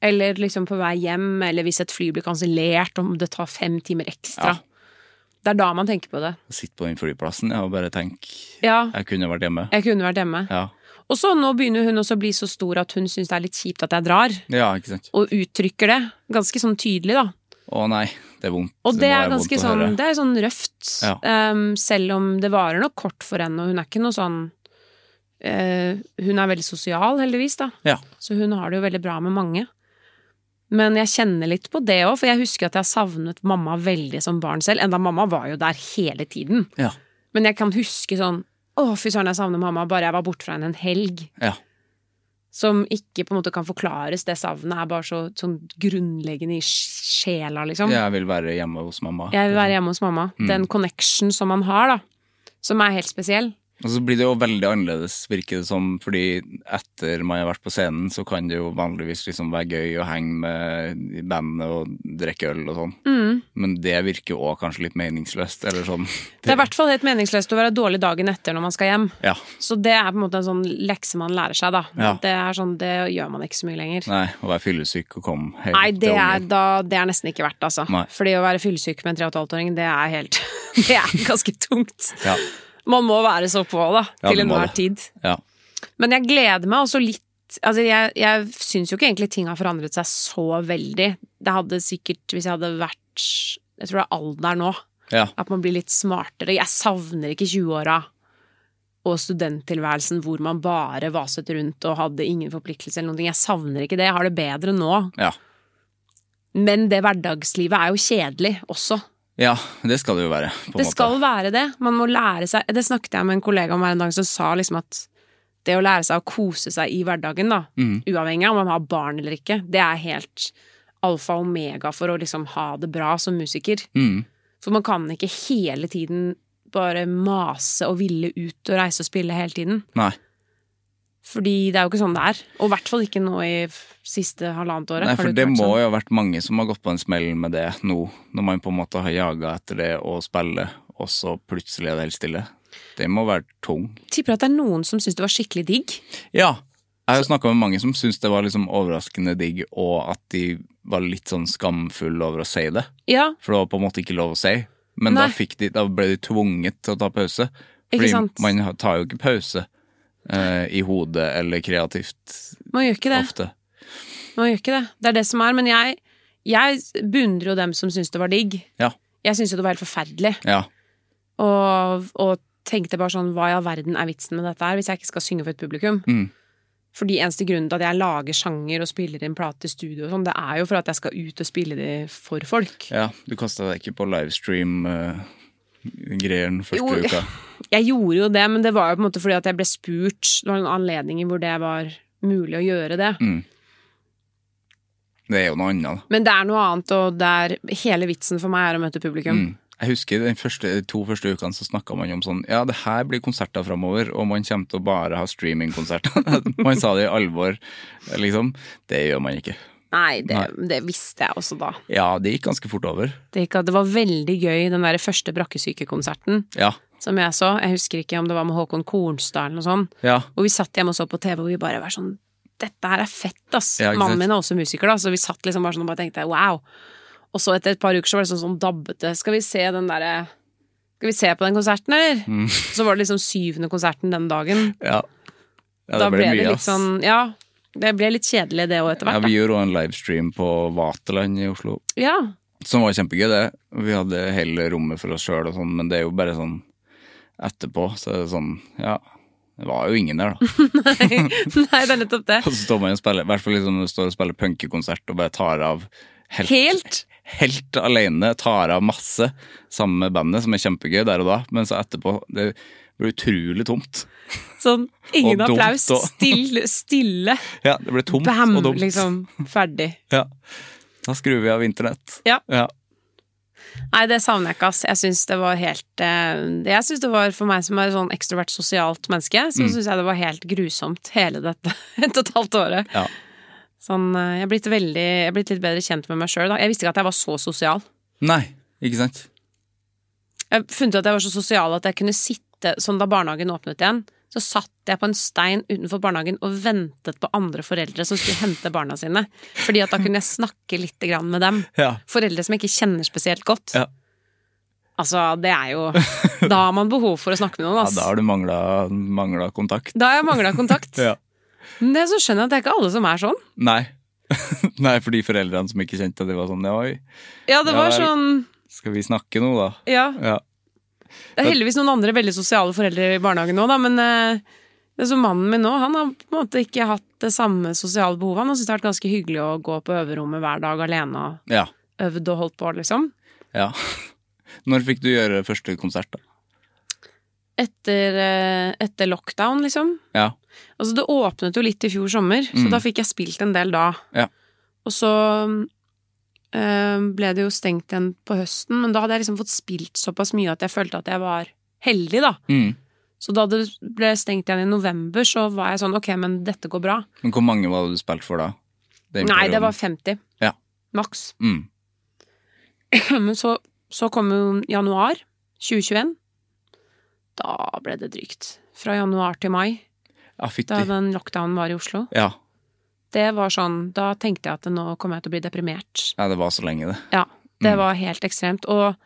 Speaker 3: Eller liksom på vei hjem, eller hvis et fly blir kansellert, om det tar fem timer ekstra.
Speaker 1: Ja.
Speaker 3: Det er da man tenker på det.
Speaker 1: Sitte på den flyplassen ja, og bare tenke
Speaker 3: Ja,
Speaker 1: 'jeg kunne vært hjemme'.
Speaker 3: jeg kunne vært hjemme.
Speaker 1: Ja.
Speaker 3: Og så nå begynner hun også å bli så stor at hun syns det er litt kjipt at jeg drar,
Speaker 1: ja, ikke sant.
Speaker 3: og uttrykker det ganske sånn tydelig, da.
Speaker 1: Å nei, det er vondt.
Speaker 3: Og det
Speaker 1: det
Speaker 3: er ganske sånn, det er sånn røft.
Speaker 1: Ja.
Speaker 3: Um, selv om det varer nok kort for henne, og hun er ikke noe sånn uh, Hun er veldig sosial, heldigvis, da.
Speaker 1: Ja.
Speaker 3: Så hun har det jo veldig bra med mange. Men jeg kjenner litt på det òg, for jeg husker at jeg savnet mamma veldig som barn selv. Enda mamma var jo der hele tiden.
Speaker 1: Ja.
Speaker 3: Men jeg kan huske sånn Å, fy søren, jeg savner mamma. Bare jeg var borte fra henne en helg.
Speaker 1: Ja.
Speaker 3: Som ikke på en måte kan forklares. Det savnet er bare så sånn grunnleggende i sjela, liksom.
Speaker 1: Jeg vil være hjemme hos mamma.
Speaker 3: Jeg vil være hjemme hos mamma.
Speaker 1: Mm.
Speaker 3: Den connection som man har, da. Som er helt spesiell.
Speaker 1: Og så blir det jo veldig annerledes, virker det som, fordi etter man har vært på scenen, så kan det jo vanligvis liksom være gøy å henge med bandet og drikke øl og sånn.
Speaker 3: Mm.
Speaker 1: Men det virker jo òg kanskje litt meningsløst, eller sånn.
Speaker 3: Det er i hvert fall helt meningsløst å være dårlig dagen etter når man skal hjem.
Speaker 1: Ja.
Speaker 3: Så det er på en måte en sånn lekse man lærer seg, da.
Speaker 1: Ja.
Speaker 3: Det er sånn, det gjør man ikke så mye lenger.
Speaker 1: Nei, å være fyllesyk og komme helt
Speaker 3: Nei, det er, da, det er nesten ikke verdt, altså.
Speaker 1: Nei.
Speaker 3: Fordi å være fyllesyk med en 3 15-åring, det er helt Det er ganske tungt.
Speaker 1: Ja.
Speaker 3: Man må være så på, da.
Speaker 1: Ja,
Speaker 3: Til enhver tid.
Speaker 1: Ja.
Speaker 3: Men jeg gleder meg også litt Altså, jeg, jeg syns jo ikke egentlig ting har forandret seg så veldig. Det hadde sikkert, hvis jeg hadde vært Jeg tror det er alder nå.
Speaker 1: ja.
Speaker 3: At man blir litt smartere. Jeg savner ikke 20-åra og studenttilværelsen hvor man bare vaset rundt og hadde ingen forpliktelser eller noe. Jeg savner ikke det. Jeg har det bedre nå.
Speaker 1: ja.
Speaker 3: Men det hverdagslivet er jo kjedelig også.
Speaker 1: Ja, det skal det jo være.
Speaker 3: Det
Speaker 1: måte.
Speaker 3: skal være det. Man må lære seg Det snakket jeg med en kollega om her en dag som sa liksom at det å lære seg å kose seg i hverdagen, da,
Speaker 1: mm.
Speaker 3: uavhengig av om man har barn eller ikke, det er helt alfa og omega for å liksom ha det bra som musiker.
Speaker 1: Mm.
Speaker 3: For man kan ikke hele tiden bare mase og ville ut og reise og spille hele tiden.
Speaker 1: Nei.
Speaker 3: Fordi det er jo ikke sånn det er. Og i hvert fall ikke nå i siste halvannet året.
Speaker 1: Nei, for det,
Speaker 3: det
Speaker 1: må
Speaker 3: sånn.
Speaker 1: jo ha vært mange som har gått på en smell med det nå, når man på en måte har jaga etter det og spille, og så plutselig er det helt stille. Det må være tung.
Speaker 3: Tipper at det er noen som syns det var skikkelig digg.
Speaker 1: Ja. Jeg har jo snakka med mange som syns det var liksom overraskende digg, og at de var litt sånn skamfulle over å si det.
Speaker 3: Ja,
Speaker 1: For det var på en måte ikke lov å si. Men da, de, da ble de tvunget til å ta pause. Fordi man tar jo ikke pause eh, i hodet eller kreativt
Speaker 3: man gjør ikke det.
Speaker 1: ofte.
Speaker 3: Man gjør ikke det. Det er det som er. Men jeg, jeg beundrer jo dem som syns det var digg.
Speaker 1: Ja.
Speaker 3: Jeg syns jo det var helt forferdelig.
Speaker 1: Ja.
Speaker 3: Og, og tenkte bare sånn, hva i all verden er vitsen med dette her, hvis jeg ikke skal synge for et publikum?
Speaker 1: Mm.
Speaker 3: Fordi eneste grunnen til at jeg lager sjanger og spiller inn plate i studio og sånn, det er jo for at jeg skal ut og spille de for folk.
Speaker 1: ja. Du kasta deg ikke på livestream-greien første
Speaker 3: Jo,
Speaker 1: uka.
Speaker 3: Jeg gjorde jo det, men det var jo på en måte fordi at jeg ble spurt. Det var noen anledninger hvor det var mulig å gjøre det.
Speaker 1: Mm. Det er jo noe annet, da.
Speaker 3: Men det er noe annet, og det er hele vitsen for meg er å møte publikum.
Speaker 1: Mm. Jeg husker de første, to første ukene så snakka man om sånn Ja, det her blir konserter framover, og man kommer til å bare ha streamingkonserter. man sa det i alvor, liksom. Det gjør man ikke.
Speaker 3: Nei, det,
Speaker 1: Nei.
Speaker 3: det visste jeg også da.
Speaker 1: Ja, det gikk ganske fort over.
Speaker 3: Det, gikk, det var veldig gøy, den der første brakkesykekonserten
Speaker 1: Ja.
Speaker 3: som jeg så. Jeg husker ikke om det var med Håkon Kornstad eller noe sånt.
Speaker 1: Ja.
Speaker 3: Og vi satt hjemme og så på TV, og vi bare var sånn Dette her er fett, ass.
Speaker 1: Ja.
Speaker 3: Mannen min er også musiker, da, så vi satt liksom bare sånn og bare tenkte wow. Og så etter et par uker så var det sånn sånn dabbete. Skal vi se den derre Skal vi se på den konserten, eller?
Speaker 1: Mm.
Speaker 3: Så var det liksom syvende konserten den dagen.
Speaker 1: ja. ja det
Speaker 3: da ble,
Speaker 1: ble
Speaker 3: det
Speaker 1: mye,
Speaker 3: litt
Speaker 1: ass.
Speaker 3: sånn Ja. Det ble litt kjedelig, det òg, etter hvert.
Speaker 1: Ja, vi gjorde også en livestream på Vaterland i Oslo.
Speaker 3: Ja.
Speaker 1: som var kjempegøy, det. Vi hadde hele rommet for oss sjøl og sånn, men det er jo bare sånn etterpå, så er det sånn Ja. Det var jo ingen der, da.
Speaker 3: Nei, det er nettopp det.
Speaker 1: Og så står man og spiller, i hvert fall liksom du står og spiller punkekonsert og bare tar av helt,
Speaker 3: Helt.
Speaker 1: helt alene, tar av masse sammen med bandet, som er kjempegøy der og da, men så etterpå Det blir utrolig tomt.
Speaker 3: Sånn ingen
Speaker 1: Og
Speaker 3: applaus.
Speaker 1: og-
Speaker 3: Stille. stille.
Speaker 1: Ja, det ble tomt
Speaker 3: Bam!
Speaker 1: og dumt.
Speaker 3: Liksom. Ferdig.
Speaker 1: Ja. Da skrur vi av internett.
Speaker 3: Ja.
Speaker 1: ja.
Speaker 3: Nei, det savner jeg ikke, ass. Jeg syns det var helt eh, Jeg syns det var, for meg som er sånn ekstrovert sosialt menneske, så
Speaker 1: Mm.
Speaker 3: syns jeg det var helt grusomt hele dette et og et halvt året.
Speaker 1: Ja.
Speaker 3: Sånn, eh, jeg er blitt veldig Jeg er blitt litt bedre kjent med meg sjøl, da. Jeg visste ikke at jeg var så sosial.
Speaker 1: Nei, ikke sant?
Speaker 3: Jeg funnet ut at jeg var så sosial at jeg kunne sitte Sånn da barnehagen åpnet igjen, så satt jeg på en stein utenfor barnehagen og ventet på andre foreldre som skulle hente barna sine. Fordi at da kunne jeg snakke litt med dem.
Speaker 1: Ja.
Speaker 3: Foreldre som jeg ikke kjenner spesielt godt.
Speaker 1: Ja.
Speaker 3: Altså, det er jo Da har man behov for å snakke med noen,
Speaker 1: ja da har du mangla, kontakt.
Speaker 3: Da har jeg mangla kontakt.
Speaker 1: Ja.
Speaker 3: Men det så skjønner jeg at det er ikke alle som er sånn.
Speaker 1: Nei. Nei, for de foreldrene som ikke kjente det, var sånn ja, Oi,
Speaker 3: Ja, det var sånn
Speaker 1: skal vi snakke nå, da?
Speaker 3: Ja.
Speaker 1: Ja.
Speaker 3: Det er heldigvis noen andre veldig sosiale foreldre i barnehagen nå, da, men eh, så Mannen min nå, han har på en måte ikke hatt det samme sosiale behovet. Han har syntes det har vært ganske hyggelig å gå på øverommet hver dag alene og
Speaker 1: Ja.
Speaker 3: øvd og holdt på, liksom.
Speaker 1: ja. Når fikk du gjøre første konsert, da?
Speaker 3: Etter, eh, etter lockdown, liksom.
Speaker 1: Ja.
Speaker 3: Altså, det åpnet jo litt i fjor sommer, så
Speaker 1: Mm.
Speaker 3: da fikk jeg spilt en del da.
Speaker 1: Ja.
Speaker 3: Og så ble det jo stengt igjen på høsten, men da hadde jeg liksom fått spilt såpass mye at jeg følte at jeg var heldig, da.
Speaker 1: Mm.
Speaker 3: Så da det ble stengt igjen i november, så var jeg sånn ok, men dette går bra.
Speaker 1: Men hvor mange var det du spilte for da?
Speaker 3: Nei, det var 50.
Speaker 1: Ja.
Speaker 3: Maks.
Speaker 1: mm.
Speaker 3: Men så, så kom jo januar 2021. Da ble det drygt. Fra januar til mai,
Speaker 1: Ja,
Speaker 3: da den lockdownen var i Oslo.
Speaker 1: Ja.
Speaker 3: Det var sånn, Da tenkte jeg at nå kommer jeg til å bli deprimert.
Speaker 1: ja, det var så lenge, det.
Speaker 3: Ja, det
Speaker 1: Mm.
Speaker 3: var helt ekstremt. Og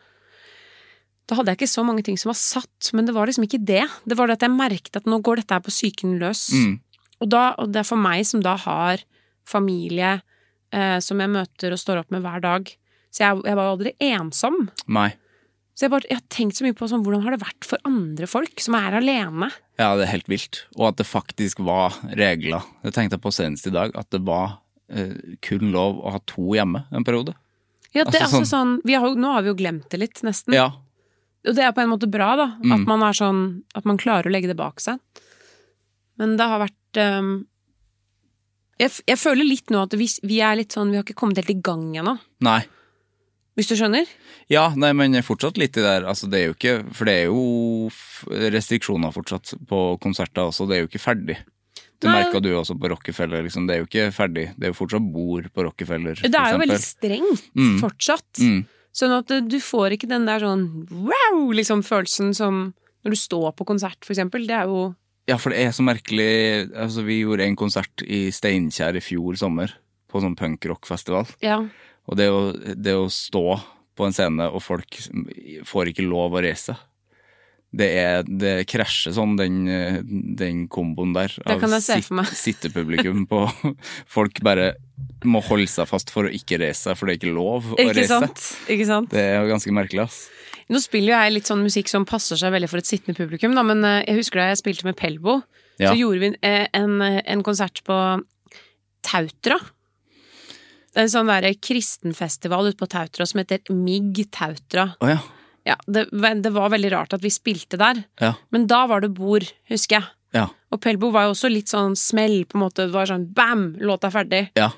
Speaker 3: da hadde jeg ikke så mange ting som var satt, men det var liksom ikke det. Det var det at jeg merket at nå går dette her på psyken løs.
Speaker 1: Mm.
Speaker 3: Og, da, og det er for meg som da har familie eh, som jeg møter og står opp med hver dag. Så jeg, jeg var aldri ensom.
Speaker 1: Nei.
Speaker 3: Så jeg, bare, jeg har tenkt så mye på sånn, hvordan har det vært for andre folk som er alene?
Speaker 1: Ja, det er helt vilt. Og at det faktisk var regler. Det tenkte jeg på senest i dag, at det var eh, kun lov å ha to hjemme en periode.
Speaker 3: Ja, det,
Speaker 1: Altså
Speaker 3: altså, sånn, vi har Nå har vi jo glemt det litt, nesten.
Speaker 1: Ja.
Speaker 3: Og det er på en måte bra, da. At
Speaker 1: Mm.
Speaker 3: man er sånn At man klarer å legge det bak seg. Men det har vært um, jeg, jeg føler litt nå at vi, vi er litt sånn Vi har ikke kommet helt i gang ennå.
Speaker 1: Nei.
Speaker 3: Hvis du skjønner?
Speaker 1: Ja, nei, men fortsatt litt der. Altså, det er jo ikke For det er jo restriksjoner fortsatt på konserter også. Det er jo ikke ferdig. Det merka du også på Rockefeller. Liksom. Det er jo ikke ferdig. Det er jo fortsatt bord på Rockefeller.
Speaker 3: Det er jo veldig strengt
Speaker 1: Mm.
Speaker 3: fortsatt.
Speaker 1: Mm.
Speaker 3: Sånn at du får ikke den der sånn wow, liksom følelsen som når du står på konsert, for eksempel. Det er jo
Speaker 1: Ja, for det er så merkelig. Altså, vi gjorde en konsert i Steinkjer i fjor sommer, på sånn punkrockfestival.
Speaker 3: Ja.
Speaker 1: Og det å, det å stå på en scene, og folk får ikke lov å reise det, er, det krasjer sånn, den, den komboen der.
Speaker 3: Det kan jeg se for meg.
Speaker 1: sittepublikum på Folk bare må holde seg fast for å ikke reise seg, for det er ikke lov å
Speaker 3: Ikke
Speaker 1: reise.
Speaker 3: sant? Ikke sant?
Speaker 1: Det er jo ganske merkelig, ass.
Speaker 3: Nå spiller jo jeg litt sånn musikk som passer seg veldig for et sittende publikum, da, men eh, jeg husker da jeg spilte med Pelbo,
Speaker 1: Ja.
Speaker 3: så gjorde vi eh, en, en konsert på Tautra. Det er en sånn der kristenfestival ute på Tautra som heter MIG Tautra.
Speaker 1: Oh, ja.
Speaker 3: Ja, det, det var veldig rart at vi spilte der,
Speaker 1: Ja.
Speaker 3: men da var det bord, husker jeg.
Speaker 1: Ja.
Speaker 3: Og Pelbo var jo også litt sånn smell, på en måte. Det var sånn bam, låta er ferdig.
Speaker 1: ja.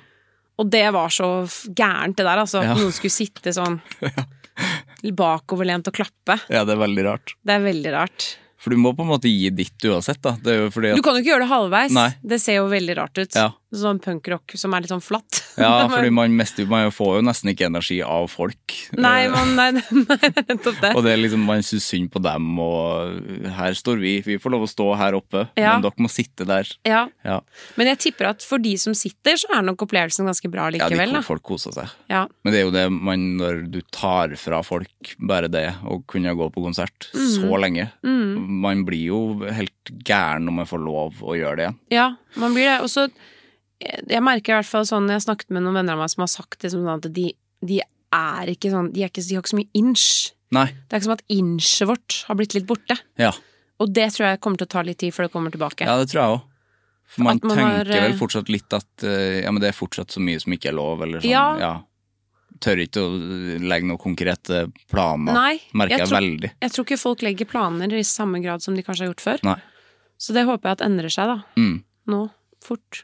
Speaker 3: Og det var så gærent, det der, altså. At noen skulle sitte sånn bakoverlent og klappe.
Speaker 1: Ja, det er veldig rart.
Speaker 3: Det er veldig rart.
Speaker 1: For du må på en måte gi ditt uansett, da. Det er jo fordi
Speaker 3: Du kan jo ikke gjøre det halvveis.
Speaker 1: Nei.
Speaker 3: Det ser jo veldig rart ut.
Speaker 1: Ja.
Speaker 3: Sånn punkrock som er litt sånn flatt.
Speaker 1: Ja,
Speaker 3: for
Speaker 1: fordi man Man får jo nesten ikke energi av folk.
Speaker 3: Nei,
Speaker 1: Eh,
Speaker 3: man, nei, nei, det nettopp det.
Speaker 1: Og det er liksom, man syns synd på dem, og her står vi. Vi får lov å stå her oppe,
Speaker 3: Ja.
Speaker 1: men dere må sitte der.
Speaker 3: Ja.
Speaker 1: Ja,
Speaker 3: Men jeg tipper at for de som sitter, så er nok opplevelsen ganske bra likevel.
Speaker 1: ja de,
Speaker 3: får
Speaker 1: folk koser seg.
Speaker 3: Ja.
Speaker 1: Men det er jo det man, når du tar fra folk bare det å kunne gå på konsert så lenge Man blir jo helt gæren når man får lov å gjøre det igjen.
Speaker 3: ja, man blir det. Og så Jeg merker i hvert fall sånn Jeg har snakket med noen venner av meg som har sagt det sånn at de, de er ikke sånn de, er ikke, de har ikke så mye inch.
Speaker 1: Nei.
Speaker 3: Det er ikke som at inchet vårt har blitt litt borte.
Speaker 1: Ja,
Speaker 3: Og det tror jeg kommer til å ta litt tid før det kommer tilbake.
Speaker 1: ja det tror jeg også. For man,
Speaker 3: man
Speaker 1: tenker har, vel
Speaker 3: eh,
Speaker 1: fortsatt litt at eh, ja, men det er fortsatt så mye som ikke er lov, eller sånn.
Speaker 3: Ja.
Speaker 1: Ja. Tør ikke å legge noen konkrete planer.
Speaker 3: Nei,
Speaker 1: Merker
Speaker 3: jeg
Speaker 1: jeg,
Speaker 3: tror-
Speaker 1: veldig.
Speaker 3: Jeg tror ikke folk legger planer i samme grad som de kanskje har gjort før.
Speaker 1: Nei.
Speaker 3: Så det håper jeg at endrer seg, da.
Speaker 1: Mm.
Speaker 3: Nå. Fort.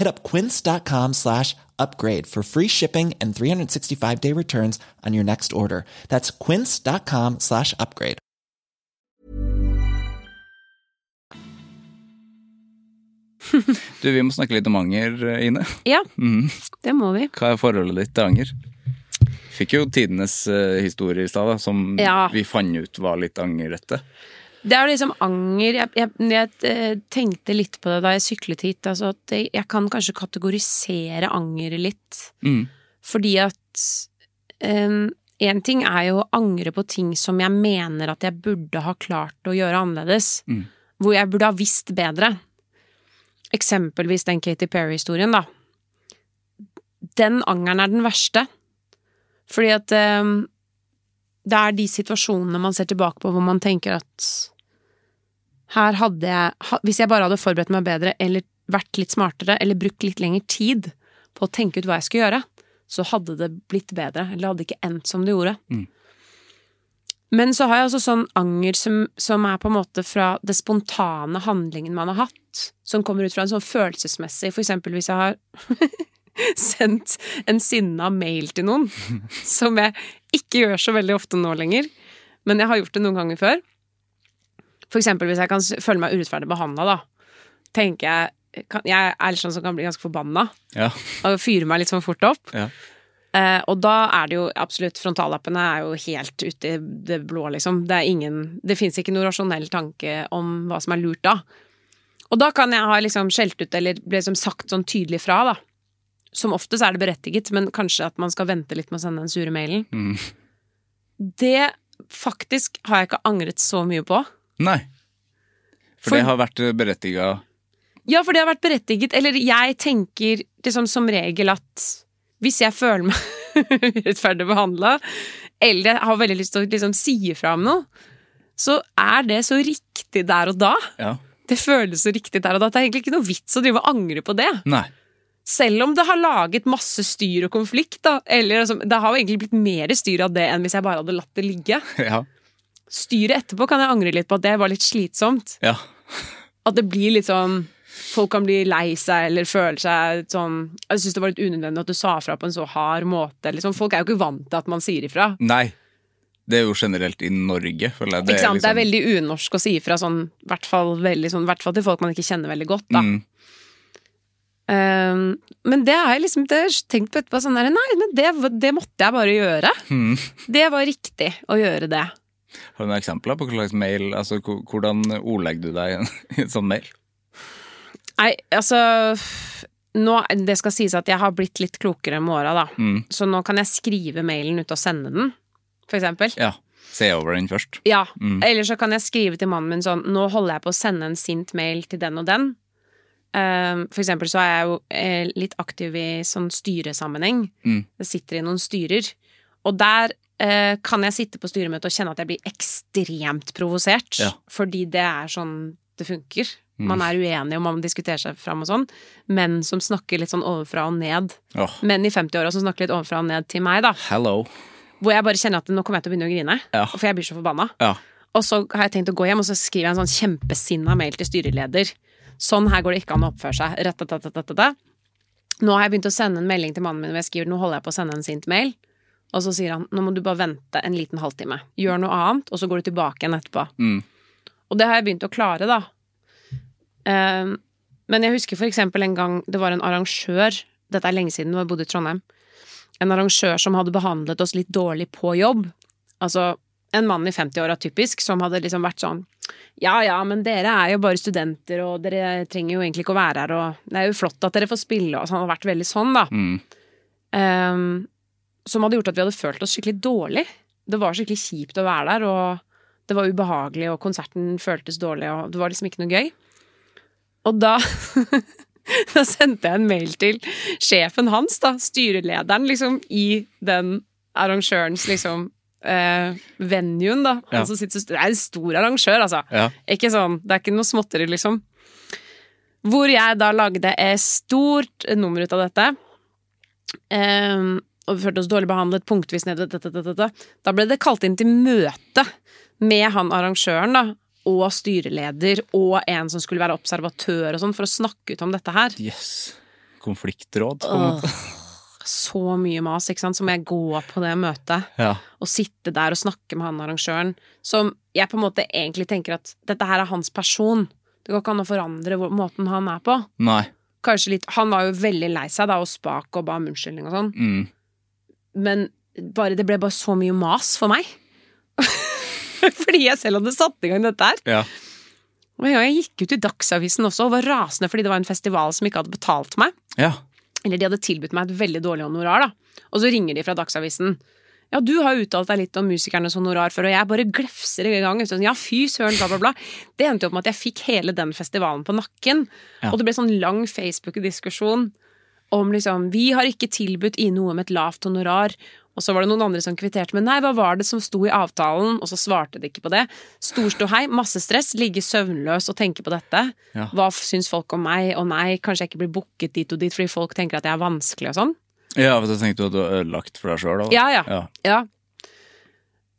Speaker 2: Hit up quince.com slash upgrade for free shipping and 365 day returns on your next order. That's quince.com slash upgrade.
Speaker 1: Du, vi må snakke litt om anger, Ine.
Speaker 3: Ja,
Speaker 1: mm.
Speaker 3: det må vi.
Speaker 1: Hva er forholdet ditt til anger? Fikk jo tidenes uh, historie i stad, som
Speaker 3: Ja.
Speaker 1: vi fant ut var litt angerrette.
Speaker 3: Det er liksom anger Jeg, jeg, jeg eh, tenkte litt på det da jeg syklet hit. Altså at jeg, kan kanskje kategorisere anger litt.
Speaker 1: Mm.
Speaker 3: Fordi at Én ting er jo å angre på ting som jeg mener at jeg burde ha klart å gjøre annerledes.
Speaker 1: Mm.
Speaker 3: Hvor jeg burde ha visst bedre. Eksempelvis den Katy Perry-historien, da. Den angeren er den verste. Fordi at eh, det er de situasjonene man ser tilbake på hvor man tenker at her hadde jeg Hvis jeg bare hadde forberedt meg bedre, eller vært litt smartere, eller brukt litt lengre tid på å tenke ut hva jeg skulle gjøre, så hadde det blitt bedre. Eller hadde ikke endt som det gjorde.
Speaker 1: Mm.
Speaker 3: Men så har jeg også sånn anger som, som er på en måte fra det spontane handlingen man har hatt. Som kommer ut fra en sånn følelsesmessig For eksempel hvis jeg har sendt en sinna mail til noen, som jeg ikke gjør så veldig ofte nå lenger, men jeg har gjort det noen ganger før. For eksempel hvis jeg kan føle meg urettferdig behandla, da. Tenker jeg kan, Jeg er litt sånn som kan bli ganske forbanna
Speaker 1: Ja.
Speaker 3: og fyre meg litt sånn fort opp.
Speaker 1: Ja.
Speaker 3: Eh, og da er det jo absolutt Frontallappene er jo helt ute i det blå, liksom. Det er ingen Det fins ikke noe rasjonell tanke om hva som er lurt da. Og da kan jeg ha liksom skjelt ut eller liksom sagt sånn tydelig fra, da. Som oftest er det berettiget, men kanskje at man skal vente litt med å sende den sure mailen.
Speaker 1: Mm.
Speaker 3: Det faktisk har jeg ikke angret så mye på.
Speaker 1: Nei. For,
Speaker 3: For-
Speaker 1: det har vært berettiga
Speaker 3: Ja, for det har vært berettiget. Eller jeg tenker liksom som regel at hvis jeg føler meg urettferdig behandla, eller jeg har veldig lyst til å liksom si ifra om noe, så er det så riktig der og da.
Speaker 1: Ja.
Speaker 3: Det føles så riktig der og da at det er egentlig ikke noe vits å drive og angre på det.
Speaker 1: Nei.
Speaker 3: Selv om det har laget masse styr og konflikt, da. Eller altså, det har jo egentlig blitt mer styr av det enn hvis jeg bare hadde latt det ligge.
Speaker 1: Ja.
Speaker 3: Styret etterpå kan jeg angre litt på at det var litt slitsomt.
Speaker 1: Ja.
Speaker 3: At det blir litt sånn Folk kan bli lei seg eller føle seg sånn Jeg syns det var litt unødvendig at du sa fra på en så hard måte. Liksom, folk er jo ikke vant til at man sier ifra.
Speaker 1: Nei. Det er jo generelt i Norge, føler jeg.
Speaker 3: ikke sant? Det er
Speaker 1: liksom-
Speaker 3: veldig unorsk å si ifra sånn, i sånn, hvert fall til folk man ikke kjenner veldig godt, da.
Speaker 1: Mm.
Speaker 3: Um, men det har jeg liksom det har tenkt på etterpå. Sånn der, nei, men det, det måtte jeg bare gjøre.
Speaker 1: Mm.
Speaker 3: Det var riktig å gjøre det.
Speaker 1: Har du noen eksempler på hva slags mail Altså, hvordan ordlegger du deg i en, sånn mail?
Speaker 3: Nei, altså nå, Det skal sies at jeg har blitt litt klokere med åra, da.
Speaker 1: Mm.
Speaker 3: Så nå kan jeg skrive mailen ute og sende den, for eksempel.
Speaker 1: Ja. Se over den først.
Speaker 3: Ja.
Speaker 1: Mm.
Speaker 3: Eller så kan jeg skrive til mannen min sånn Nå holder jeg på å sende en sint mail til den og den. Um, for eksempel så er jeg jo eh, litt aktiv i sånn styresammenheng.
Speaker 1: Mm.
Speaker 3: Jeg sitter i noen styrer. Og der eh, kan jeg sitte på styremøte og kjenne at jeg blir ekstremt provosert.
Speaker 1: Ja.
Speaker 3: Fordi det er sånn det funker.
Speaker 1: Mm.
Speaker 3: Man er uenig om man diskuterer seg fram og sånn. Menn som snakker litt sånn ovenfra og ned.
Speaker 1: Oh.
Speaker 3: Menn i 50-åra som snakker litt ovenfra og ned til meg, da.
Speaker 1: hello.
Speaker 3: Hvor jeg bare kjenner at nå kommer jeg til å begynne å grine.
Speaker 1: Ja.
Speaker 3: For jeg blir så forbanna.
Speaker 1: Ja.
Speaker 3: Og så har jeg tenkt å gå hjem, og så skriver jeg en sånn kjempesinna mail til styreleder. Sånn her går det ikke an å oppføre seg. Rett, Nå har jeg begynt å sende en melding til mannen min og jeg skriver nå holder jeg på å sende en sint mail. Og så sier han nå må du bare vente en liten halvtime. Gjør noe annet, og så går du tilbake igjen etterpå.
Speaker 1: Mm.
Speaker 3: Og det har jeg begynt å klare, da. Um, men jeg husker for eksempel en gang det var en arrangør Dette er lenge siden, da jeg bodde i Trondheim. En arrangør som hadde behandlet oss litt dårlig på jobb. Altså en mann i 50-åra typisk, som hadde liksom vært sånn Ja ja, men dere er jo bare studenter, og dere trenger jo egentlig ikke å være her, og det er jo flott at dere får spille, og så han har vært veldig sånn, da.
Speaker 1: Mm.
Speaker 3: Um, som hadde gjort at vi hadde følt oss skikkelig dårlig. Det var skikkelig kjipt å være der, og det var ubehagelig, og konserten føltes dårlig, og det var liksom ikke noe gøy. Og da Da sendte jeg en mail til sjefen hans, da, styrelederen, liksom, i den arrangørens liksom eh, venuen, da.
Speaker 1: Ja.
Speaker 3: Han som sitter, det er en stor arrangør, altså.
Speaker 1: Ja.
Speaker 3: Ikke sånn, det er ikke noe småtteri, liksom. Hvor jeg da lagde et stort nummer ut av dette. Ehm, og vi følte oss dårlig behandlet, punktvis ned. Da ble det kalt inn til møte med han arrangøren, da. Og styreleder, og en som skulle være observatør og sånn, for å snakke ut om dette her.
Speaker 1: Yes. Konfliktråd. på en måte.
Speaker 3: Så mye mas, ikke sant. Så må jeg gå på det møtet
Speaker 1: Ja.
Speaker 3: og sitte der og snakke med han arrangøren, som jeg på en måte egentlig tenker at dette her er hans person. Det går ikke an å forandre måten han er på.
Speaker 1: Nei.
Speaker 3: Kanskje litt Han var jo veldig lei seg da og spak og ba om unnskyldning og sånn,
Speaker 1: Mm.
Speaker 3: men bare, det ble bare så mye mas for meg. fordi jeg selv hadde satt i gang dette her.
Speaker 1: Ja.
Speaker 3: Og jeg gikk ut i Dagsavisen også og var rasende fordi det var en festival som ikke hadde betalt meg.
Speaker 1: ja.
Speaker 3: Eller de hadde tilbudt meg et veldig dårlig honorar, da. Og så ringer de fra Dagsavisen. Ja, du har uttalt deg litt om musikernes honorar før, og jeg bare glefser i gang. Sånn, ja, fy søren, bla, bla, bla. Det endte jo opp med at jeg fikk hele den festivalen på nakken.
Speaker 1: Ja.
Speaker 3: Og det ble sånn lang Facebook-diskusjon om liksom Vi har ikke tilbudt i noe med et lavt honorar. Og så var det noen andre som kvitterte med nei, hva var det som sto i avtalen? Og så svarte de ikke på det. Storståhei, masse stress, ligge søvnløs og tenke på dette.
Speaker 1: Ja.
Speaker 3: Hva syns folk om meg? Og nei, kanskje jeg ikke blir booket dit og dit fordi folk tenker at jeg er vanskelig og sånn.
Speaker 1: Ja, for da tenkte du at du har ødelagt for deg sjøl.
Speaker 3: Ja, ja.
Speaker 1: ja.
Speaker 3: Ja.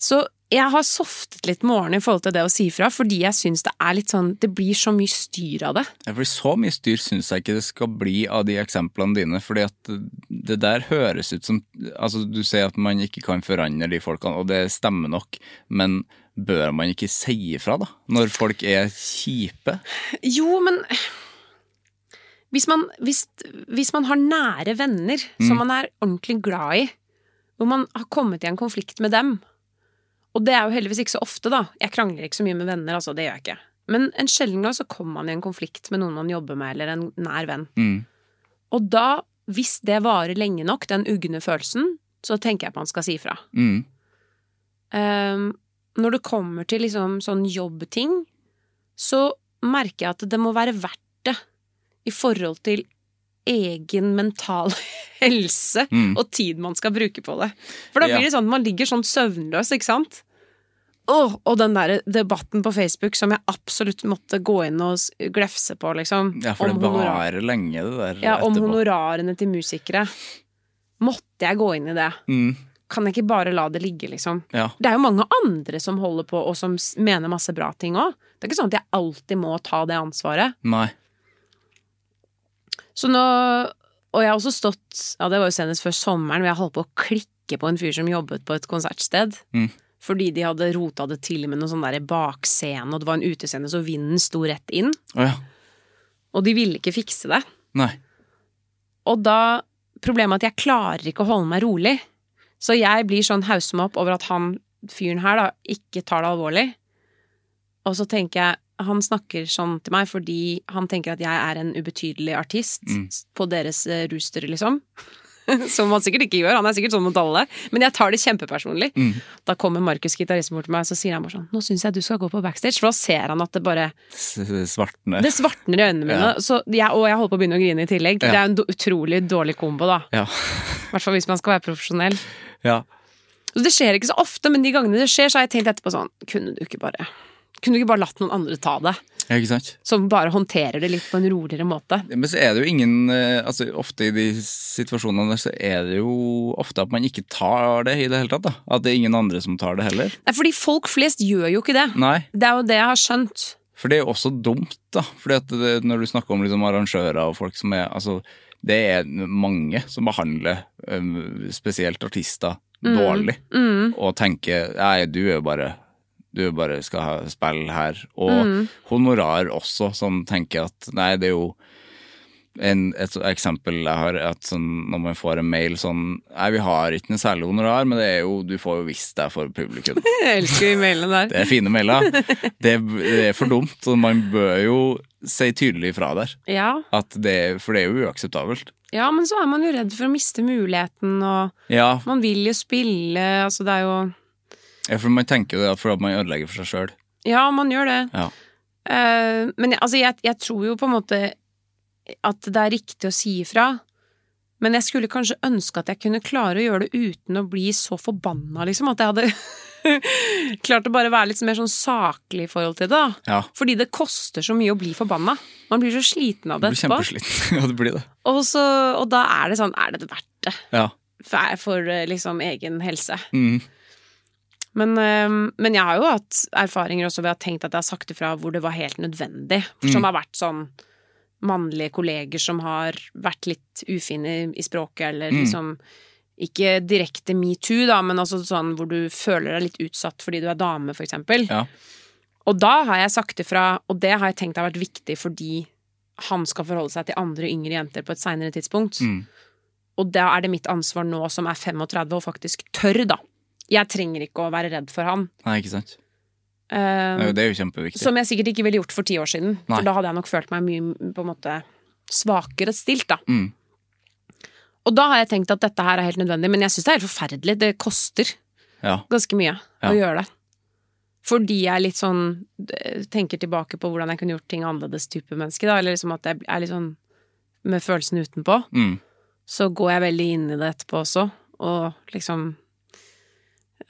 Speaker 3: Så jeg har softet litt med årene i forhold til det å si fra, fordi jeg syns det er litt sånn Det blir så mye styr av det.
Speaker 1: Ja, for Så mye styr syns jeg ikke det skal bli av de eksemplene dine. fordi at det der høres ut som Altså, du sier at man ikke kan forandre de folkene, og det stemmer nok, men bør man ikke si ifra, da? Når folk er kjipe?
Speaker 3: Jo, men hvis man, hvis, hvis man har nære venner som man er ordentlig glad i, hvor man har kommet i en konflikt med dem Og det er jo heldigvis ikke så ofte, da. Jeg krangler ikke så mye med venner, altså. Det gjør jeg ikke. Men en sjelden gang så kommer man i en konflikt med noen man jobber med, eller en nær venn.
Speaker 1: Mm.
Speaker 3: Og da, hvis det varer lenge nok, den ugne følelsen, så tenker jeg at man skal si ifra.
Speaker 1: Mm.
Speaker 3: Um, når det kommer til liksom sånn jobbting, så merker jeg at det må være verdt det i forhold til egen mental helse
Speaker 1: Mm.
Speaker 3: og tid man skal bruke på det. For da
Speaker 1: Ja.
Speaker 3: blir det sånn at man ligger sånn søvnløs, ikke sant? Oh, og den der debatten på Facebook som jeg absolutt måtte gå inn og glefse på, liksom.
Speaker 1: Ja, for
Speaker 3: om
Speaker 1: det varer lenge, det der.
Speaker 3: ja, om honorarene til musikere. Måtte jeg gå inn i det?
Speaker 1: Mm.
Speaker 3: Kan jeg ikke bare la det ligge, liksom?
Speaker 1: Ja.
Speaker 3: Det er jo mange andre som holder på, og som mener masse bra ting òg. Det er ikke sånn at jeg alltid må ta det ansvaret.
Speaker 1: Nei.
Speaker 3: Så nå Og jeg har også stått Ja, det var jo senest før sommeren, hvor jeg holdt på å klikke på en fyr som jobbet på et konsertsted.
Speaker 1: Mm.
Speaker 3: Fordi de hadde rota det til med noe sånn der bakscene, og det var en utescene, så vinden sto rett inn.
Speaker 1: Oh, ja.
Speaker 3: Og de ville ikke fikse det.
Speaker 1: Nei.
Speaker 3: Og da Problemet er at jeg klarer ikke å holde meg rolig. Så jeg blir sånn hausse opp over at han fyren her da ikke tar det alvorlig. Og så tenker jeg han snakker sånn til meg fordi han tenker at jeg er en ubetydelig artist
Speaker 1: Mm.
Speaker 3: på deres eh, rooster, liksom. Som han sikkert ikke gjør, han er sikkert sånn mot alle. Men jeg tar det kjempepersonlig.
Speaker 1: Mm.
Speaker 3: Da kommer Markus gitaristen bort til meg, så sier han bare sånn Nå syns jeg du skal gå på backstage, for da ser han at det bare
Speaker 1: Svartner.
Speaker 3: Det svartner i øynene mine.
Speaker 1: Ja.
Speaker 3: Så jeg, og jeg holder på å begynne å grine i tillegg.
Speaker 1: Ja.
Speaker 3: Det er en do, utrolig dårlig kombo, da.
Speaker 1: Ja.
Speaker 3: Hvert fall hvis man skal være profesjonell.
Speaker 1: ja.
Speaker 3: Så det skjer ikke så ofte, men de gangene det skjer, så har jeg tenkt etterpå sånn Kunne du ikke bare Kunne du ikke bare latt noen andre ta det?
Speaker 1: Ja, ikke sant?
Speaker 3: Som bare håndterer det litt på en roligere måte.
Speaker 1: Men så er det jo ingen eh, altså Ofte i de situasjonene der så er det jo ofte at man ikke tar det i det hele tatt. da At det er ingen andre som tar det heller.
Speaker 3: Nei, fordi folk flest gjør jo ikke det.
Speaker 1: Nei.
Speaker 3: Det er jo det jeg har skjønt.
Speaker 1: For det er jo også dumt, da. Fordi at det, når du snakker om liksom arrangører og folk som er Altså, det er mange som behandler spesielt artister dårlig.
Speaker 3: Mm.
Speaker 1: Og tenker Nei, du er jo bare du bare skal ha spill her. Og
Speaker 3: Mm.
Speaker 1: honorar også, som tenker at nei, det er jo en, et eksempel jeg har, at sånn, når man får en mail sånn Nei, vi har ikke noe særlig honorar, men det er jo, du får jo visst det for publikum.
Speaker 3: Jeg elsker de mailene der.
Speaker 1: Det er fine mailer. Det, det er for dumt, og man bør jo si tydelig ifra der.
Speaker 3: Ja.
Speaker 1: Det, for det er jo uakseptabelt.
Speaker 3: ja, men så er man jo redd for å miste muligheten, og
Speaker 1: Ja,
Speaker 3: man vil jo spille, altså det er jo
Speaker 1: ja, for man tenker jo det at for at man ødelegger for seg sjøl.
Speaker 3: Ja, man gjør det.
Speaker 1: Ja.
Speaker 3: Uh, men altså, jeg, jeg tror jo på en måte at det er riktig å si ifra. Men jeg skulle kanskje ønske at jeg kunne klare å gjøre det uten å bli så forbanna, liksom. At jeg hadde klart å bare være litt mer sånn saklig i forhold til det. da.
Speaker 1: Ja.
Speaker 3: Fordi det koster så mye å bli forbanna. Man blir så sliten av
Speaker 1: Du
Speaker 3: det
Speaker 1: blir kjempesliten. Ja, det blir det.
Speaker 3: Og, så, og da er det sånn Er det verdt det?
Speaker 1: Ja.
Speaker 3: For, for eh, liksom egen helse.
Speaker 1: Mm.
Speaker 3: Men, eh, men jeg har jo hatt erfaringer også ved å ha tenkt at jeg har sagt ifra hvor det var helt nødvendig. Som har vært sånn mannlige kolleger som har vært litt ufine i, i språket, eller liksom Ikke direkte metoo, da, men altså sånn hvor du føler deg litt utsatt fordi du er dame, for eksempel.
Speaker 1: Ja.
Speaker 3: Og da har jeg sagt ifra, og det har jeg tenkt har vært viktig fordi han skal forholde seg til andre yngre jenter på et seinere tidspunkt.
Speaker 1: Mm.
Speaker 3: Og da er det mitt ansvar nå som er 35 og faktisk tør, da. Jeg trenger ikke å være redd for han.
Speaker 1: Nei, ikke sant.
Speaker 3: Eh,
Speaker 1: Det er jo kjempeviktig.
Speaker 3: som jeg sikkert ikke ville gjort for ti år siden.
Speaker 1: Nei.
Speaker 3: For da hadde jeg nok følt meg mye på en måte svakere stilt, da.
Speaker 1: Mm.
Speaker 3: Og da har jeg tenkt at dette her er helt nødvendig, men jeg syns det er helt forferdelig. Det koster
Speaker 1: Ja.
Speaker 3: ganske mye
Speaker 1: Ja.
Speaker 3: å gjøre det. Fordi jeg litt sånn tenker tilbake på hvordan jeg kunne gjort ting annerledes type menneske, da. Eller liksom at jeg er litt sånn med følelsen utenpå.
Speaker 1: Mm.
Speaker 3: Så går jeg veldig inn i det etterpå også, og liksom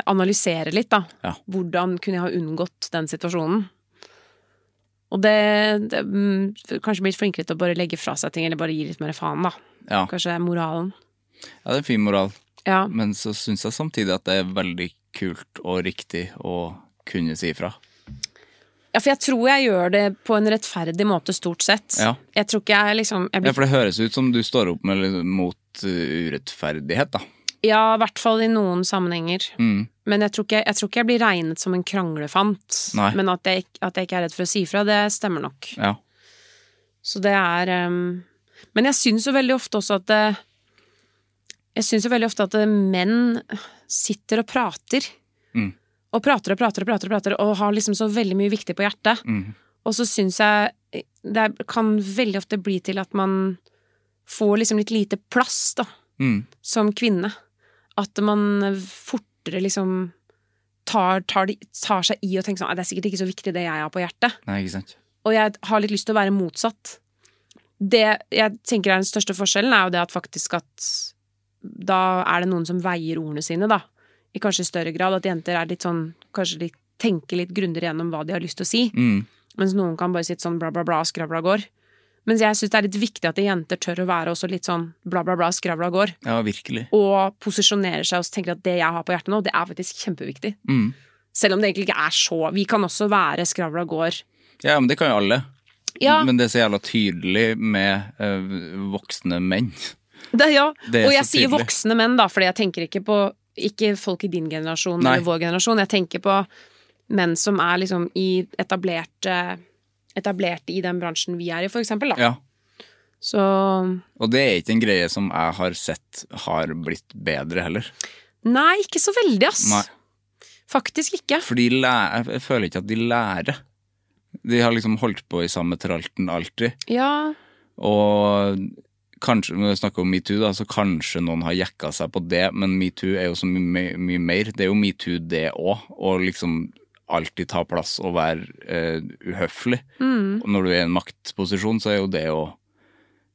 Speaker 3: analyserer litt, da.
Speaker 1: Ja.
Speaker 3: Hvordan kunne jeg ha unngått den situasjonen? Og det, det mm, Kanskje blitt flinkere til å bare legge fra seg ting, eller bare gi litt mer faen, da.
Speaker 1: ja.
Speaker 3: Kanskje moralen.
Speaker 1: ja, det er en fin moral.
Speaker 3: Ja.
Speaker 1: Men så syns jeg samtidig at det er veldig kult og riktig å kunne si ifra.
Speaker 3: ja, for jeg tror jeg gjør det på en rettferdig måte, stort sett.
Speaker 1: Ja.
Speaker 3: Jeg tror ikke jeg liksom jeg
Speaker 1: Ja, for det høres ut som du står opp med, mot uh, urettferdighet, da.
Speaker 3: Ja, i hvert fall i noen sammenhenger.
Speaker 1: Mm.
Speaker 3: Men jeg tror, ikke, jeg tror ikke jeg blir regnet som en kranglefant.
Speaker 1: Nei.
Speaker 3: Men at jeg, at jeg ikke er redd for å si fra, det stemmer nok.
Speaker 1: Ja.
Speaker 3: Så det er um... Men jeg syns jo veldig ofte også at det, Jeg syns jo veldig ofte at menn sitter og prater.
Speaker 1: Mm.
Speaker 3: Og prater og prater og prater og prater og har liksom så veldig mye viktig på hjertet.
Speaker 1: Mm.
Speaker 3: Og så syns jeg det kan veldig ofte bli til at man får liksom litt lite plass, da,
Speaker 1: Mm.
Speaker 3: som kvinne. At man fortere liksom tar, tar, tar seg i og tenker sånn Det er sikkert ikke så viktig det jeg har på hjertet.
Speaker 1: Nei, ikke sant.
Speaker 3: Og jeg har litt lyst til å være motsatt. Det jeg tenker er den største forskjellen, er jo det at faktisk at da er det noen som veier ordene sine, da. I kanskje større grad. At jenter er litt sånn Kanskje de tenker litt grundigere gjennom hva de har lyst til å si.
Speaker 1: Mm.
Speaker 3: Mens noen kan bare sitte sånn bla, bla, bla, skravla går. Mens jeg syns det er litt viktig at jenter tør å være også litt sånn bla, bla, bla, skravla går.
Speaker 1: Ja, virkelig.
Speaker 3: Og posisjonerer seg og tenker at det jeg har på hjertet nå, det er faktisk kjempeviktig.
Speaker 1: Mm.
Speaker 3: Selv om det egentlig ikke er så Vi kan også være skravla går.
Speaker 1: Ja, men det kan jo alle.
Speaker 3: Ja,
Speaker 1: Men det er så jævla tydelig med øh, voksne menn.
Speaker 3: Det, ja.
Speaker 1: Det
Speaker 3: og jeg sier
Speaker 1: tydelig.
Speaker 3: voksne menn, da, fordi jeg tenker ikke på ikke folk i din generasjon
Speaker 1: Nei.
Speaker 3: eller vår generasjon. Jeg tenker på menn som er liksom i etablerte Etablerte i den bransjen vi er i, for eksempel. Da.
Speaker 1: Ja.
Speaker 3: Så
Speaker 1: Og det er ikke en greie som jeg har sett har blitt bedre heller.
Speaker 3: Nei, ikke så veldig, ass.
Speaker 1: Nei.
Speaker 3: Faktisk ikke.
Speaker 1: For jeg føler ikke at de lærer. De har liksom holdt på i samme tralten alltid.
Speaker 3: Ja,
Speaker 1: Og kanskje, når vi snakker om metoo, da, så kanskje noen har jekka seg på det, men metoo er jo så mye, mye mer. Det er jo metoo det òg, og liksom alltid ta plass og være uh, uhøflig.
Speaker 3: mm.
Speaker 1: Og når du er i en maktposisjon, så er jo det å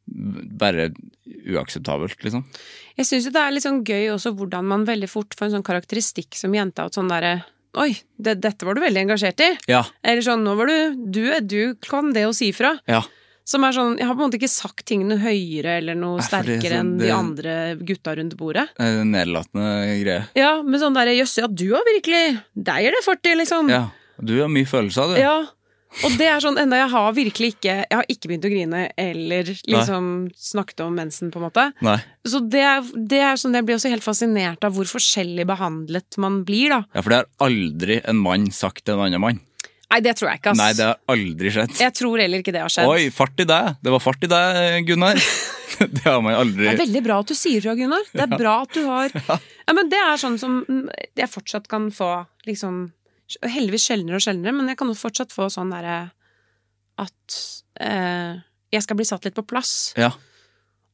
Speaker 1: bare uakseptabelt, liksom.
Speaker 3: Jeg syns jo det er litt sånn gøy også hvordan man veldig fort får en sånn karakteristikk som jente at sånn derre Oi, det, dette var du veldig engasjert i.
Speaker 1: Ja.
Speaker 3: Eller sånn, nå var du Du, du kan det å si fra.
Speaker 1: Ja.
Speaker 3: Som er sånn Jeg har på en måte ikke sagt tingene høyere eller noe
Speaker 1: Nei, det er
Speaker 3: sterkere enn de andre gutta rundt bordet.
Speaker 1: Nedlatende greier.
Speaker 3: Ja, men sånn derre Jøss, ja, du har virkelig Deg er det 40, liksom.
Speaker 1: Ja. Du har mye følelser, du.
Speaker 3: Ja. Og det er sånn, enda jeg har virkelig ikke Jeg har ikke begynt å grine eller liksom snakket om mensen, på en måte.
Speaker 1: Nei.
Speaker 3: Så det er, det er sånn, jeg blir også helt fascinert av hvor forskjellig behandlet man blir, da.
Speaker 1: Ja, for det har aldri en mann sagt til en annen mann.
Speaker 3: Nei, det tror jeg ikke, ass.
Speaker 1: Nei, det har aldri skjedd.
Speaker 3: Jeg tror heller ikke det har skjedd.
Speaker 1: Oi, fart i deg! Det var fart i deg, Gunnar. det har man aldri
Speaker 3: Det er veldig bra at du sier fra, Gunnar. Det er bra at du har ja. men Det er sånn som jeg fortsatt kan få liksom Heldigvis sjeldnere og sjeldnere, men jeg kan jo fortsatt få sånn derre at eh, jeg skal bli satt litt på plass.
Speaker 1: Ja.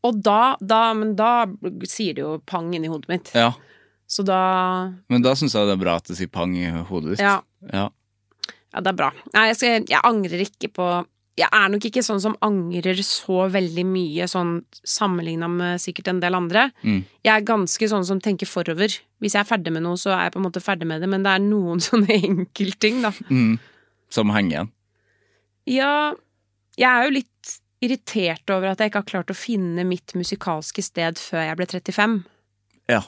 Speaker 3: Og da, da Men da sier det jo pang inni hodet mitt.
Speaker 1: ja.
Speaker 3: Så da
Speaker 1: Men da syns jeg det er bra at det sier pang i hodet ditt.
Speaker 3: Ja.
Speaker 1: Ja.
Speaker 3: Ja, det er bra. Nei, jeg, skal, jeg angrer ikke på Jeg er nok ikke sånn som angrer så veldig mye, sånn sammenligna med sikkert en del andre.
Speaker 1: Mm.
Speaker 3: Jeg er ganske sånn som tenker forover. Hvis jeg er ferdig med noe, så er jeg på en måte ferdig med det, men det er noen sånne enkeltting, da.
Speaker 1: Mm. Som henger igjen.
Speaker 3: Ja, jeg er jo litt irritert over at jeg ikke har klart å finne mitt musikalske sted før jeg ble 35.
Speaker 1: Ja.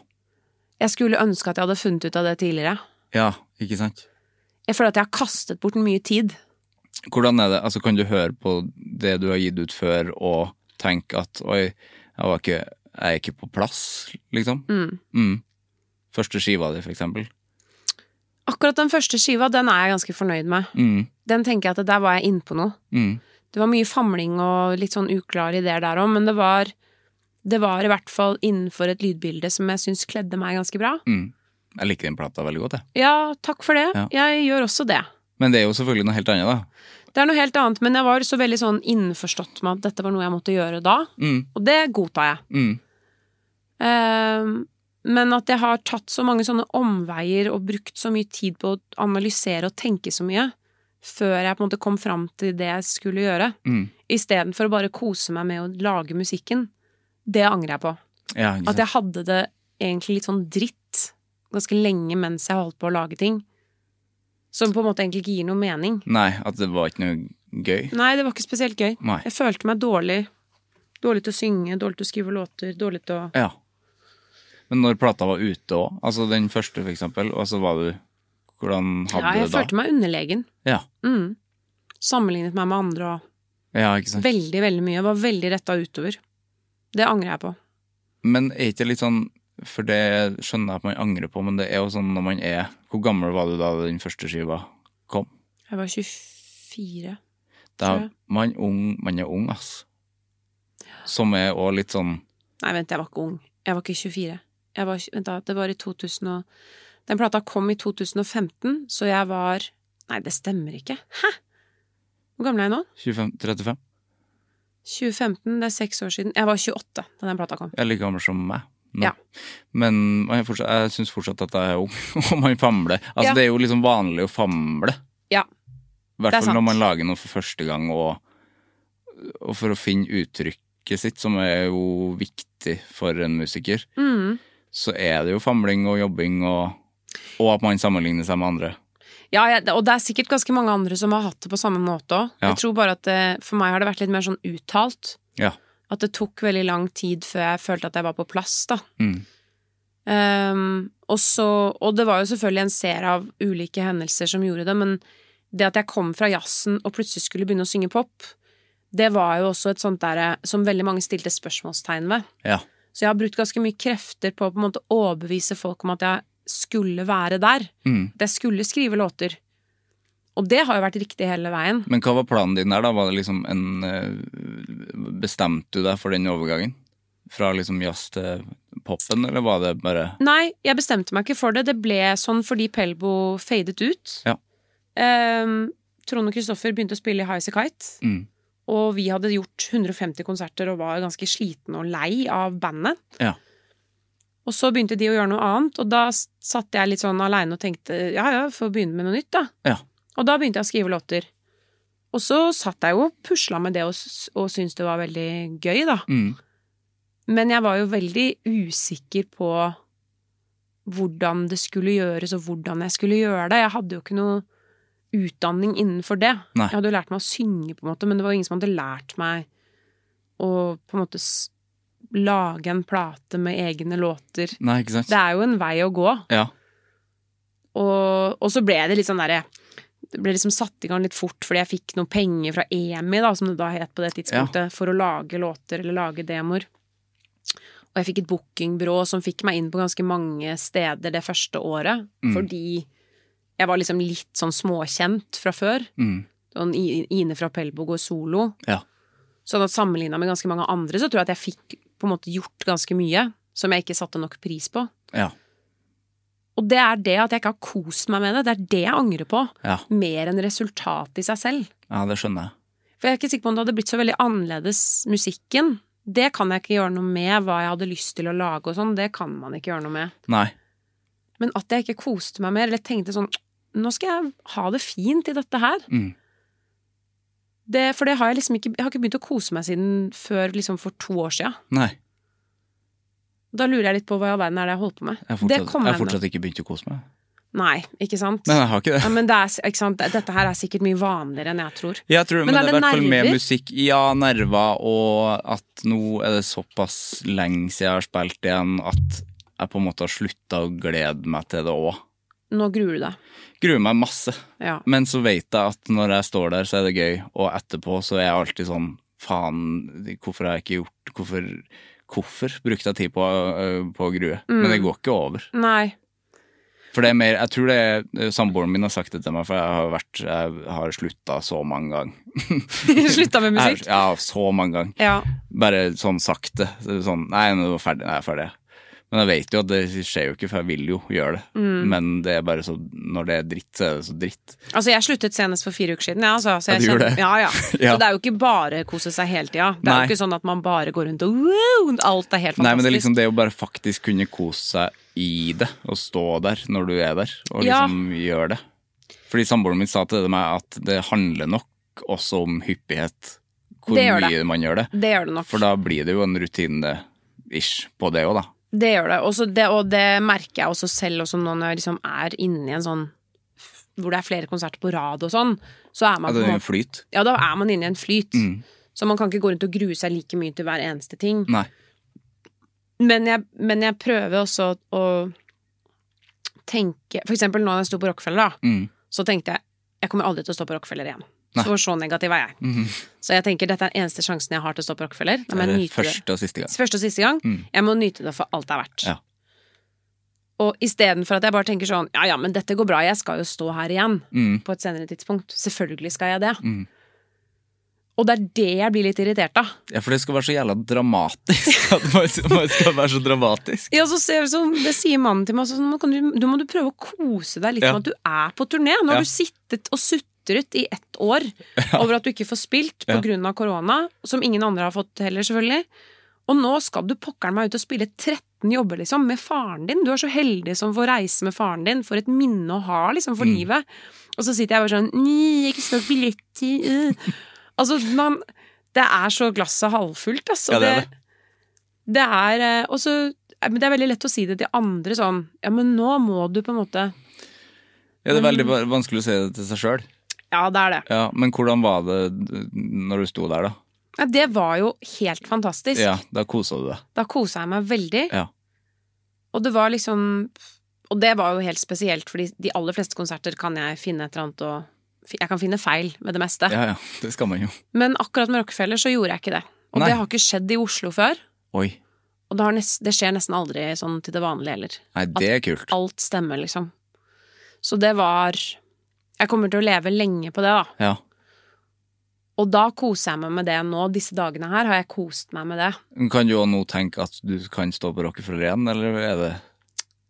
Speaker 3: Jeg skulle ønske at jeg hadde funnet ut av det tidligere.
Speaker 1: Ja, ikke sant?
Speaker 3: Jeg føler at jeg har kastet bort mye tid.
Speaker 1: Hvordan er det, altså Kan du høre på det du har gitt ut før, og tenke at oi, jeg, var ikke, jeg er ikke på plass, liksom?
Speaker 3: Mm.
Speaker 1: Mm. Første skiva di, for eksempel.
Speaker 3: Akkurat den første skiva, den er jeg ganske fornøyd med.
Speaker 1: Mm.
Speaker 3: Den tenker jeg at der var jeg innpå noe.
Speaker 1: Mm.
Speaker 3: Det var mye famling og litt sånn uklare ideer der òg, men det var, det var i hvert fall innenfor et lydbilde som jeg syns kledde meg ganske bra.
Speaker 1: Mm. Jeg liker den plata veldig godt, jeg.
Speaker 3: Ja, takk for det.
Speaker 1: Ja.
Speaker 3: Jeg gjør også det.
Speaker 1: Men det er jo selvfølgelig noe helt annet, da.
Speaker 3: Det er noe helt annet, men jeg var så veldig sånn innforstått med at dette var noe jeg måtte gjøre da,
Speaker 1: Mm,
Speaker 3: og det godtar jeg.
Speaker 1: mm,
Speaker 3: Ehm, men at jeg har tatt så mange sånne omveier og brukt så mye tid på å analysere og tenke så mye før jeg på en måte kom fram til det jeg skulle gjøre,
Speaker 1: mm.
Speaker 3: istedenfor å bare kose meg med å lage musikken, det angrer jeg på.
Speaker 1: Ja,
Speaker 3: At jeg hadde det egentlig litt sånn dritt ganske lenge mens jeg holdt på å lage ting. Som på en måte egentlig ikke gir noe mening.
Speaker 1: Nei, at det var ikke noe gøy.
Speaker 3: Nei, det var ikke spesielt gøy.
Speaker 1: Nei.
Speaker 3: Jeg følte meg dårlig. Dårlig til å synge, dårlig til å skrive låter, dårlig til å
Speaker 1: Ja. Men når plata var ute òg, altså den første for eksempel, og så var du Hvordan hadde du det da?
Speaker 3: Jeg følte meg underlegen.
Speaker 1: Ja.
Speaker 3: Mm. Sammenlignet meg med andre og
Speaker 1: ja, ikke sant.
Speaker 3: veldig, veldig mye. Jeg var veldig retta utover. Det angrer jeg på.
Speaker 1: Men er ikke det litt sånn For det skjønner jeg at man angrer på, men det er jo sånn når man er Hvor gammel var du da den første skiva kom?
Speaker 3: Jeg var 24.
Speaker 1: Da
Speaker 3: er
Speaker 1: man, ung, man er ung, ass. Som er òg litt sånn
Speaker 3: Nei, vent, jeg var ikke ung. Jeg var ikke 24. Jeg var, vent da, det var i 2000 og Den plata kom i 2015, så jeg var Nei, det stemmer ikke. Hæ? Hvor gammel er jeg nå?
Speaker 1: 25, 35?
Speaker 3: 2015, det er seks år siden. Jeg var 28 da den plata kom.
Speaker 1: Jeg er like gammel som meg. Nå.
Speaker 3: Ja.
Speaker 1: Men fortsatt, jeg syns fortsatt at jeg er ung, og man famler. Altså,
Speaker 3: Ja.
Speaker 1: Det er jo liksom vanlig å famle.
Speaker 3: Ja.
Speaker 1: I hvert
Speaker 3: Det er
Speaker 1: fall når man lager noe for første gang, og, og for å finne uttrykket sitt, som er jo viktig for en musiker,
Speaker 3: Mm.
Speaker 1: så er det jo famling og jobbing, og, og at man sammenligner seg med andre.
Speaker 3: Ja, ja, og det er sikkert ganske mange andre som har hatt det på samme måte òg.
Speaker 1: Ja.
Speaker 3: Jeg tror bare at det, for meg har det vært litt mer sånn uttalt.
Speaker 1: Ja.
Speaker 3: At det tok veldig lang tid før jeg følte at jeg var på plass, da.
Speaker 1: Mm.
Speaker 3: Um, og så Og det var jo selvfølgelig en serie av ulike hendelser som gjorde det, men det at jeg kom fra jazzen og plutselig skulle begynne å synge pop, det var jo også et sånt der som veldig mange stilte spørsmålstegn ved.
Speaker 1: Ja.
Speaker 3: Så jeg har brukt ganske mye krefter på å på en måte overbevise folk om at jeg skulle være der.
Speaker 1: Mm.
Speaker 3: At jeg skulle skrive låter. Og det har jo vært riktig hele veien.
Speaker 1: Men hva var planen din der, da? Var det liksom en eh, Bestemte du deg for den overgangen? Fra liksom jazz til popen, eller var det bare
Speaker 3: Nei, jeg bestemte meg ikke for det. Det ble sånn fordi Pelbo fadet ut.
Speaker 1: Ja.
Speaker 3: Um, Trond og Kristoffer begynte å spille i High As A Kite.
Speaker 1: mm.
Speaker 3: Og vi hadde gjort 150 konserter og var ganske slitne og lei av bandet.
Speaker 1: Ja.
Speaker 3: Og så begynte de å gjøre noe annet, og da satt jeg litt sånn aleine og tenkte ja ja, får begynne med noe nytt, da.
Speaker 1: Ja.
Speaker 3: Og da begynte jeg å skrive låter. Og så satt jeg jo og pusla med det og, og syntes det var veldig gøy, da.
Speaker 1: Mm.
Speaker 3: Men jeg var jo veldig usikker på hvordan det skulle gjøres, og hvordan jeg skulle gjøre det. Jeg hadde jo ikke noe utdanning innenfor det.
Speaker 1: Nei.
Speaker 3: Jeg hadde jo lært meg å synge, på en måte, men det var jo ingen som hadde lært meg å på en måte lage en plate med egne låter.
Speaker 1: Nei, ikke sant?
Speaker 3: Det er jo en vei å gå.
Speaker 1: Ja.
Speaker 3: Og, og så ble det litt sånn derre Det ble liksom satt i gang litt fort fordi jeg fikk noen penger fra EMI, da, som det da het på det tidspunktet, for å lage låter eller lage demoer. Og jeg fikk et bookingbyrå som fikk meg inn på ganske mange steder det første året,
Speaker 1: Mm.
Speaker 3: fordi jeg var liksom litt sånn småkjent fra før.
Speaker 1: Mm.
Speaker 3: Sånn Ine fra Pelbo går solo.
Speaker 1: Ja.
Speaker 3: Sånn at sammenligna med ganske mange andre, så tror jeg at jeg fikk på en måte gjort ganske mye som jeg ikke satte nok pris på.
Speaker 1: Ja.
Speaker 3: Og det er det at jeg ikke har kost meg med det. Det er det jeg angrer på.
Speaker 1: Ja.
Speaker 3: Mer enn resultatet i seg selv.
Speaker 1: ja, det skjønner jeg.
Speaker 3: For jeg er ikke sikker på om det hadde blitt så veldig annerledes musikken. Det kan jeg ikke gjøre noe med, hva jeg hadde lyst til å lage og sånn. Det kan man ikke gjøre noe med.
Speaker 1: Nei.
Speaker 3: Men at jeg ikke koste meg mer, eller tenkte sånn Nå skal jeg ha det fint i dette her.
Speaker 1: Mm.
Speaker 3: Det, for det har jeg liksom ikke Jeg har ikke begynt å kose meg siden før liksom for to år sia.
Speaker 1: Nei.
Speaker 3: Da lurer jeg litt på hva i all verden er det jeg holder på med.
Speaker 1: Jeg fortsatt,
Speaker 3: kommer
Speaker 1: jeg har fortsatt ikke begynt å kose meg.
Speaker 3: Nei, ikke sant?
Speaker 1: Men jeg har ikke det.
Speaker 3: Ja, men det er, ikke sant? Dette her er sikkert mye vanligere enn jeg tror.
Speaker 1: Jeg tror, men,
Speaker 3: Men
Speaker 1: det
Speaker 3: er
Speaker 1: er i hvert fall med musikk. Ja, nerver, og at nå er det såpass lenge siden jeg har spilt igjen at jeg på en måte har slutta å glede meg til det òg.
Speaker 3: Nå gruer du deg.
Speaker 1: Gruer meg masse.
Speaker 3: Ja.
Speaker 1: Men så vet jeg at når jeg står der, så er det gøy, og etterpå så er jeg alltid sånn faen, hvorfor har jeg ikke gjort Hvorfor, hvorfor brukte jeg tid på, øh, på grue. grue? Men det går ikke over.
Speaker 3: Nei.
Speaker 1: For det er mer, jeg tror det er Samboeren min har sagt det til meg, for jeg har, vært, jeg har slutta så mange ganger.
Speaker 3: Slutta med musikk?
Speaker 1: Jeg- Ja, så mange ganger.
Speaker 3: Ja.
Speaker 1: Bare sånn sakte. Sånn, nei, nå er jeg ferdig. Nei, jeg er ferdig. Men jeg vet jo at det skjer jo ikke, for jeg vil jo gjøre det.
Speaker 3: Mm.
Speaker 1: Men det er bare så Når det er dritt, så er det så dritt.
Speaker 3: Altså, jeg sluttet senest for fire uker siden, ja, altså, så
Speaker 1: Ja,
Speaker 3: jeg
Speaker 1: du
Speaker 3: kjenner-? Ja, ja.
Speaker 1: Ja.
Speaker 3: Så det er jo ikke bare kose seg hele tida. Det er jo ikke sånn at man bare går rundt og wow, alt er helt fantastisk.
Speaker 1: Nei, men det er liksom det å bare faktisk kunne kose seg i det, og stå der når du er der, og
Speaker 3: Ja.
Speaker 1: liksom gjøre det. Fordi samboeren min sa til meg at det handler nok også om hyppighet, hvor
Speaker 3: Det gjør det.
Speaker 1: mye man gjør det.
Speaker 3: Det gjør det nok.
Speaker 1: For da blir det jo en rutine-ish på det òg, da.
Speaker 3: Det gjør det. Også det. Og det merker jeg også selv, også når jeg liksom er inne i en sånn hvor det er flere konserter på rad og sånn, så er man ja,
Speaker 1: er
Speaker 3: en
Speaker 1: flyt.
Speaker 3: Ja, da er man inne i en flyt.
Speaker 1: Mm.
Speaker 3: Så man kan ikke gå rundt og grue seg like mye til hver eneste ting.
Speaker 1: Nei.
Speaker 3: Men jeg, men jeg prøver også å tenke For eksempel nå når jeg sto på Rockefeller, da,
Speaker 1: Mm.
Speaker 3: så tenkte jeg jeg kommer aldri til å stå på Rockefeller igjen.
Speaker 1: Nei.
Speaker 3: Så så negativ er jeg.
Speaker 1: Mhm.
Speaker 3: Så jeg tenker dette er den eneste sjansen jeg har til å stå på Rockefeller. Da
Speaker 1: Det er
Speaker 3: det.
Speaker 1: første og siste gang.
Speaker 3: Første og siste gang.
Speaker 1: Mm.
Speaker 3: Jeg må nyte det for alt det er verdt.
Speaker 1: Ja.
Speaker 3: Og istedenfor at jeg bare tenker sånn ja ja, men dette går bra, jeg skal jo stå her igjen
Speaker 1: Mm.
Speaker 3: på et senere tidspunkt. Selvfølgelig skal jeg det.
Speaker 1: Mm.
Speaker 3: Og det er det jeg blir litt irritert av.
Speaker 1: Ja, for det skal være så jævla dramatisk. At man, skal være så dramatisk.
Speaker 3: Ja, så ser, så det sier mannen til meg sånn, nå, kan du, nå må du prøve å kose deg litt
Speaker 1: Ja.
Speaker 3: med at du er på turné. Nå har du sittet og sutret i ett år over at du ikke får spilt på
Speaker 1: Ja.
Speaker 3: korona, som ingen andre har fått heller, selvfølgelig. Og nå skal du pokkeren meg ut og spille 13 jobber, liksom, med faren din. Du er så heldig som får reise med faren din, for et minne å ha, liksom, for
Speaker 1: Mm.
Speaker 3: livet. Og så sitter jeg bare sånn Nei, ikke solgt billetter. øh». Altså, man Det er så glasset halvfullt, altså.
Speaker 1: Ja, det er det.
Speaker 3: Det er eh, Og så Men det er veldig lett å si det til andre sånn Ja, men nå må du på en måte
Speaker 1: Ja, det er veldig vanskelig å si det til seg sjøl.
Speaker 3: Ja, det er det.
Speaker 1: Ja, men hvordan var det når du sto der, da?
Speaker 3: Ja, det var jo helt fantastisk.
Speaker 1: Ja, da kosa du deg.
Speaker 3: Da kosa jeg meg veldig.
Speaker 1: Ja.
Speaker 3: Og det var liksom Og det var jo helt spesielt, fordi de aller fleste konserter kan jeg finne et eller annet og Jeg kan finne feil med det meste.
Speaker 1: Ja, ja, det skal man jo.
Speaker 3: Men akkurat med Rockefeller så gjorde jeg ikke det. Og
Speaker 1: Nei.
Speaker 3: det har ikke skjedd i Oslo før.
Speaker 1: Oi.
Speaker 3: Og det, har nest, det skjer nesten aldri sånn til det vanlige heller.
Speaker 1: Nei, det er kult.
Speaker 3: At Alt stemmer, liksom. Så det var Jeg kommer til å leve lenge på det, da.
Speaker 1: Ja.
Speaker 3: Og da koser jeg meg med det nå. Disse dagene her har jeg kost meg med det.
Speaker 1: Kan du òg nå tenke at du kan stå på Rockefeller igjen, eller er det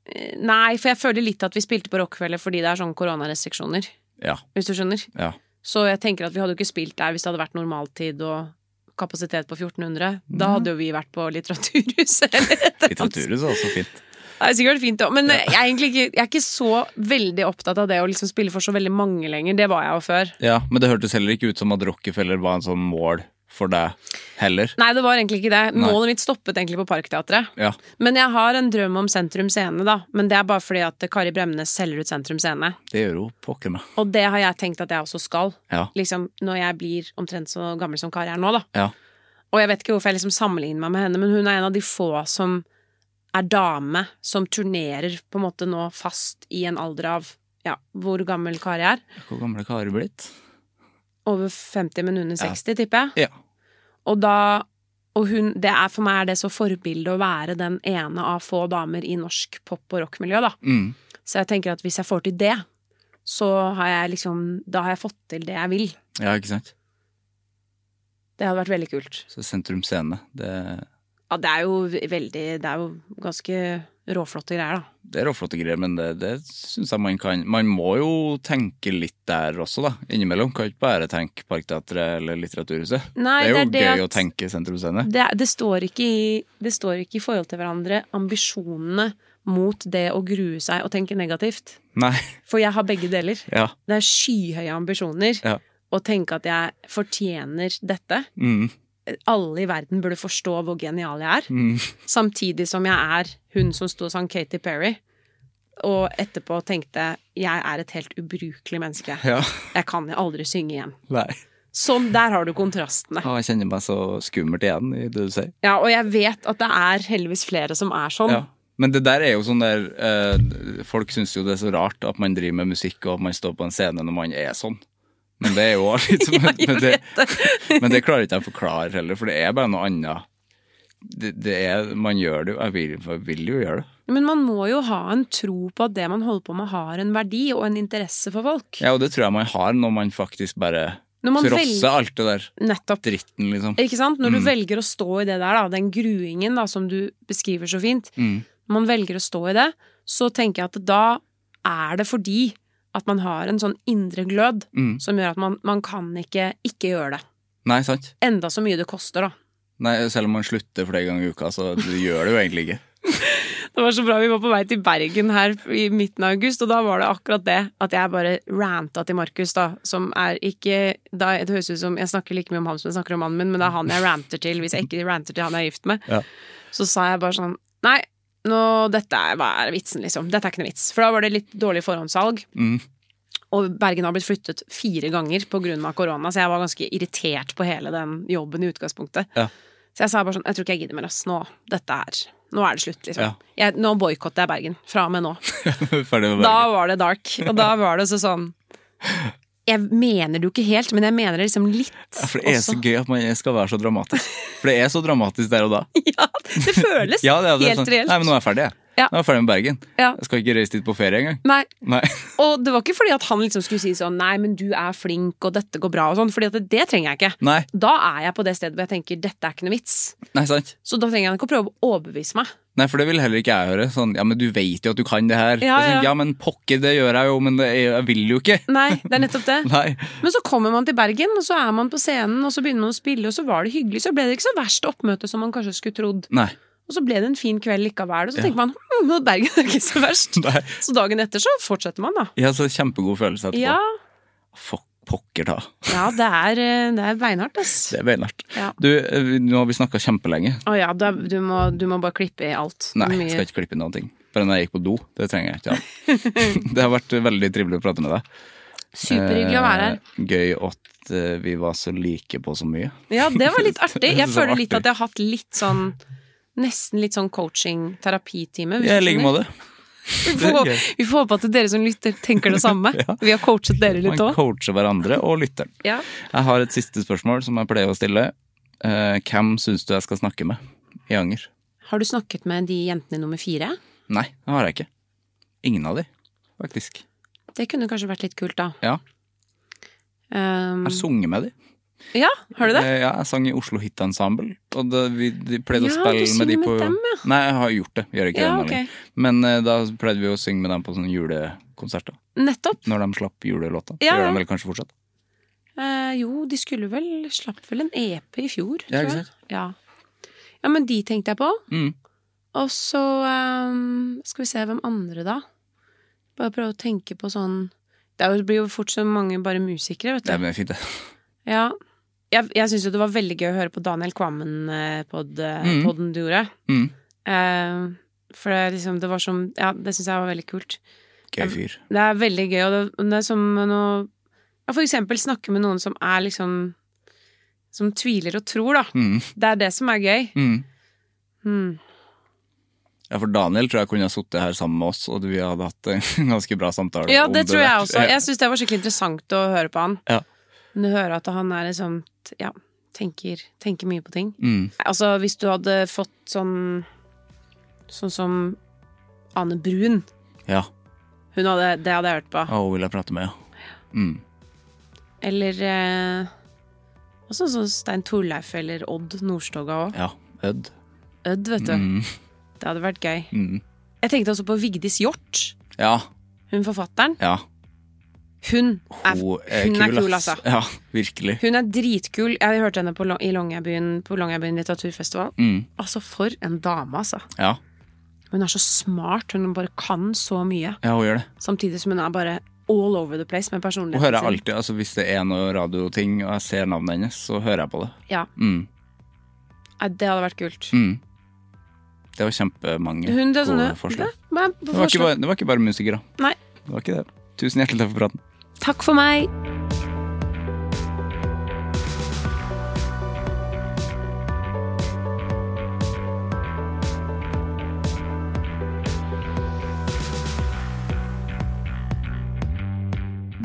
Speaker 3: Eh, Nei, for jeg føler litt at vi spilte på Rockefeller fordi det er sånn koronarestriksjoner.
Speaker 1: Ja.
Speaker 3: Hvis du skjønner.
Speaker 1: Ja.
Speaker 3: Så jeg tenker at vi hadde jo ikke spilt der hvis det hadde vært normaltid og kapasitet på 1400. Da hadde jo vi vært på Litteraturhuset eller et eller annet.
Speaker 1: Litteratur er også fint.
Speaker 3: Det er sikkert fint òg, men jeg er egentlig ikke, jeg er ikke så veldig opptatt av det å liksom spille for så veldig mange lenger. Det var jeg jo før.
Speaker 1: Ja, men det hørtes heller ikke ut som at Rockefeller var en sånn mål for deg heller.
Speaker 3: Nei, det var egentlig ikke det.
Speaker 1: Nei.
Speaker 3: Målet mitt stoppet egentlig på Parkteatret.
Speaker 1: Ja.
Speaker 3: Men jeg har en drøm om Sentrum Scene, da. Men det er bare fordi at Kari Bremnes selger ut Sentrum Scene.
Speaker 1: Det gjør hun pokker meg.
Speaker 3: Og det har jeg tenkt at jeg også skal.
Speaker 1: Ja.
Speaker 3: Liksom når jeg blir omtrent så gammel som Kari er nå, da.
Speaker 1: Ja.
Speaker 3: Og jeg vet ikke hvorfor jeg liksom sammenligner meg med henne, men hun er en av de få som er dame, som turnerer på en måte nå fast i en alder av ja, hvor gammel Kari er.
Speaker 1: Hvor gammel er Kari blitt?
Speaker 3: Over 50, men under
Speaker 1: Ja.
Speaker 3: 60, tipper jeg.
Speaker 1: Ja.
Speaker 3: Og da og hun, det er, For meg er det så forbilde å være den ene av få damer i norsk pop- og rockmiljø, da.
Speaker 1: Mm.
Speaker 3: Så jeg tenker at hvis jeg får til det, så har jeg liksom Da har jeg fått til det jeg vil.
Speaker 1: Ja, ikke sant?
Speaker 3: Det hadde vært veldig kult.
Speaker 1: Så Sentrum Scene, det,
Speaker 3: Ja, det er jo veldig Det er jo ganske råflotte greier, da.
Speaker 1: det er råflotte greier, men det, det syns jeg man kan Man må jo tenke litt der også, da. Innimellom. Kan ikke bare tenke Parkteatret eller Litteraturhuset.
Speaker 3: Nei,
Speaker 1: det er jo
Speaker 3: det er det
Speaker 1: gøy
Speaker 3: at-
Speaker 1: å tenke sentrumsscene.
Speaker 3: Det, det, står ikke i, det står ikke i forhold til hverandre ambisjonene mot det å grue seg og tenke negativt.
Speaker 1: Nei.
Speaker 3: For jeg har begge deler.
Speaker 1: Ja.
Speaker 3: Det er skyhøye ambisjoner
Speaker 1: Ja.
Speaker 3: å tenke at jeg fortjener dette.
Speaker 1: Mm.
Speaker 3: Alle i verden burde forstå hvor genial jeg er.
Speaker 1: Mm.
Speaker 3: Samtidig som jeg er hun som sto og sang Katy Perry. Og etterpå tenkte jeg er et helt ubrukelig menneske.
Speaker 1: Ja.
Speaker 3: Jeg kan aldri synge igjen.
Speaker 1: Nei.
Speaker 3: Sånn, der har du kontrastene.
Speaker 1: Å, jeg kjenner meg så skummelt igjen i det du sier.
Speaker 3: Ja, og jeg vet at det er heldigvis flere som er sånn.
Speaker 1: Ja. Men det der er jo sånn der eh, Folk syns jo det er så rart at man driver med musikk og at man står på en scene når man er sånn. Men det er jo litt som
Speaker 3: Ja, jeg
Speaker 1: men, det, men det klarer ikke jeg å forklare heller, for det er bare noe annet. Det, det er, man gjør det jo. Jeg vil, jeg vil jo gjøre det.
Speaker 3: Men man må jo ha en tro på at det man holder på med, har en verdi og en interesse for folk.
Speaker 1: Ja, og det tror jeg man har når man faktisk bare trosser
Speaker 3: velger
Speaker 1: alt det der
Speaker 3: Nettopp.
Speaker 1: dritten, liksom.
Speaker 3: Ikke sant? Når du
Speaker 1: Mm.
Speaker 3: velger å stå i det der, da, den gruingen da, som du beskriver så fint,
Speaker 1: Mm.
Speaker 3: når man velger å stå i det, så tenker jeg at da er det fordi at man har en sånn indre glød
Speaker 1: Mm.
Speaker 3: som gjør at man, man kan ikke ikke gjøre det.
Speaker 1: Nei, sant?
Speaker 3: Enda så mye det koster, da.
Speaker 1: Nei, Selv om man slutter flere ganger i uka, så det gjør det jo egentlig ikke.
Speaker 3: Det var så bra, Vi var på vei til Bergen her i midten av august, og da var det akkurat det at jeg bare ranta til Markus, da, som er ikke da, Det høres ut som jeg snakker like mye om ham som jeg snakker om mannen min, men det er han jeg ranter til hvis jeg ikke ranter til han jeg er gift med.
Speaker 1: Ja.
Speaker 3: Så sa jeg bare sånn Nei, nå, dette er, hva er vitsen, liksom? Dette er ikke noe vits. For da var det litt dårlig forhåndssalg.
Speaker 1: Mm.
Speaker 3: Og Bergen har blitt flyttet fire ganger pga. korona, så jeg var ganske irritert på hele den jobben i utgangspunktet.
Speaker 1: Ja.
Speaker 3: Så jeg sa bare sånn, jeg tror ikke jeg gidder mer, ass. Nå, dette er, nå er det slutt, liksom.
Speaker 1: Ja.
Speaker 3: Jeg, nå boikotter jeg Bergen. Fra og med nå. Da var det dark. Og da var det så sånn Jeg mener det jo ikke helt, men jeg mener det liksom litt
Speaker 1: Ja, for det er så gøy at man skal være så dramatisk. For det er så dramatisk der og da.
Speaker 3: Ja, det føles
Speaker 1: Ja, det er, det er
Speaker 3: helt
Speaker 1: sånn,
Speaker 3: reelt.
Speaker 1: Nei, men nå er jeg ferdig, jeg.
Speaker 3: Ja.
Speaker 1: Nå er jeg ferdig med Bergen.
Speaker 3: Ja.
Speaker 1: Jeg skal ikke reise dit på ferie engang.
Speaker 3: Nei,
Speaker 1: Nei.
Speaker 3: Og det var ikke fordi at han liksom skulle si sånn Nei, men du er flink, og dette går bra, og sånn. Fordi at det, det trenger jeg ikke.
Speaker 1: Nei,
Speaker 3: Da er jeg på det stedet hvor jeg tenker dette er ikke noe vits.
Speaker 1: nei, sant?
Speaker 3: Så da trenger jeg ikke å prøve å overbevise meg.
Speaker 1: Nei, for det vil heller ikke jeg høre. Sånn, ja, men du vet jo at du kan det her.
Speaker 3: Ja,
Speaker 1: Det sånn,
Speaker 3: ja.
Speaker 1: ja men pokker, det gjør jeg jo, men det er, jeg vil jo ikke.
Speaker 3: Nei, det er nettopp det.
Speaker 1: Nei.
Speaker 3: Men så kommer man til Bergen, og så er man på scenen, og så begynner man å spille, og så var det hyggelig. Så ble det ikke så verst oppmøte som man kanskje skulle trodd.
Speaker 1: Nei.
Speaker 3: Og så ble det en fin kveld likevel, og så
Speaker 1: Ja.
Speaker 3: tenker man hm, Bergen er ikke så verst.
Speaker 1: Nei.
Speaker 3: Så dagen etter så fortsetter man, da.
Speaker 1: Ja, så kjempegod følelse etterpå.
Speaker 3: Ja,
Speaker 1: Fuck, pokker ta.
Speaker 3: ja det er, eh, det er beinhardt, ass.
Speaker 1: Det er beinhardt.
Speaker 3: Ja.
Speaker 1: Du, eh, nå har vi snakka kjempelenge.
Speaker 3: Å ja, da, du, må, du må bare klippe i alt.
Speaker 1: Nei,
Speaker 3: Mye-
Speaker 1: jeg skal ikke klippe i noen ting. Bare når jeg gikk på do. Det trenger jeg ikke. Ja. det har vært veldig trivelig å prate med deg.
Speaker 3: Superhyggelig å være her.
Speaker 1: Eh, Gøy at vi var så like på så mye.
Speaker 3: Ja, det var litt artig. Jeg føler litt at jeg har hatt litt sånn Nesten litt sånn coaching-terapitime.
Speaker 1: I
Speaker 3: du
Speaker 1: like måte.
Speaker 3: Vi får,
Speaker 1: gøy.
Speaker 3: vi får håpe at dere som lytter, tenker det samme. Vi har coachet dere litt
Speaker 1: Man
Speaker 3: òg.
Speaker 1: coacher hverandre og lytteren.
Speaker 3: Ja.
Speaker 1: Jeg har et siste spørsmål som jeg pleier å stille. Uh, hvem syns du jeg skal snakke med i Anger?
Speaker 3: Har du snakket med de jentene i nummer fire?
Speaker 1: Nei, det har jeg ikke. Ingen av de, faktisk.
Speaker 3: Det kunne kanskje vært litt kult, da.
Speaker 1: Ja.
Speaker 3: Um,
Speaker 1: Jeg har sunget med de.
Speaker 3: Ja, har du det?
Speaker 1: Eh, Ja, jeg sang i Oslo Hit Ensemble, og det, vi de pleide
Speaker 3: Ja,
Speaker 1: å spille med de på
Speaker 3: med dem, ja.
Speaker 1: Nei, jeg har gjort det. Gjør ikke
Speaker 3: Ja,
Speaker 1: det okay. Men uh, da pleide vi å synge med dem på sånne julekonserter.
Speaker 3: Nettopp.
Speaker 1: Når de slapp julelåta.
Speaker 3: Ja,
Speaker 1: gjør de vel kanskje fortsatt.
Speaker 3: Uh, jo, de skulle vel Slapp vel en EP i fjor,
Speaker 1: Ja,
Speaker 3: tror jeg. Ja. ja, men de tenkte jeg på.
Speaker 1: Mm.
Speaker 3: Og så um, skal vi se hvem andre, da. Bare prøve å tenke på sånn Det blir jo fort så mange bare musikere, vet du.
Speaker 1: Det blir fint, det.
Speaker 3: Ja. Jeg, jeg syns jo det var veldig gøy å høre på Daniel Kvammen-podden
Speaker 1: Mm.
Speaker 3: du gjorde.
Speaker 1: Mm.
Speaker 3: Eh, for det, liksom, det var som Ja, det syns jeg var veldig kult.
Speaker 1: Gøy fyr.
Speaker 3: Det er veldig gøy, og det, det er som å ja, For eksempel snakke med noen som er liksom Som tviler og tror, da.
Speaker 1: Mm.
Speaker 3: Det er det som er gøy.
Speaker 1: Mm.
Speaker 3: Mm.
Speaker 1: Ja, for Daniel tror jeg kunne ha sittet her sammen med oss, og vi hadde hatt en ganske bra samtale.
Speaker 3: Ja, det tror jeg også. Jeg syns det var skikkelig interessant å høre på han.
Speaker 1: Ja.
Speaker 3: Men Du hører at han er liksom Ja, tenker, tenker mye på ting.
Speaker 1: Mm.
Speaker 3: Altså, hvis du hadde fått sånn Sånn som Ane Brun.
Speaker 1: Ja.
Speaker 3: Hun hadde, det hadde jeg hørt på.
Speaker 1: Ja, hun vil jeg prate med, ja. Mm.
Speaker 3: Eller eh, også sånn Stein Torleif eller Odd Nordstoga òg.
Speaker 1: Ja. Ødd.
Speaker 3: Ødd, vet du.
Speaker 1: Mm.
Speaker 3: Det hadde vært gøy.
Speaker 1: Mm.
Speaker 3: Jeg tenkte også på Vigdis Hjort.
Speaker 1: Ja.
Speaker 3: Hun forfatteren.
Speaker 1: Ja.
Speaker 3: Hun er,
Speaker 1: Hun er
Speaker 3: hun er
Speaker 1: kul,
Speaker 3: kul, altså.
Speaker 1: Ja, virkelig.
Speaker 3: Hun er dritkul. Jeg hørte henne på, i Longyearbyen på Longyearbyen litteraturfestival.
Speaker 1: Mm.
Speaker 3: Altså, for en dame, altså.
Speaker 1: Ja.
Speaker 3: Hun er så smart. Hun bare kan så mye.
Speaker 1: ja, hun gjør det.
Speaker 3: Samtidig som hun er bare all over the place med
Speaker 1: Hun
Speaker 3: personligheten
Speaker 1: hører jeg alltid, altså Hvis det er noe radioting og jeg ser navnet hennes, så hører jeg på det.
Speaker 3: Ja,
Speaker 1: Mm.
Speaker 3: Det hadde vært kult.
Speaker 1: Mm. Det var kjempemange
Speaker 3: Hun, det
Speaker 1: gode
Speaker 3: sånn,
Speaker 1: forslag.
Speaker 3: det, men,
Speaker 1: Det var, bare, det var ikke bare musikere.
Speaker 3: Nei.
Speaker 1: Det var ikke det. Tusen hjertelig takk for praten.
Speaker 3: Takk for meg.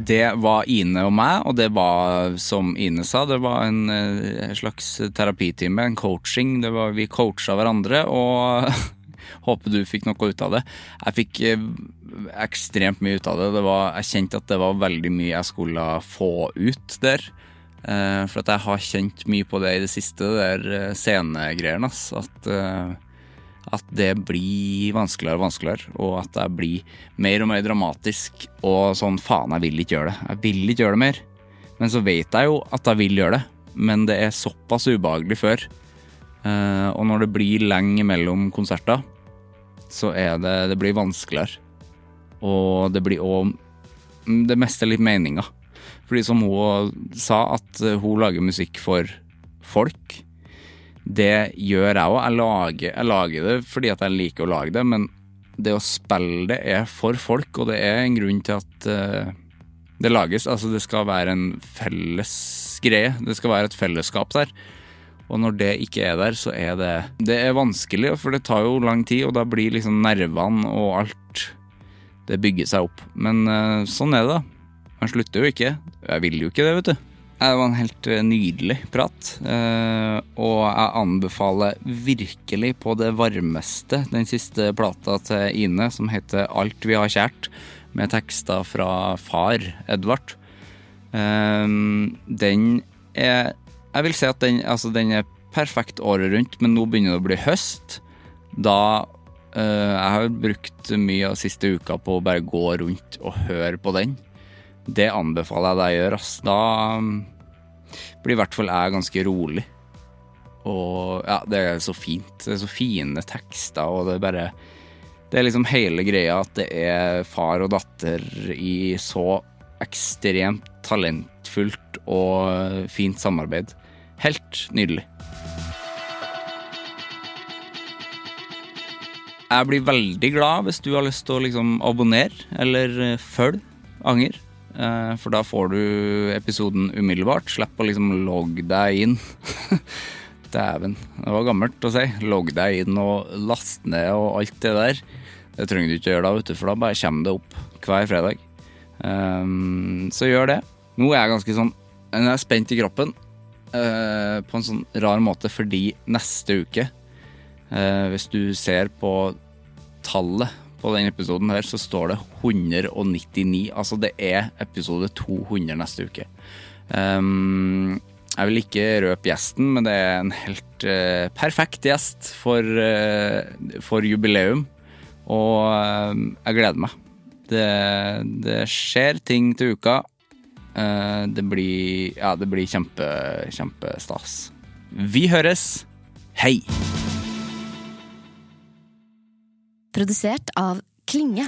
Speaker 1: Det var Ine og meg, og det var, som Ine sa, det var en eh, slags terapitime, en coaching. Var, vi coacha hverandre, og håper du fikk noe ut av det. Jeg fikk eh, ekstremt mye ut av det. det var, jeg kjente at det var veldig mye jeg skulle få ut der. Eh, for at jeg har kjent mye på det i det siste, det der eh, scenegreiene. At, eh, at det blir vanskeligere og vanskeligere, og at det blir mer og mer dramatisk. Og sånn faen, jeg vil ikke gjøre det. Jeg vil ikke gjøre det mer. Men så vet jeg jo at jeg vil gjøre det. Men det er såpass ubehagelig før. Eh, og når det blir lenge mellom konserter, så er det Det blir vanskeligere. Og det blir òg Det meste litt meninga. Fordi som hun sa, at hun lager musikk for folk. Det gjør jeg òg. Jeg, jeg, lager det fordi at jeg liker å lage det, men det å spille det er for folk, og det er en grunn til at uh, det lages. Altså, det skal være en felles greie. Det skal være et fellesskap der. Og når det ikke er der, så er det Det er vanskelig, for det tar jo lang tid, og da blir liksom nervene og alt Det bygger seg opp. Men uh, sånn er det, da. Man slutter jo ikke. Jeg vil jo ikke det, vet du. Det var en helt eh, nydelig prat, eh, og jeg anbefaler virkelig på det varmeste den siste plata til Ine, som heter Alt vi har kjært, med tekster fra far Edvard. Eh, den er Jeg vil si at den, altså den er perfekt året rundt, men nå begynner det å bli høst. Da Jeg har brukt mye av siste uka på å bare gå rundt og høre på den. Det anbefaler jeg deg å gjøre. Da um, blir i hvert fall jeg ganske rolig. Og ja, det er så fint. Det er så fine tekster, og det er bare Det er liksom hele greia at det er far og datter i så ekstremt talentfullt og fint samarbeid. Helt nydelig. Jeg blir veldig glad hvis du har lyst til å liksom abonnere eller følge Anger. Eh, for da får du episoden umiddelbart. Slipp å liksom logge deg inn. Dæven, det var gammelt å si. Logg deg inn og last ned og alt det der. Det trenger du ikke gjøre da, vet du, for da bare kommer det opp hver fredag. Um, så gjør det. Nå er jeg ganske sånn Jeg er spent i kroppen uh, på en sånn rar måte fordi neste uke, hvis du ser på tallet på denne episoden her, så står det 199. Altså det er episode 200 neste uke. Um, jeg vil ikke røpe gjesten, men det er en helt uh, perfekt gjest for, uh, for jubileum. Og jeg gleder meg. Det, det, skjer ting til uka. det blir Ja, det blir kjempe, kjempestas. Vi høres. Hei!
Speaker 4: Produsert av Klinge.